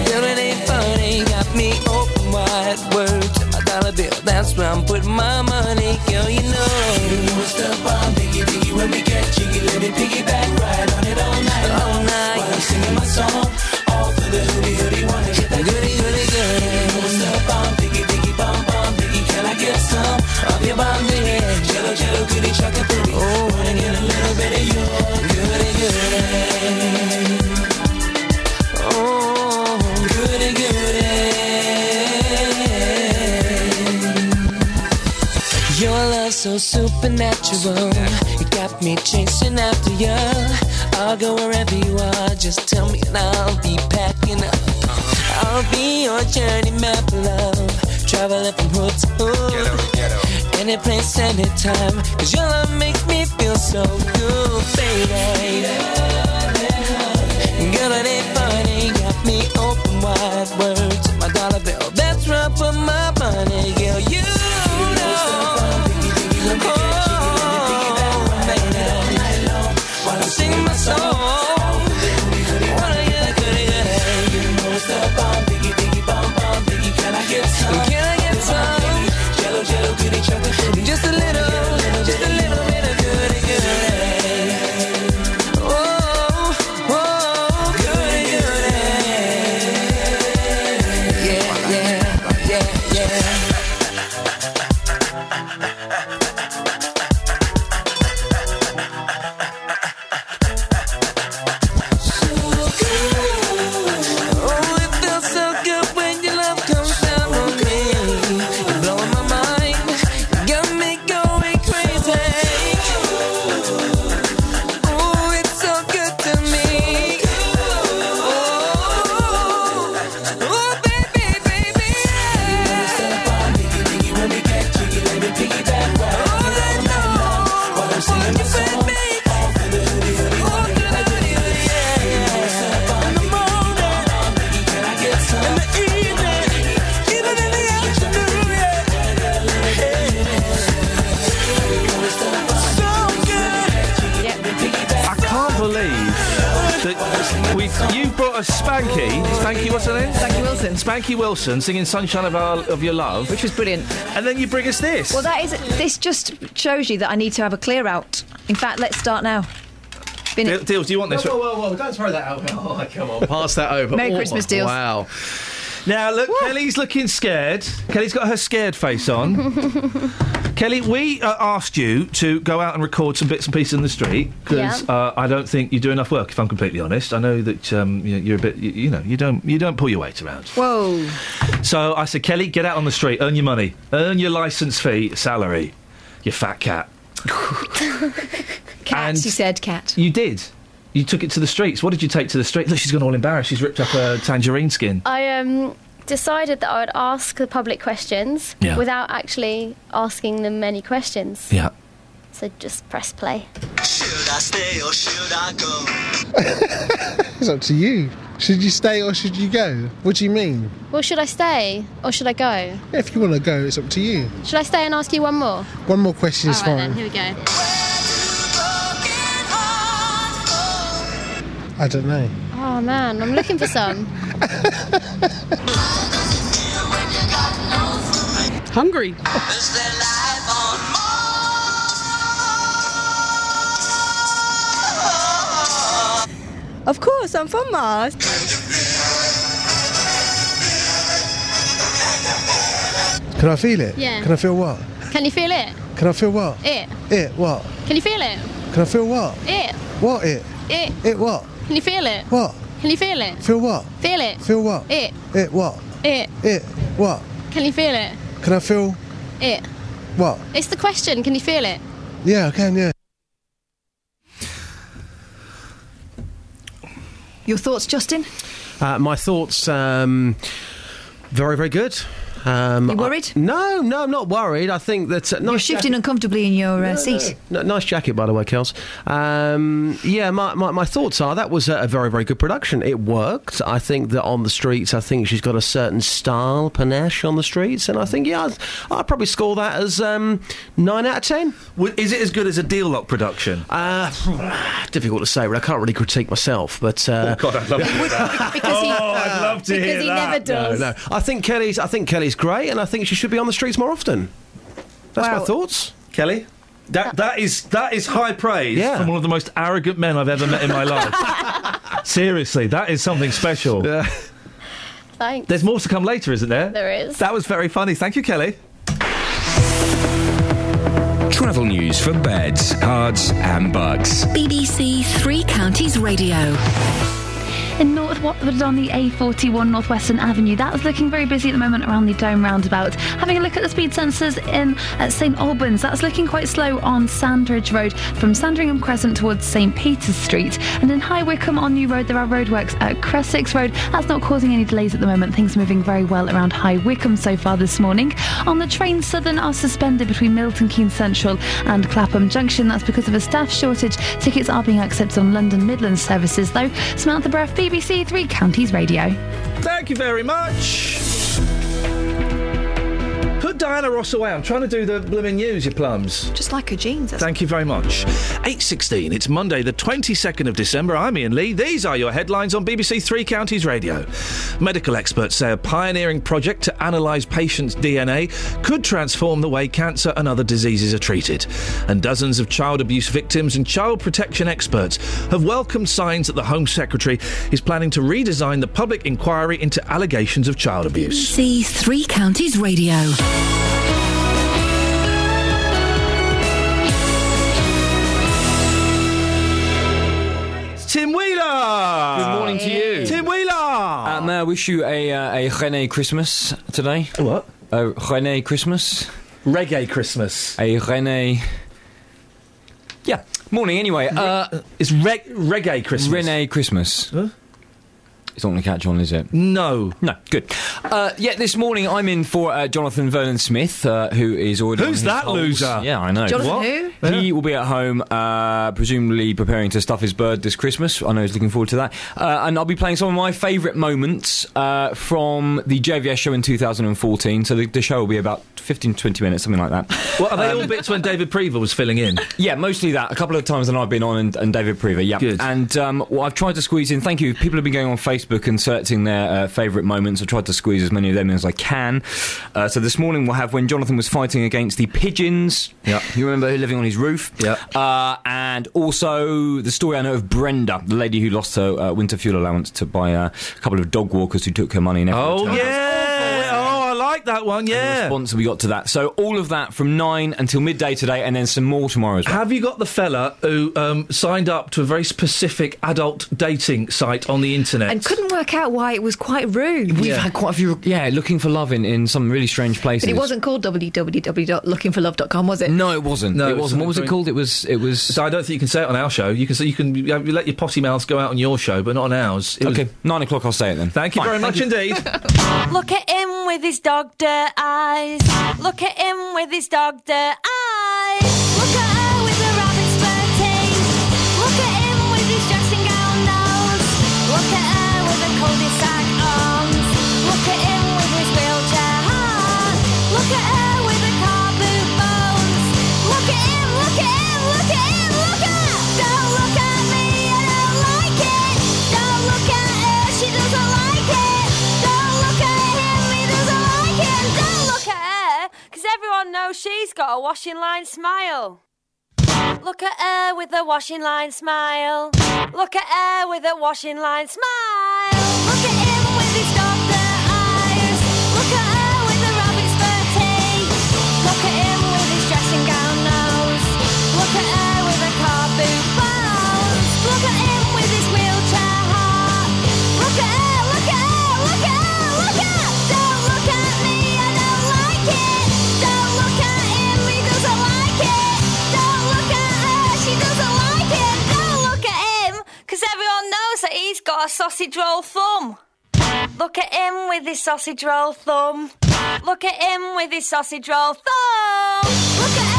Girl, it ain't funny, got me open wide. Word to my dollar bill, that's where I'm putting my money, girl, you know. You know it's the bomb, biggie, biggie, when we get jiggy, let me piggyback supernatural. You got me chasing after you. I'll go wherever you are. Just tell me and I'll be packing up. I'll be your journey map, love. Traveling from hood to hood. Any place, anytime. Cause your love makes me feel so good, baby. Girl, it ain't funny. Got me open wide. Wilson singing "Sunshine of Our, of Your Love," which was brilliant. And then you bring us this. Well, that is. This just shows you that I need to have a clear out. In fact, let's start now. Bin it. Deal- Deals, do you want this? Whoa, whoa, whoa, don't throw that out. [LAUGHS] Oh, come on, pass that over. Merry Oh, Christmas, Deals. Wow. Now look, Kelly's looking scared. Kelly's got her scared face on. [LAUGHS] Kelly, we uh, asked you to go out and record some bits and pieces in the street because Yeah. uh, I don't think you do enough work. If I'm completely honest, I know that um, you- you're a bit, you, you know, you don't, you don't pull your weight around. Whoa. So I said, Kelly, get out on the street, earn your money, earn your license fee, salary, you fat cat. [LAUGHS] Cat, And- she said cat. You did. You took it to the streets. What did you take to the street? Look, she's gone all embarrassed. She's ripped up her tangerine skin. I um, decided that I would ask the public questions Yeah. without actually asking them many questions. Yeah. So just press play. Should I stay or should I go? [LAUGHS] It's up to you. Should you stay or should you go? What do you mean? Well, should I stay or should I go? If you want to go, it's up to you. Should I stay and ask you one more? One more question is All right then, fine. here we go. I don't know. Oh man, I'm looking for some. Hungry. Of course, I'm from Mars. Can I feel it? Yeah. Can I feel what? Can you feel it? Can I feel what? It. It what? Can you feel it? Can I feel what? It. What it? It. It what? Can you feel it? What? Can you feel it? Feel what? Feel it. Feel what? It. It what? It. It what? Can you feel it? Can I feel It. what? It's the question. Can you feel it? Yeah, I can. Yeah. Your thoughts, Justin? Uh, my thoughts, um, very, very good. Um, You worried? I- no, no, I'm not worried. I think that uh, nice You're shifting uncomfortably in your uh, seat. No, nice jacket, by the way, Kels. Um, yeah, my, my, my thoughts are that was a, a very, very good production. It worked. I think that on the streets, I think she's got a certain style, panache on the streets, and I think, yeah, I'd, I'd probably score that as um, 9 out of 10. Is it as good as a Deal Lock production? Uh, [SIGHS] difficult to say, but I can't really critique myself. But uh, Oh, God, I'd love to hear [LAUGHS] that. Because he, Oh, I'd love to because hear he that. never does. No, no. I think Kelly's. I think Kelly's great, and I think she should be on the streets more often. That's my thoughts. Kelly? That, that is that is high praise Yeah. from one of the most arrogant men I've ever met in my life. [LAUGHS] Seriously, that is something special. Yeah. Thanks. There's more to come later, isn't there? There is. That was very funny. Thank you, Kelly. Travel news for beds, cards, and Bucks. BBC Three Counties Radio. In North Watford on the A41 Northwestern Avenue. That's looking very busy at the moment around the Dome roundabout. Having a look at the speed sensors in at St Albans, that's looking quite slow on Sandridge Road from Sandringham Crescent towards St Peter's Street. And in High Wycombe on New Road, there are roadworks at Cressex Road. That's not causing any delays at the moment. Things are moving very well around High Wycombe so far this morning. On the train, Southern are suspended between Milton Keynes Central and Clapham Junction. That's because of a staff shortage. Tickets are being accepted on London Midland services, though. Samantha Breath, BBC Three Counties Radio. Thank you very much. Put Diana Ross away. I'm trying to do the blooming news, you plums. Just like her jeans. Thank you very much. 8.16, it's Monday, the 22nd of December. I'm Iain Lee. These are your headlines on BBC Three Counties Radio. Medical experts say a pioneering project to analyse patients' DNA could transform the way cancer and other diseases are treated. And dozens of child abuse victims and child protection experts have welcomed signs that the Home Secretary is planning to redesign the public inquiry into allegations of child abuse. BBC Three Counties Radio. Uh, I wish you a, uh, a René Christmas today? What? A René Christmas? Reggae Christmas. A René. Yeah. Morning, anyway. Uh, it's reg- reggae Christmas. René Christmas. It's not going to catch on, is it? No. No, good. Uh, yeah, this morning I'm in for uh, Jonathan Vernon Smith, uh, who is already. Who's his that holes. loser? Yeah, I know. Jonathan What? who? He will be at home, uh, presumably preparing to stuff his bird this Christmas. I know he's looking forward to that. Uh, and I'll be playing some of my favourite moments uh, from the JVS show in 2014. So the, the show will be about 15 20 minutes, something like that. Well, are they all bits when David Prever was filling in? Yeah, mostly that. A couple of times that I've been on, and, and David Prever, yeah. Good. And um, well, I've tried to squeeze in. Thank you. People have been going on Facebook and searching their uh, favourite moments. I've tried to squeeze as many of them in as I can. Uh, so this morning we'll have when Jonathan was fighting against the pigeons. Yeah. You remember living on his roof. Yeah. Uh, and also the story I know of Brenda, the lady who lost her uh, winter fuel allowance to buy a couple of dog walkers who took her money. And Oh, yeah. I like that one, The yeah. response we got to that. So all of that from nine until midday today, and then some more tomorrow as well. Have you got the fella who um, signed up to a very specific adult dating site on the internet? And couldn't work out why it was quite rude. We've Yeah. had quite a few, yeah, looking for love in, in some really strange places. But it wasn't called www.lookingforlove.com, was it? No, it wasn't. No, it it's wasn't. What was it called? It was. It was. So I don't think you can say it on our show. You can say you can you let your potty mouths go out on your show, but not on ours. It was- Okay, nine o'clock. I'll say it then. Thank you Fine, very much you. indeed. [LAUGHS] Look at him with his dog eyes. Look at him with his dog dirt eyes. Everyone knows she's got a washing line smile. Look at her with a washing line smile. Look at her with a washing line smile. Look at him with his doctor a sausage roll thumb. Look at him with his sausage roll thumb. Look at him with his sausage roll thumb. Look at her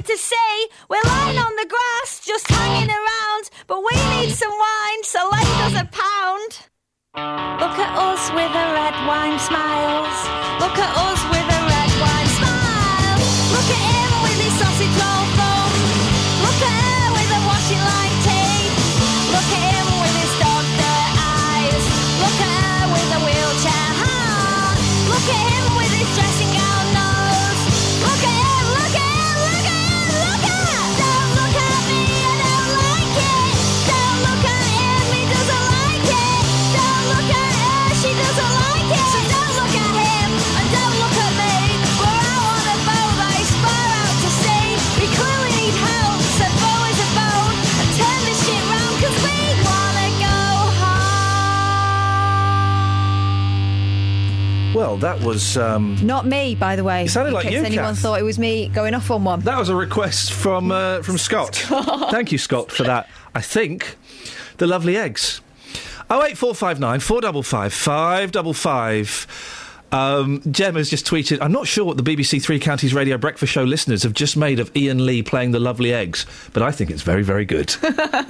nothing to see. We're lying on the grass, just hanging around. But we need some wine, so lend us a pound. Look at us with a red wine smiles. Look at us with Well, that was. Um, Not me, by the way. It sounded in like case you, anyone Kath. thought it was me going off on one. That was a request from uh, [LAUGHS] from Scott. Thank you, Scott, for that. I think the lovely eggs. Oh eight four five nine four double five five double five. Um, Gemma's just tweeted. I'm not sure what the BBC Three Counties Radio Breakfast Show listeners have just made of Iain Lee playing the lovely eggs, but I think it's very, very good.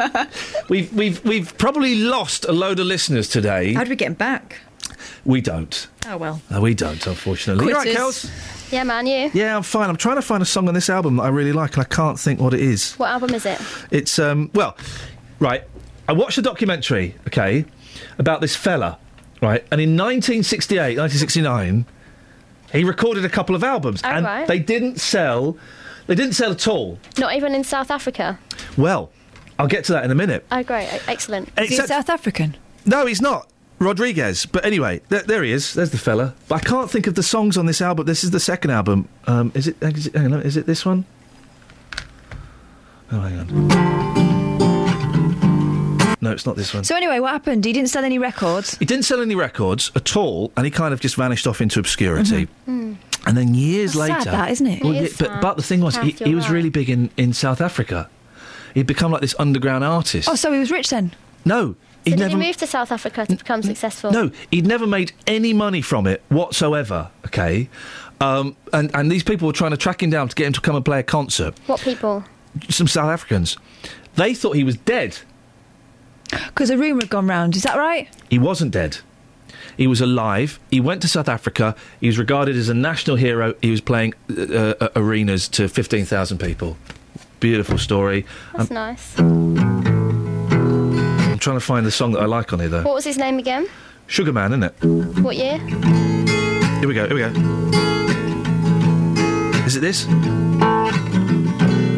[LAUGHS] we've we've we've probably lost a load of listeners today. How do we get him back? We don't. Oh well. No, we don't, unfortunately. You all right, Kels? Yeah, man, you. Yeah, I'm fine. I'm trying to find a song on this album that I really like, and I can't think what it is. What album is it? It's um well, right. I watched a documentary, okay, about this fella, right, and in 1968, 1969, he recorded a couple of albums, Oh, and right. they didn't sell. They didn't sell at all. Not even in South Africa. Well, I'll get to that in a minute. Oh, great. Excellent. Is he South African? No, he's not. Rodriguez. But anyway, there, there he is. There's the fella. I can't think of the songs on this album. This is the second album. Um, is it? Is it, hang on, is it this one? Oh, hang on. No, it's not this one. So anyway, what happened? He didn't sell any records. He didn't sell any records at all, and he kind of just vanished off into obscurity. And then years That's later, sad, that, isn't it? Well, It is but but the thing was, he, he was right. really big in, in South Africa. He'd become like this underground artist. Oh, so he was rich then? No, So he'd did never. he move to South Africa to become successful? No, he'd never made any money from it whatsoever. Okay, um, and and these people were trying to track him down to get him to come and play a concert. What people? Some South Africans. They thought he was dead. Because a rumour had gone round. Is that right? He wasn't dead. He was alive. He went to South Africa. He was regarded as a national hero. He was playing uh, uh, arenas to 15,000 people. Beautiful story. That's I'm, nice. I'm trying to find the song that I like on here, though. What was his name again? Sugar Man, isn't it? What year? Here we go, here we go. Is it this?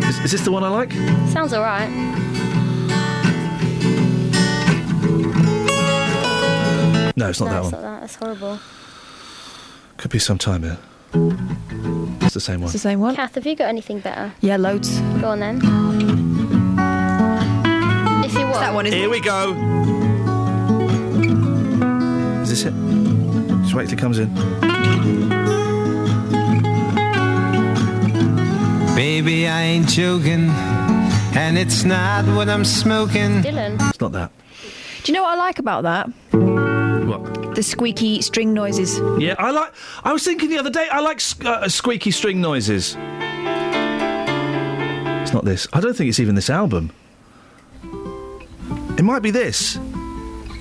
Is, is this the one I like? Sounds alright. No, it's not no, that it's one. not that. That's horrible. Could be some time here. It's the same one. It's the same one. Kath, have you got anything better? Yeah, loads. Go on then. If you want. That one is. Here we go. Is this it? Just wait till it comes in. Baby, I ain't joking, and it's not what I'm smoking. Dylan. It's not that. Do you know what I like about that? What? The squeaky string noises. Yeah, I like. I was thinking the other day. I like uh, squeaky string noises. It's not this. I don't think it's even this album. It might be this.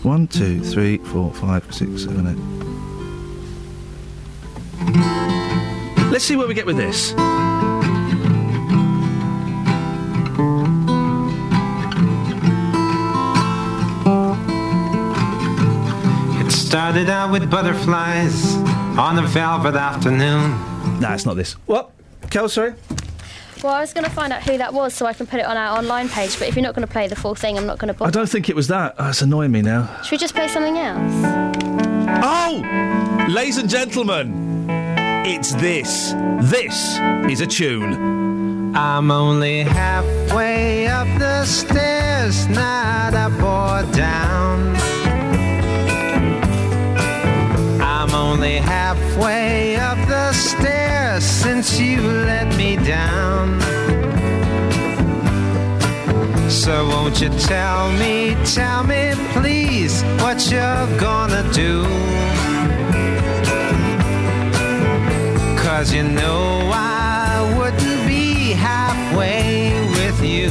One, two, three, four, five, six, seven, eight. Let's see where we get with this. It started out with butterflies on a velvet afternoon. Nah, it's not this. What? Kel, sorry? Well, I was going to find out who that was so I can put it on our online page, but if you're not going to play the full thing, I'm not going to bother. I don't think it was that. Oh, it's annoying me now. Should we just play something else? Oh! Ladies and gentlemen, it's this. This is a tune. I'm only halfway up the stairs, not up or down. I'm only halfway up the stairs since you let me down. So won't you tell me, tell me please what you're gonna do? Cause you know I wouldn't be halfway with you.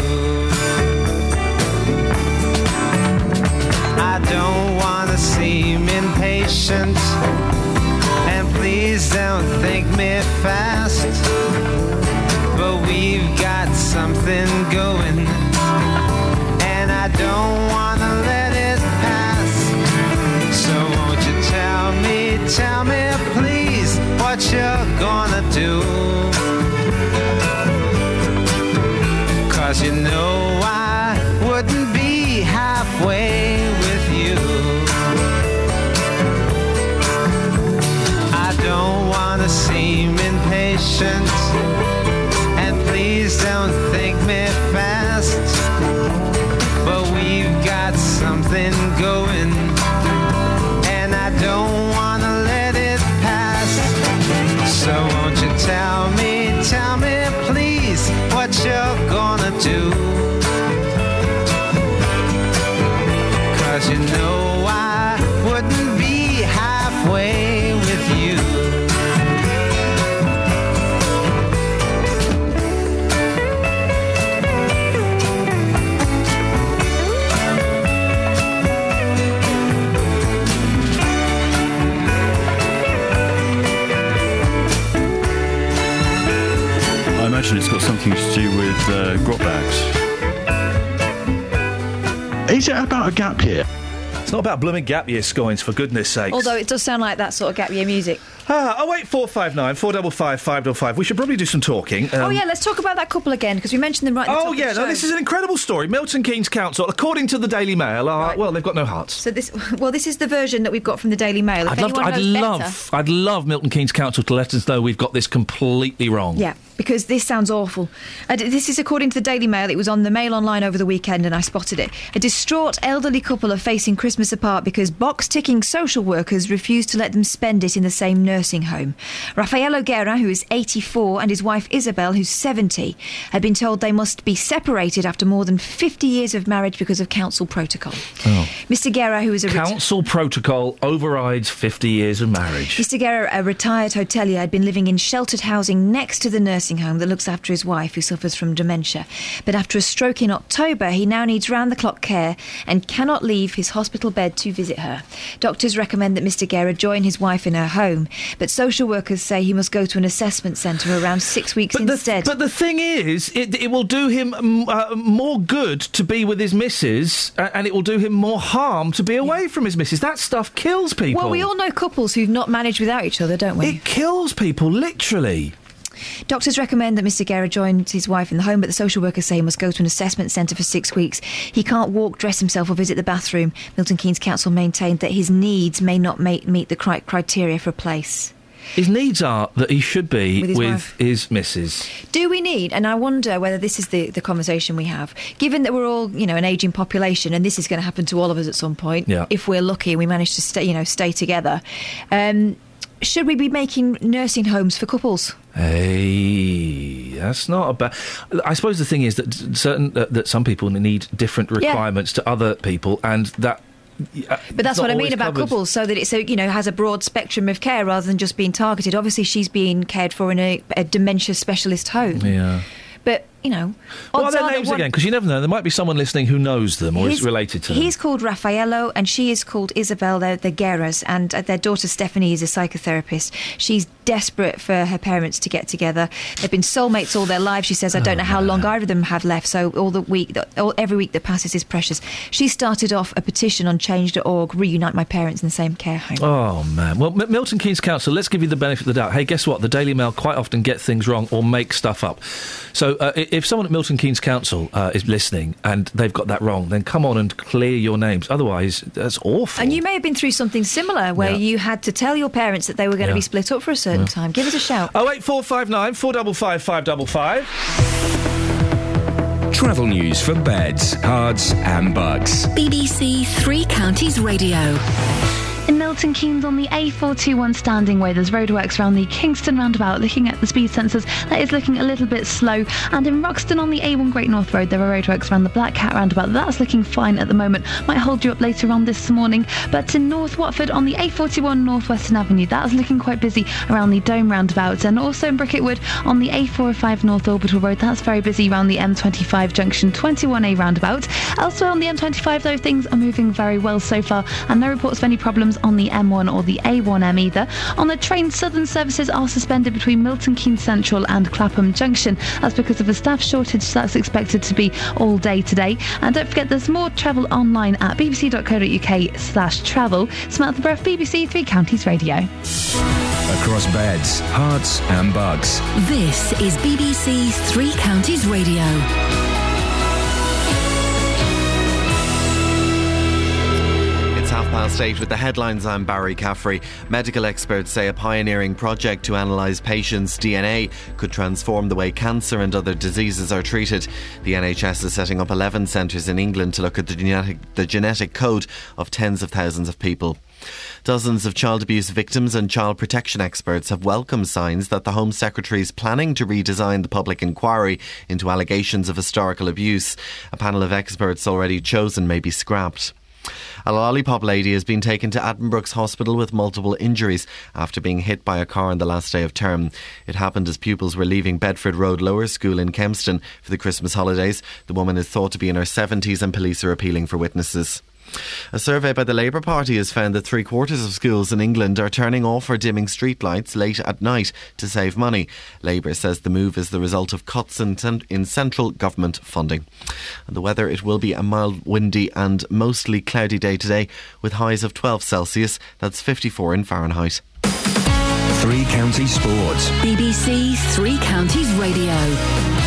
I don't wanna seem impatient, please don't think me fast. But we've got something going, and I don't wanna let it pass. So won't you tell me, tell me please what you're gonna do? Cause you know I wouldn't be halfway impatient, imagine it's got something to do with uh, grot bags. Is it about a gap year? It's not about blooming gap year Scoynes, for goodness sake. Although it does sound like that sort of gap year music. Ah, oh wait, four five nine four double five five double five. We should probably do some talking. oh Um, yeah, let's talk about that couple again because we mentioned them right. At the Oh top yeah, of the no, show. this is an incredible story. Milton Keynes Council, according to the Daily Mail, are well, they've got no hearts. So this, [LAUGHS] well, this is the version that we've got from the Daily Mail. If I'd love, to, I'd love, better- I'd love Milton Keynes Council to let us know we've got this completely wrong. Yeah, because this sounds awful. Uh, d- this is according to the Daily Mail. It was on the Mail Online over the weekend and I spotted it. A distraught elderly couple are facing Christmas apart because box ticking social workers refuse to let them spend it in the same nursing home. Rafael Guerra, who is 84, and his wife Isabel, who's 70, had been told they must be separated after more than 50 years of marriage because of council protocol. Oh. Mr. Guerra, who is a ret- Council protocol overrides 50 years of marriage. Mr. Guerra, a retired hotelier, had been living in sheltered housing next to the nursing home that looks after his wife, who suffers from dementia. But after a stroke in October, he now needs round the clock care and cannot leave his hospital bed to visit her. Doctors recommend that Mr. Guerra join his wife in her home, but social workers say he must go to an assessment centre around six weeks instead. But the thing is, it, it will do him uh, more good to be with his missus, uh, and it will do him more harm to be away from his missus. That stuff kills people. well, we all know couples who've not managed without each other, don't we? It kills people, literally. Doctors recommend that Mr. Guerra joins his wife in the home, but the social workers say he must go to an assessment centre for six weeks. He can't walk, dress himself, or visit the bathroom. Milton Keynes Council maintained that his needs may not ma- meet the cri- criteria for a place. His needs are that he should be With with his his, missus. Do we need, and I wonder whether this is the, the conversation we have, given that we're all, you know, an ageing population, and this is going to happen to all of us at some point, Yeah. if we're lucky and we manage to stay, you know, stay together, um, should we be making nursing homes for couples? Hey, that's not a bad. I suppose the thing is that certain uh, that some people need different Yeah. requirements to other people, and that. uh, But that's what I mean about covered. couples, so that it's so you know has a broad spectrum of care rather than just being targeted. Obviously, she's being cared for in a, a dementia specialist home, Yeah. but you know, What are their names one- again? Because you never know. There might be someone listening who knows them or is related to them. He's called Raffaello and she is called Isabel. They're the Guerras, and uh, their daughter Stephanie is a psychotherapist. She's desperate for her parents to get together. They've been soulmates all their lives. She says, "I don't know how long either of them have left, so all the week, all, every week that passes is precious." She started off a petition on Change.org, reunite my parents in the same care home. Oh man! Well, M- Milton Keynes Council. Let's give you the benefit of the doubt. Hey, guess what? The Daily Mail quite often get things wrong or make stuff up. So, uh, i- if someone at Milton Keynes Council uh, is listening and they've got that wrong, then come on and clear your names. Otherwise, that's awful. And you may have been through something similar where Yeah. you had to tell your parents that they were going to be split up for a certain time. Give us a shout. Oh eight four five nine four double five five double five. Travel news for beds, cards, and Bucks. BBC Three Counties Radio. In Milton Keynes on the A421 Standing Way, there's roadworks around the Kingston roundabout. Looking at the speed sensors, that is looking a little bit slow. And in Roxton on the A1 Great North Road, there are roadworks around the Black Cat roundabout. That's looking fine at the moment. Might hold you up later on this morning. But in North Watford on the A41 Northwestern Avenue, that's looking quite busy around the Dome roundabout. And also in Bricketwood on the A405 North Orbital Road, that's very busy around the M25 junction 21A roundabout. Elsewhere on the M25, though, things are moving very well so far, and no reports of any problems on the M1 or the A1M either. On the train, southern services are suspended between Milton Keynes Central and Clapham Junction. That's because of a staff shortage that's expected to be all day today. And don't forget, there's more travel online at bbc.co.uk slash travel. Samantha Breath, BBC Three Counties Radio. Across beds, Herts, and Bucks. This is BBC Three Counties Radio. Past eight with the headlines. I'm Barry Caffrey. Medical experts say a pioneering project to analyse patients' DNA could transform the way cancer and other diseases are treated. The NHS is setting up 11 centres in England to look at the genetic, the genetic code of tens of thousands of people. Dozens of child abuse victims and child protection experts have welcomed signs that the Home Secretary is planning to redesign the public inquiry into allegations of historical abuse. A panel of experts already chosen may be scrapped. A lollipop lady has been taken to Addenbrooke's Hospital with multiple injuries after being hit by a car on the last day of term. It happened as pupils were leaving Bedford Road Lower School in Kempston for the Christmas holidays. The woman is thought to be in her 70s and police are appealing for witnesses. A survey by the Labour Party has found that three quarters of schools in England are turning off or dimming streetlights late at night to save money. Labour says the move is the result of cuts in, in central government funding. And the weather, it will be a mild, windy and mostly cloudy day today with highs of 12 Celsius. That's 54 in Fahrenheit. Three Counties Sports. BBC Three Counties Radio.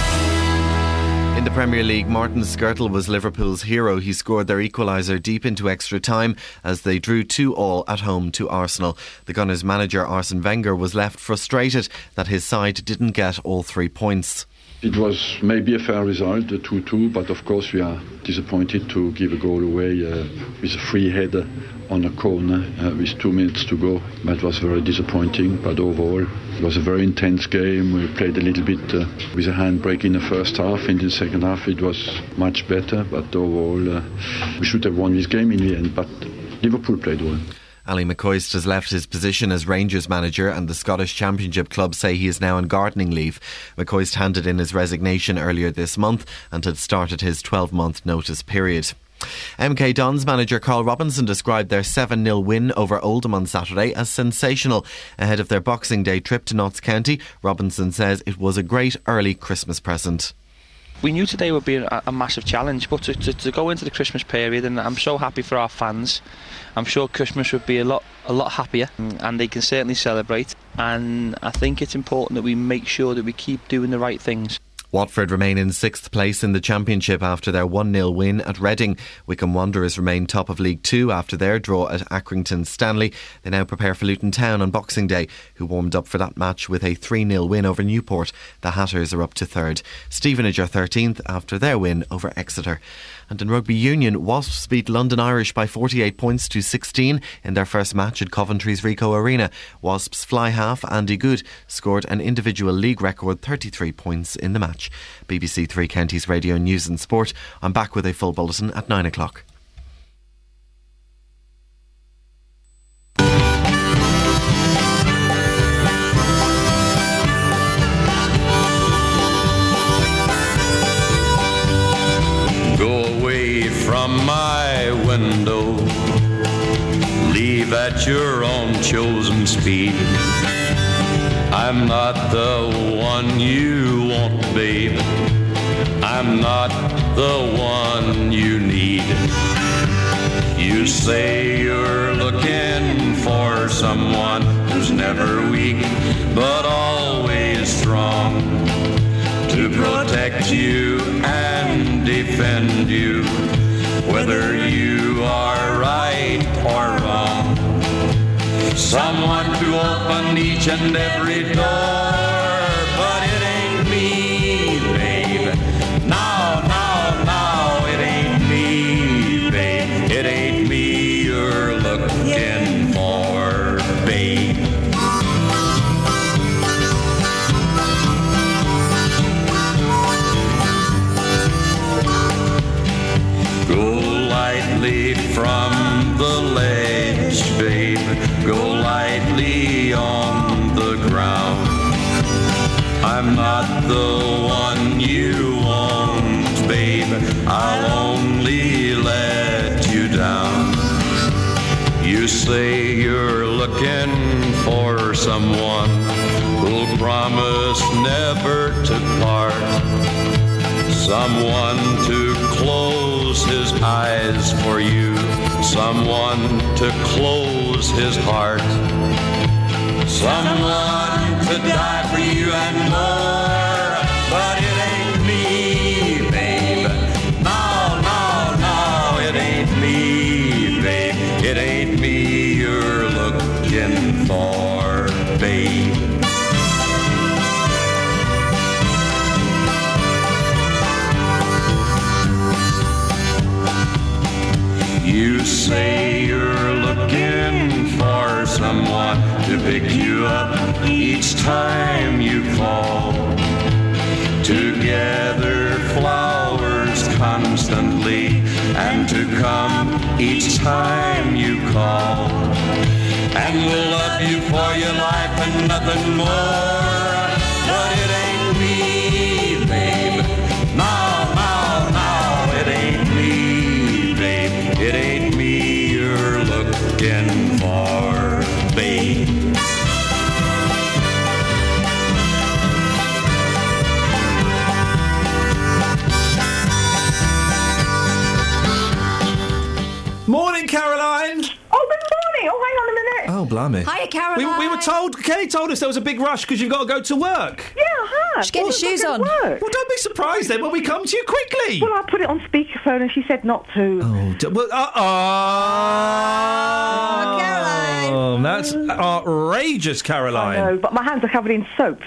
In the Premier League, Martin Skrtel was Liverpool's hero. He scored their equaliser deep into extra time as they drew 2 all at home to Arsenal. The Gunners' manager Arsene Wenger was left frustrated that his side didn't get all three points. It was maybe a fair result, the 2 2, but of course we are disappointed to give a goal away uh, with a free header on a corner uh, with two minutes to go. That was very disappointing, but overall it was a very intense game. We played a little bit uh, with a handbrake in the first half. and In the second half it was much better, but overall uh, we should have won this game in the end, but Liverpool played well. Ally McCoist has left his position as Rangers manager, and the Scottish Championship club say he is now on gardening leave. McCoist handed in his resignation earlier this month and had started his 12 month notice period. MK Dons manager Karl Robinson described their 7 0 win over Oldham on Saturday as sensational. Ahead of their Boxing Day trip to Notts County, Robinson says it was a great early Christmas present. We knew today would be a, a massive challenge, but to, to, to go into the Christmas period, and I'm so happy for our fans. I'm sure Christmas would be a lot a lot happier, and they can certainly celebrate. And I think it's important that we make sure that we keep doing the right things. Watford remain in sixth place in the Championship after their 1 0 win at Reading. Wycombe Wanderers remain top of League Two after their draw at Accrington Stanley. They now prepare for Luton Town on Boxing Day, who warmed up for that match with a 3 0 win over Newport. The Hatters are up to third. Stevenage are 13th after their win over Exeter. And in rugby union, Wasps beat London Irish by 48 points to 16 in their first match at Coventry's Ricoh Arena. Wasps fly half Andy Goode scored an individual league record 33 points in the match. BBC Three Counties Radio News and Sport. I'm back with a full bulletin at 9 o'clock. Window. Leave at your own chosen speed. I'm not the one you want, babe. I'm not the one you need. You say you're looking for someone who's never weak, but always strong to protect you and defend you, whether you are right or wrong. Someone to open each and every door, the one you want, babe. I'll only let you down. You say you're looking for someone who'll promise never to part. Someone to close his eyes for you. Someone to close his heart. Someone to die for you and more. For, babe. You say you're looking for someone to pick you up each time you fall. To gather flowers constantly and to come each time you call. And we'll love you for your life and nothing more. Blimey. Hiya, We, Caroline. we were told, Kelly told us there was a big rush because you've got to go to work. Yeah, I have. Just get Well, the shoes on. work. Well, don't be surprised then when we come to you quickly. Well, I put it on speakerphone and she said not to. Oh, d- well, uh oh. Caroline. Oh, that's outrageous, Caroline. I know, but my hands are covered in soap.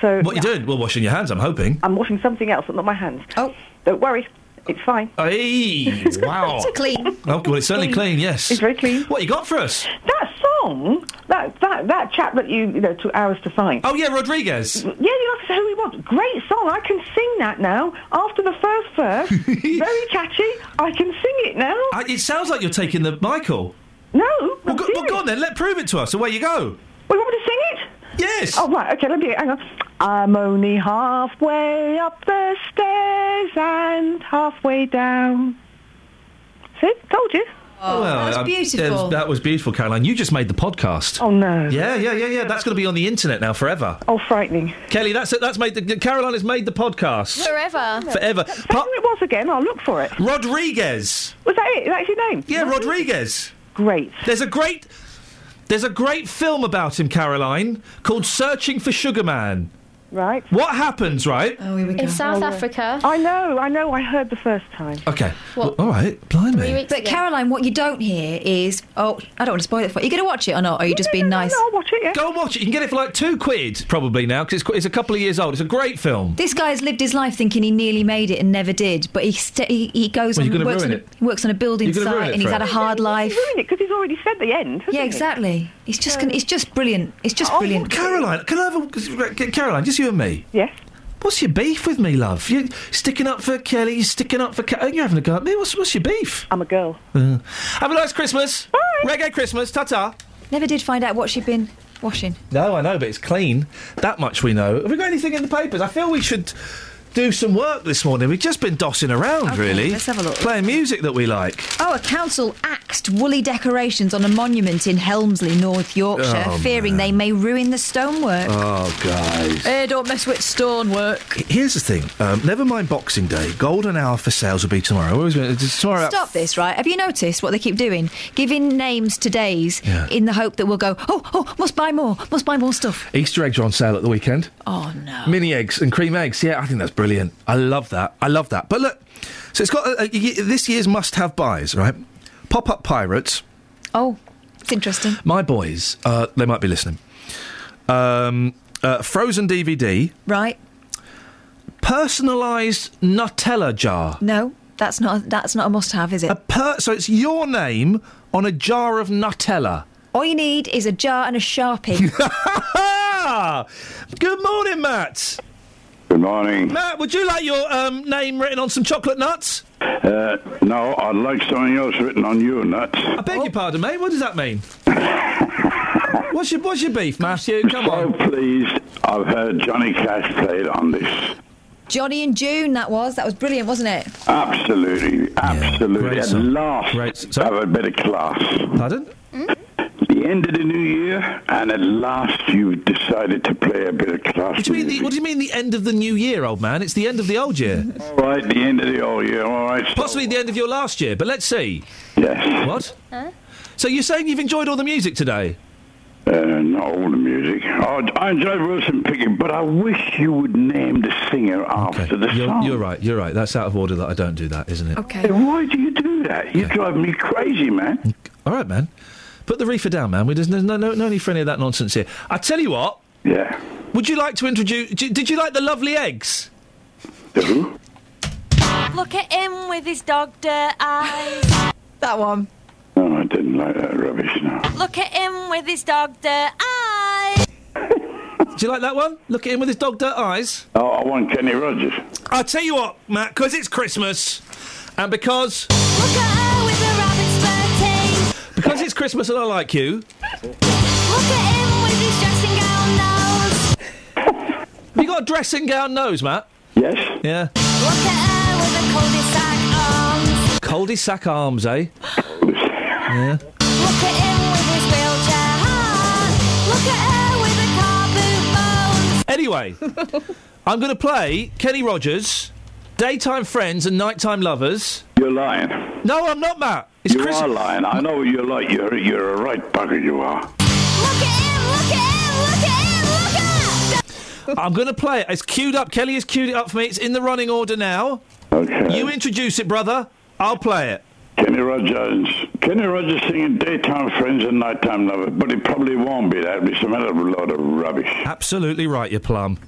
So What you doing? Well, washing your hands, I'm hoping. I'm washing something else, but not my hands. Oh. Don't worry. It's fine. Hey, [LAUGHS] wow. It's clean. Oh, well, it's certainly clean, yes. It's very clean. What you got for us? That song, that that that chap that you you know took hours to find. Oh, yeah, Rodriguez. Yeah, you say who he was. Great song. I can sing that now. After the first verse, [LAUGHS] very catchy. I can sing it now. Uh, it sounds like you're taking the Michael. No. Well, go, well, go on then. Let prove it to us. Away you go. Well, you want me to sing it? Yes. Oh, right. Okay, let me hang on. I'm only halfway up the stairs and halfway down. See? Told you. Oh, Well, that's um, beautiful. that was- That was beautiful, Caroline. You just made the podcast. Oh, no. Yeah, yeah, yeah, yeah. That's going to be on the internet now forever. Oh, frightening. Kelly, that's it. That's made. The, Caroline has made the podcast Forever. forever. Tell me it was again. I'll look for it. Rodriguez. Was that it? That's your name? Yeah, Rodriguez. Great. There's a great. There's a great film about him, Caroline, called Searching for Sugar Man. Right. What happens, right? Oh, here we In South oh, Africa. I know, I know. I heard the first time. Okay. What? Well, all right. Blimey. But Caroline, what you don't hear is oh, I don't want to spoil it for you. You going to watch it or not? Or are you just being nice? I'll watch it. Yeah. Go and watch it. You can get it for like two quid probably now because it's, qu- it's a couple of years old. It's a great film. This guy has lived his life thinking he nearly made it and never did, but he st- he, he goes Well, on you're gonna works on, ruin a, it. works on a building You're gonna ruin site it and he's for had a him. hard life. ruined it because he's already said the end. hasn't Yeah, he? exactly. It's just gonna, it's just brilliant. It's just Oh, brilliant. Caroline, can I have a Caroline? Just you and me. Yes. What's your beef with me, love? You're sticking up for Kelly? You're sticking up for? Ca- you're having a go at me. What's what's your beef? I'm a girl. Uh, have a nice Christmas. Bye. Reggae Christmas. Ta ta. Never did find out what she'd been washing. No, I know, but it's clean. That much we know. Have we got anything in the papers? I feel we should do some work this morning. We've just been dossing around, Okay, really. let's have a look. Playing music that we like. Oh, a council axed woolly decorations on a monument in Helmsley, North Yorkshire, Oh, fearing they may ruin the stonework. Oh, guys. Hey, don't mess with stonework. Here's the thing. Um, never mind Boxing Day. Golden hour for sales will be tomorrow. What was it? It's tomorrow. Stop this, right? Have you noticed what they keep doing? Giving names to days Yeah. in the hope that we'll go, oh, oh, must buy more, must buy more stuff. Easter eggs are on sale at the weekend. Oh, no. Mini eggs and cream eggs. Yeah, I think that's brilliant. I love that. I love that. But look, so it's got a, a, y- this year's must-have buys, right? Pop-up pirates. Oh, it's interesting. My boys, uh, they might be listening. Um, uh, frozen DVD, Right? personalised Nutella jar. No, that's not that's not a must-have, is it? A per- so it's your name on a jar of Nutella. All you need is a jar and a sharpie. [LAUGHS] Good morning, Matt. Good morning. Matt, would you like your um, name written on some chocolate nuts? Uh, no, I'd like something else written on your nuts. I beg your pardon, mate. What does that mean? [LAUGHS] what's your What's your beef, Matthew? Come on. so on. pleased I've heard Johnny Cash played on this. Johnny and June, that was that was brilliant, wasn't it? Absolutely, absolutely. great At song. last, have a bit of class. Pardon? The end of the new year, and at last you've decided to play a bit of class. What do you mean? The, what do you mean? The end of the new year, old man? It's the end of the old year. [LAUGHS] All right, the end of the old year. All right. so- Possibly the end of your last year, but let's see. Yes. What? So you're saying you've enjoyed all the music today? Uh, not all the music. Oh, I enjoyed Wilson Pickett, but I wish you would name the singer after the You're, song. you're right. You're right. That's out of order that I don't do that, isn't it? Okay. Why do you do that? You drive me crazy, man. All right, man. Put the reefer down, man. We- There's no, no, no, no need for any of that nonsense here. I tell you what. Yeah. Would you like to introduce? Did you like the lovely eggs? Who? Look at him with his dog dirt eyes. That one. No, I didn't like that rubbish, no. Look at him with his dog dirt eyes. [LAUGHS] Do you like that one? Look at him with his dog dirt eyes. Oh, I want Kenny Rogers. I'll tell you what, Matt, because it's Christmas and because. Look at her with rabbit's fur. Because it's Christmas and I like you. Look at him with his dressing gown nose. Have you got a dressing gown nose, Matt? Yes. Yeah. Look at her with cul-de-sac arms. Cul-de-sac arms, eh? [LAUGHS] Yeah. Look at him with his wheelchair. Look at her with a car Anyway, [LAUGHS] I'm going to play Kenny Rogers, Daytime Friends and Nighttime Lovers. You're lying. No, I'm not, Matt. It's you Chris- are lying. I know what you're like. You're, you're a right bugger, you are. Look at him, look at him, look at him, look at him. I'm going to play it. It's queued up. Kelly has queued it up for me. It's in the running order now. Okay. You introduce it, brother. I'll play it. Kenny Rogers. Kenny Rogers singing daytime friends and nighttime lovers, but it probably won't be that. It's a lot of rubbish. Absolutely right, you plum.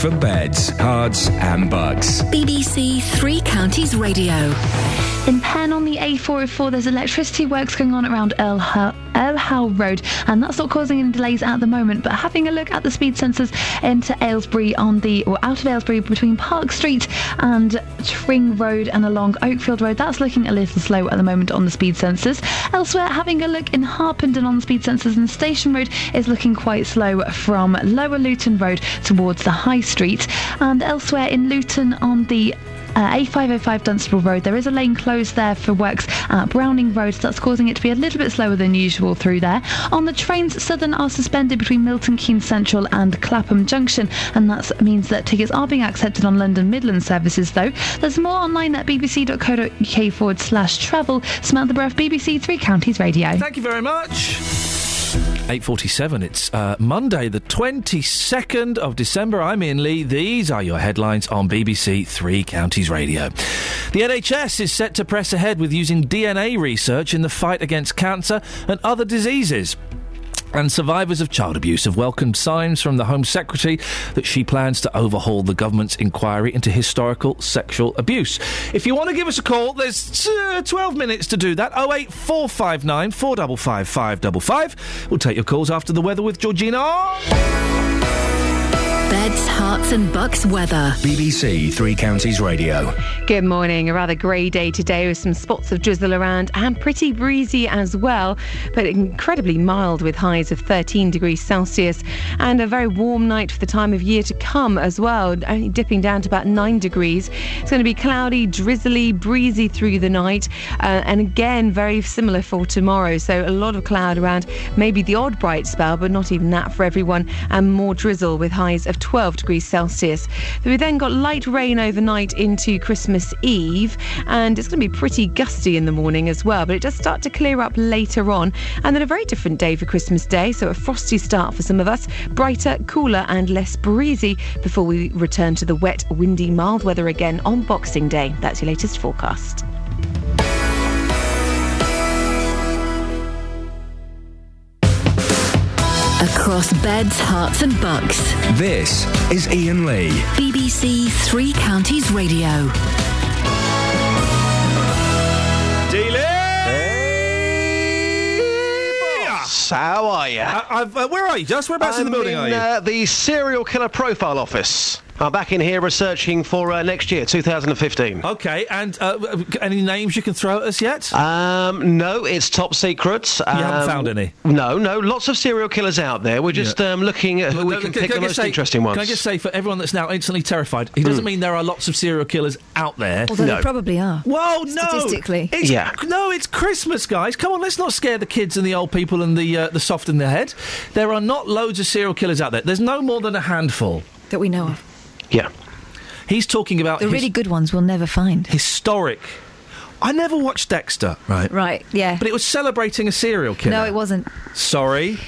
for beds, cards, and bugs. BBC Three Counties Radio. In Penn on the A404, there's electricity works going on around Earl, Hur- Howe Road, and that's not causing any delays at the moment. But having a look at the speed sensors into Aylesbury on the, or out of Aylesbury between Park Street and Tring Road and along Oakfield Road, that's looking a little slow at the moment on the speed sensors. Elsewhere, having a look in Harpenden on speed sensors, and Station Road is looking quite slow from Lower Luton Road towards the High Street, and elsewhere in Luton on the uh, A505 Dunstable Road. There is a lane closed there for works at Browning Road, so that's causing it to be a little bit slower than usual through there. On the trains, Southern are suspended between Milton Keynes Central and Clapham Junction, and that means that tickets are being accepted on London Midland services, though. There's more online at bbc.co.uk forward slash travel. Samantha Bruff, BBC Three Counties Radio. Thank you very much. 8.47, it's uh, Monday, the 22nd of December. I'm Iain Lee. These are your headlines on BBC Three Counties Radio. The NHS is set to press ahead with using DNA research in the fight against cancer and other diseases. And survivors of child abuse have welcomed signs from the Home Secretary that she plans to overhaul the government's inquiry into historical sexual abuse. If you want to give us a call, there's uh, 12 minutes to do that. 08459 455 555. We'll take your calls after the weather with Georgina. Beds, Herts and Bucks weather. BBC Three Counties Radio. Good morning. A rather grey day today with some spots of drizzle around and pretty breezy as well, but incredibly mild with highs of 13 degrees Celsius and a very warm night for the time of year to come as well, only dipping down to about 9 degrees. It's going to be cloudy, drizzly, breezy through the night, uh, and again very similar for tomorrow. So a lot of cloud around, maybe the odd bright spell, but not even that for everyone, and more drizzle with highs of 12 degrees Celsius. We then got light rain overnight into Christmas Eve, and it's going to be pretty gusty in the morning as well, but it does start to clear up later on. And then a very different day for Christmas Day, so a frosty start for some of us, brighter, cooler, and less breezy before we return to the wet, windy, mild weather again on Boxing Day. That's your latest forecast. Across beds, Herts and bucks. This is Iain Lee. BBC Three Counties Radio. How are you? I've, uh, where are you, Just Whereabouts in the building in, are you? Uh, the serial killer profile office. I'm back in here researching for uh, next year, 2015. Okay, and uh, any names you can throw at us yet? Um, no, it's top secret. Um, You haven't found any? No, no, lots of serial killers out there. We're just um, looking at who we can can- pick can the most say- interesting ones. Can I just say, for everyone that's now instantly terrified, it doesn't Hmm. mean there are lots of serial killers out there. Although there probably are. Whoa, no! Statistically. It's, Yeah. No, it's Christmas, guys. Come on, let's not scare the kids and the old people and the uh, the soft in the head. There are not loads of serial killers out there. There's no more than a handful. That we know of. Yeah. He's talking about The his- really good ones we'll never find. historic. I never watched Dexter, right? Right, yeah. But it was celebrating a serial killer. No, it wasn't. Sorry.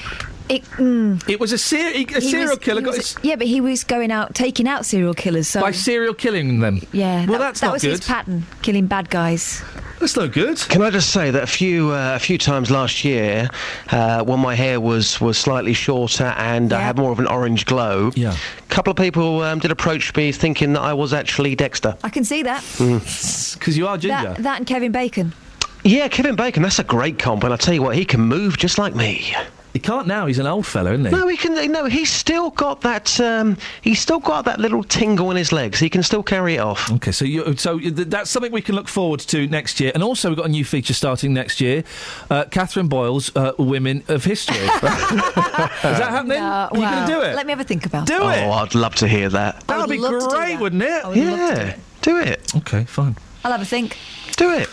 It, mm, It was a, ser- a serial was- killer he got was- his, yeah, but he was going out taking out serial killers. So by serial killing them. yeah, Well, that, that's that not was good. his pattern, killing bad guys. That's no good. Can I just say that a few uh, a few times last year, uh, when my hair was, was slightly shorter and I had more of an orange glow, yeah. a couple of people um, did approach me thinking that I was actually Dexter. I can see that. Because you are That, that and Kevin Bacon. Yeah, Kevin Bacon, that's a great comp, and I tell you what, he can move just like me. He can't now. He's an old fellow, isn't he? No, he can. No, he's still got that. Um, he's still got that little tingle in his legs. He can still carry it off. Okay, so you, so that's something we can look forward to next year, and also we've got a new feature starting next year: uh, Catherine Boyle's uh, Women of History. [LAUGHS] Is that happening? No, Are you well, going to do it? Let me have a think about Do it. Do it. Oh, I'd love to hear that. That would be love to do great, that. wouldn't it? I would love to do Yeah, it. do it. Okay, fine. I'll have a think. Do it.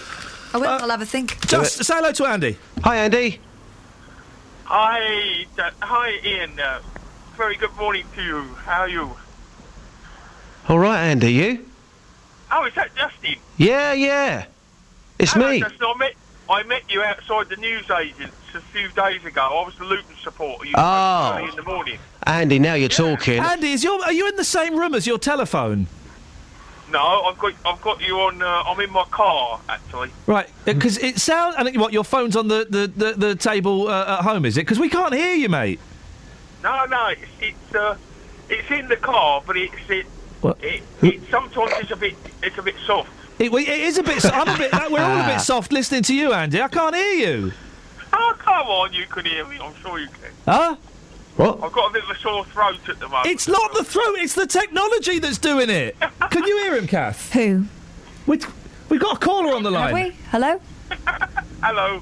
I will. I'll have a think. Just say hello to Andy. Hi, Andy. Hi, Da- hi, Iain. Uh, very good morning to you. How are you? All right, Andy. You? Oh, is that Justin? Yeah, yeah. It's Hello, me. Justin. I met, I met you outside the newsagents a few days ago. I was the Luton supporter. You Oh. early in the morning. Andy, now you're talking. Andy, is your, are you in the same room as your telephone? No, I've got, I've got you on. Uh, I'm in my car actually. Right, because it sounds. I think what your phone's on the the, the, the table uh, at home, is it? Because we can't hear you, mate. No, no, it's, it's, uh, it's in the car, but it's it, What? it, it. Sometimes it's a bit, it's a bit soft. It, it is a bit. I'm a bit. We're all a bit [LAUGHS] soft listening to you, Andy. I can't hear you. I can't come on, you can hear me. I'm sure you can. Huh? What? I've got a bit of a sore throat at the moment. It's not the throat, it's the technology that's doing it. Can you hear him, Kath? Who? We, we've got a caller on the line. Have we? Hello? [LAUGHS] Hello.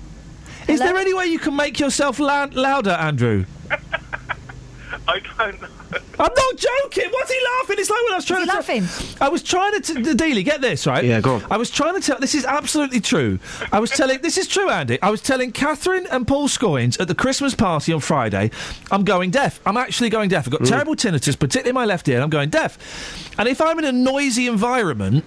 Is there any way you can make yourself la- louder, Andrew? [LAUGHS] I don't know. I'm not joking. What's he laughing? It's like when I was trying he to. laughing? I was trying to. T- the Dealey, get this right. Yeah, go on. I was trying to tell. This is absolutely true. I was telling. This is true, Andy. I was telling Catherine and Paul Scoynes at the Christmas party on Friday. I'm going deaf. I'm actually going deaf. I've got mm. terrible tinnitus, particularly in my left ear. and I'm going deaf. And if I'm in a noisy environment.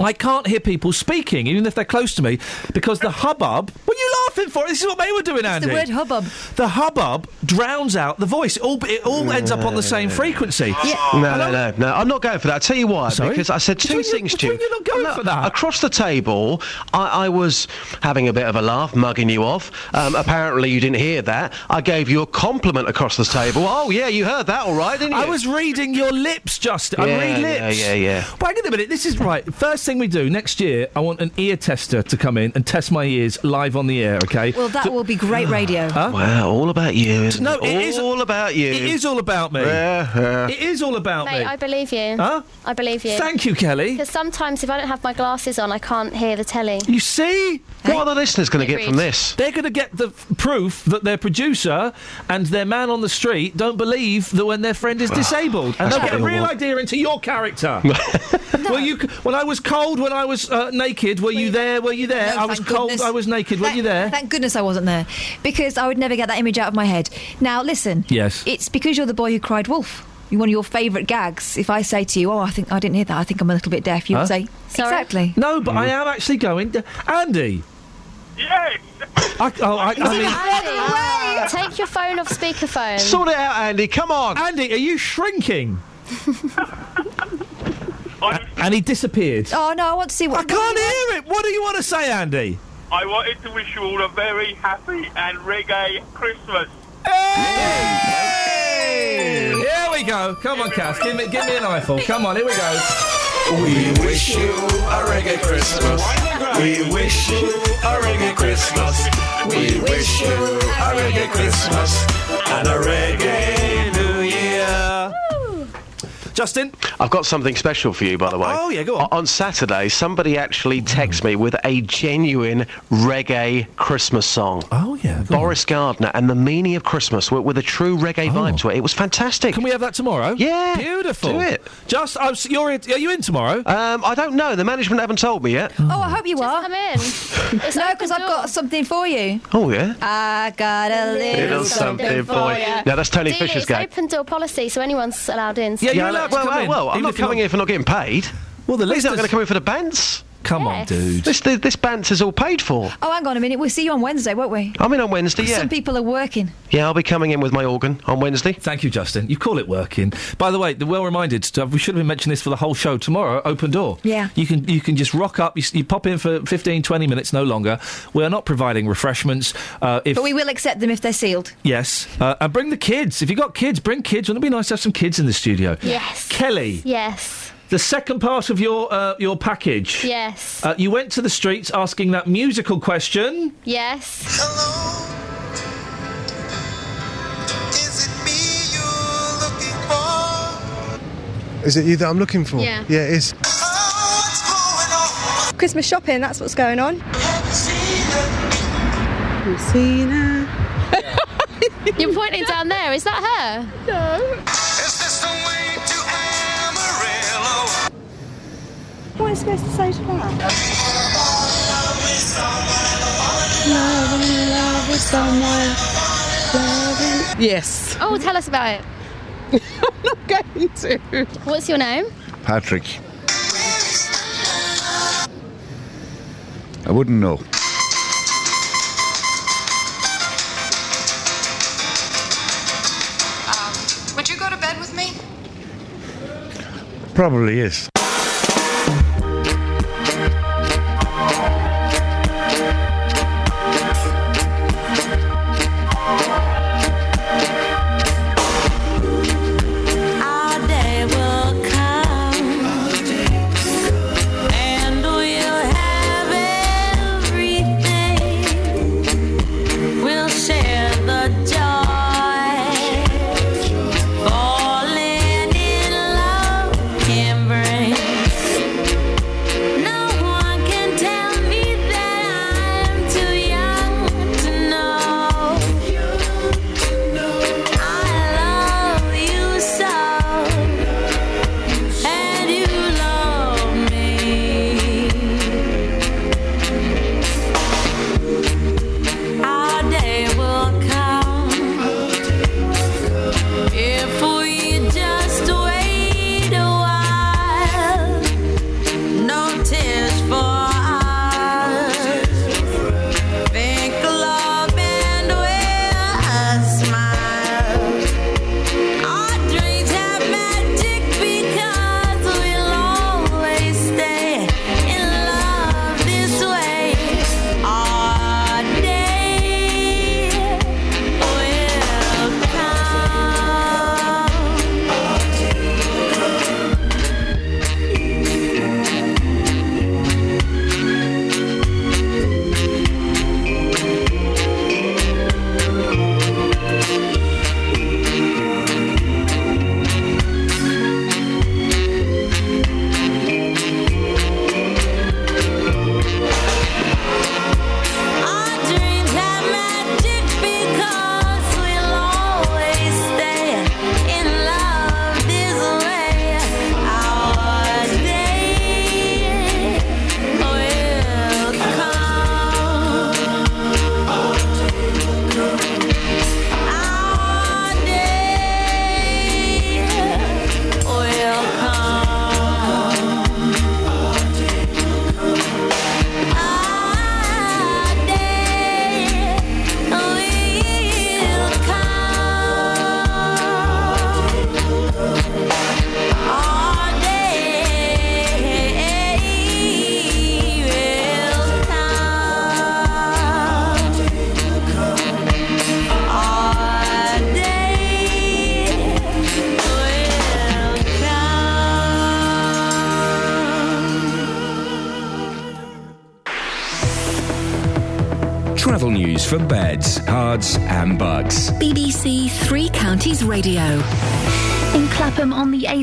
I can't hear people speaking, even if they're close to me, because the hubbub. What are you laughing for? This is what they were doing, Andy. the word hubbub. The hubbub drowns out the voice. It all, it all ends up on the same frequency. No, no, no, no. I'm not going for that. I'll tell you why. Sorry? Because I said two things to you. between you not going No, for that? Across the table, I, I was having a bit of a laugh, mugging you off. Um, apparently, you didn't hear that. I gave you a compliment across the table. Oh, yeah, you heard that all right, didn't you? I was reading your lips, Justin. I Yeah, read yeah, lips. yeah, yeah. Wait a minute. This is right. First thing we do next year, I want an ear tester to come in and test my ears live on the air. Okay. Well, that will be great radio. [GASPS] Huh? Wow, all about you. isn't No, it? it is all about you. It is all about me. Yeah, yeah. It is all about Mate, me. I believe you. Huh? I believe you. Thank you, Kelly. Because sometimes if I don't have my glasses on, I can't hear the telly. You see? What are the listeners going to get from this? They're going to get the f- proof that their producer and their man on the street don't believe that when their friend is ah, disabled, and they'll get a real want. idea into your character. [LAUGHS] Well, you c- when I was cold, when I was uh, naked, were you there? Were you there? No, I was cold. goodness. I was naked. Were you there? Thank goodness I wasn't there, because I would never get that image out of my head. Now, listen. Yes. It's because you're the boy who cried wolf. One of your favourite gags. If I say to you, "Oh, I think I didn't hear that. I think I'm a little bit deaf," you Huh? would say, "Exactly." No, but I am actually going. To, Andy. Yes. I, oh, I, I mean, Andy, take your phone off speakerphone. Sort it out, Andy. Come on. [LAUGHS] Andy, are you shrinking? [LAUGHS] and he disappeared. Oh no, I want to see what. I can't hear it. What do you want to say, Andy? I wanted to wish you all a very happy and reggae Christmas. Hey! Here we go. Come on, Cass. Give me, give me an eyeful. Come on, here we go. We wish you a reggae Christmas. We wish you a reggae Christmas. We wish you a reggae Christmas and a reggae New Year. Justin? I've got something special for you, by the way. Oh, yeah, go on. On Saturday, somebody actually texted me with a genuine reggae Christmas song. Oh, yeah. Boris Gardiner and the meaning of Christmas with, with a true reggae vibe to it. It was fantastic. Oh. Can we have that tomorrow? Yeah. Beautiful. Do it. Just, I was, you're, in- are you in tomorrow? Um, I don't know. The management haven't told me yet. Oh, I hope you are. Come in. [LAUGHS] It's no, because I've got something for you. Oh, yeah. I got a little, Little something for you. Now, that's Tony Dealey, Fisher's it's open door policy, so anyone's allowed in. Yeah, you're allowed to well, come well, in, well, I'm not coming not- here for not getting paid. Well, the He's not going to come in for the bants. Come on, dude. This, this, this bants is all paid for. Oh, hang on a minute. We'll see you on Wednesday, won't we? I'm in on Wednesday, yeah. Some people are working. Yeah, I'll be coming in with my organ on Wednesday. Thank you, Justin. You call it working. By the way, the well reminded stuff. We should have been mentioning this for the whole show tomorrow. Open door. Yeah. You can you can just rock up. You, you pop in for 15, 20 minutes, no longer. We are not providing refreshments. Uh, if But we will accept them if they're sealed. yes, uh, and bring the kids. If you have got kids, bring kids. Wouldn't it be nice to have some kids in the studio? Yes. Kelly, Yes. The second part of your uh, your package. Yes. Uh, you went to the streets asking that musical question. yes. Hello. Is it me you're looking for? Is it you that I'm looking for? Yeah. Yeah, it is. Christmas shopping, that's what's going on. You're pointing down there. Is that her? No. What is supposed to say to that? Love and love with someone. Love and... Yes. Oh, tell us about it. [LAUGHS] I'm not going to. What's your name? Patrick. I wouldn't know. Um, would you go to bed with me? Probably is.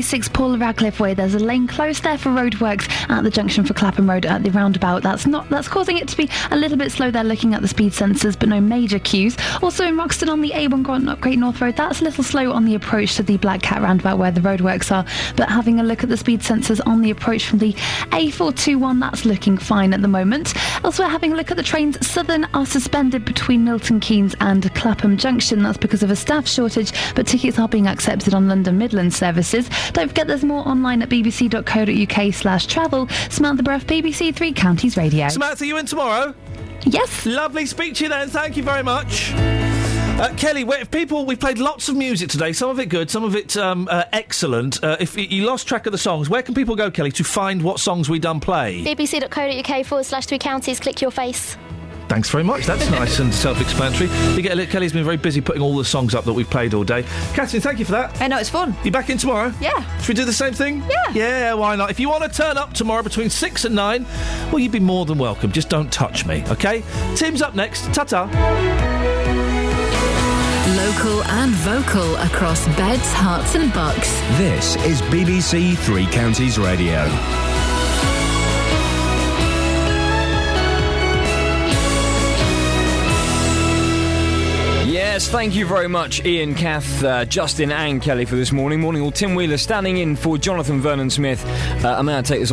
A6 Paula Radcliffe Way, there's a lane closed there for roadworks at the junction for Clapham Road at the roundabout. That's not that's causing it to be a little bit slow there looking at the speed sensors, but no major queues. Also in Roxton on the A1 Great- Great North Road, that's a little slow on the approach to the Black Cat roundabout where the roadworks are. But having a look at the speed sensors on the approach from the A421, that's looking fine at the moment. Elsewhere, having a look at the trains, Southern are suspended between Milton Keynes and Clapham Junction. That's because of a staff shortage, but tickets are being accepted on London Midland services. Don't forget there's more online at bbc.co.uk slash travel. Samantha Bruff, BBC Three Counties Radio. Samantha, are you in tomorrow? Yes. Lovely. Speak to you then. Thank you very much. Uh, Kelly, if people, we've played lots of music today, some of it good, some of it um, uh, excellent. Uh, if you lost track of the songs, where can people go, Kelly, to find what songs we done play? bbc.co.uk forward slash three counties, click your face. Thanks very much. That's [LAUGHS] nice and self-explanatory. You get, Kelly's been very busy putting all the songs up that we've played all day. Catherine, thank you for that. I know it's fun. You back in tomorrow? Yeah. Should we do the same thing? Yeah. Yeah, why not? If you want to turn up tomorrow between six and nine, well, you'd be more than welcome. Just don't touch me, okay? Tim's up next. Ta-ta. Local and vocal across beds, Herts, and bucks. This is BBC Three Counties Radio. Yes, thank you very much, Iain, Kath, uh, Justin, and Kelly for this morning. Morning, all. Tim Wheeler standing in for Jonathan Vernon Smith. Uh, I'm going to take this.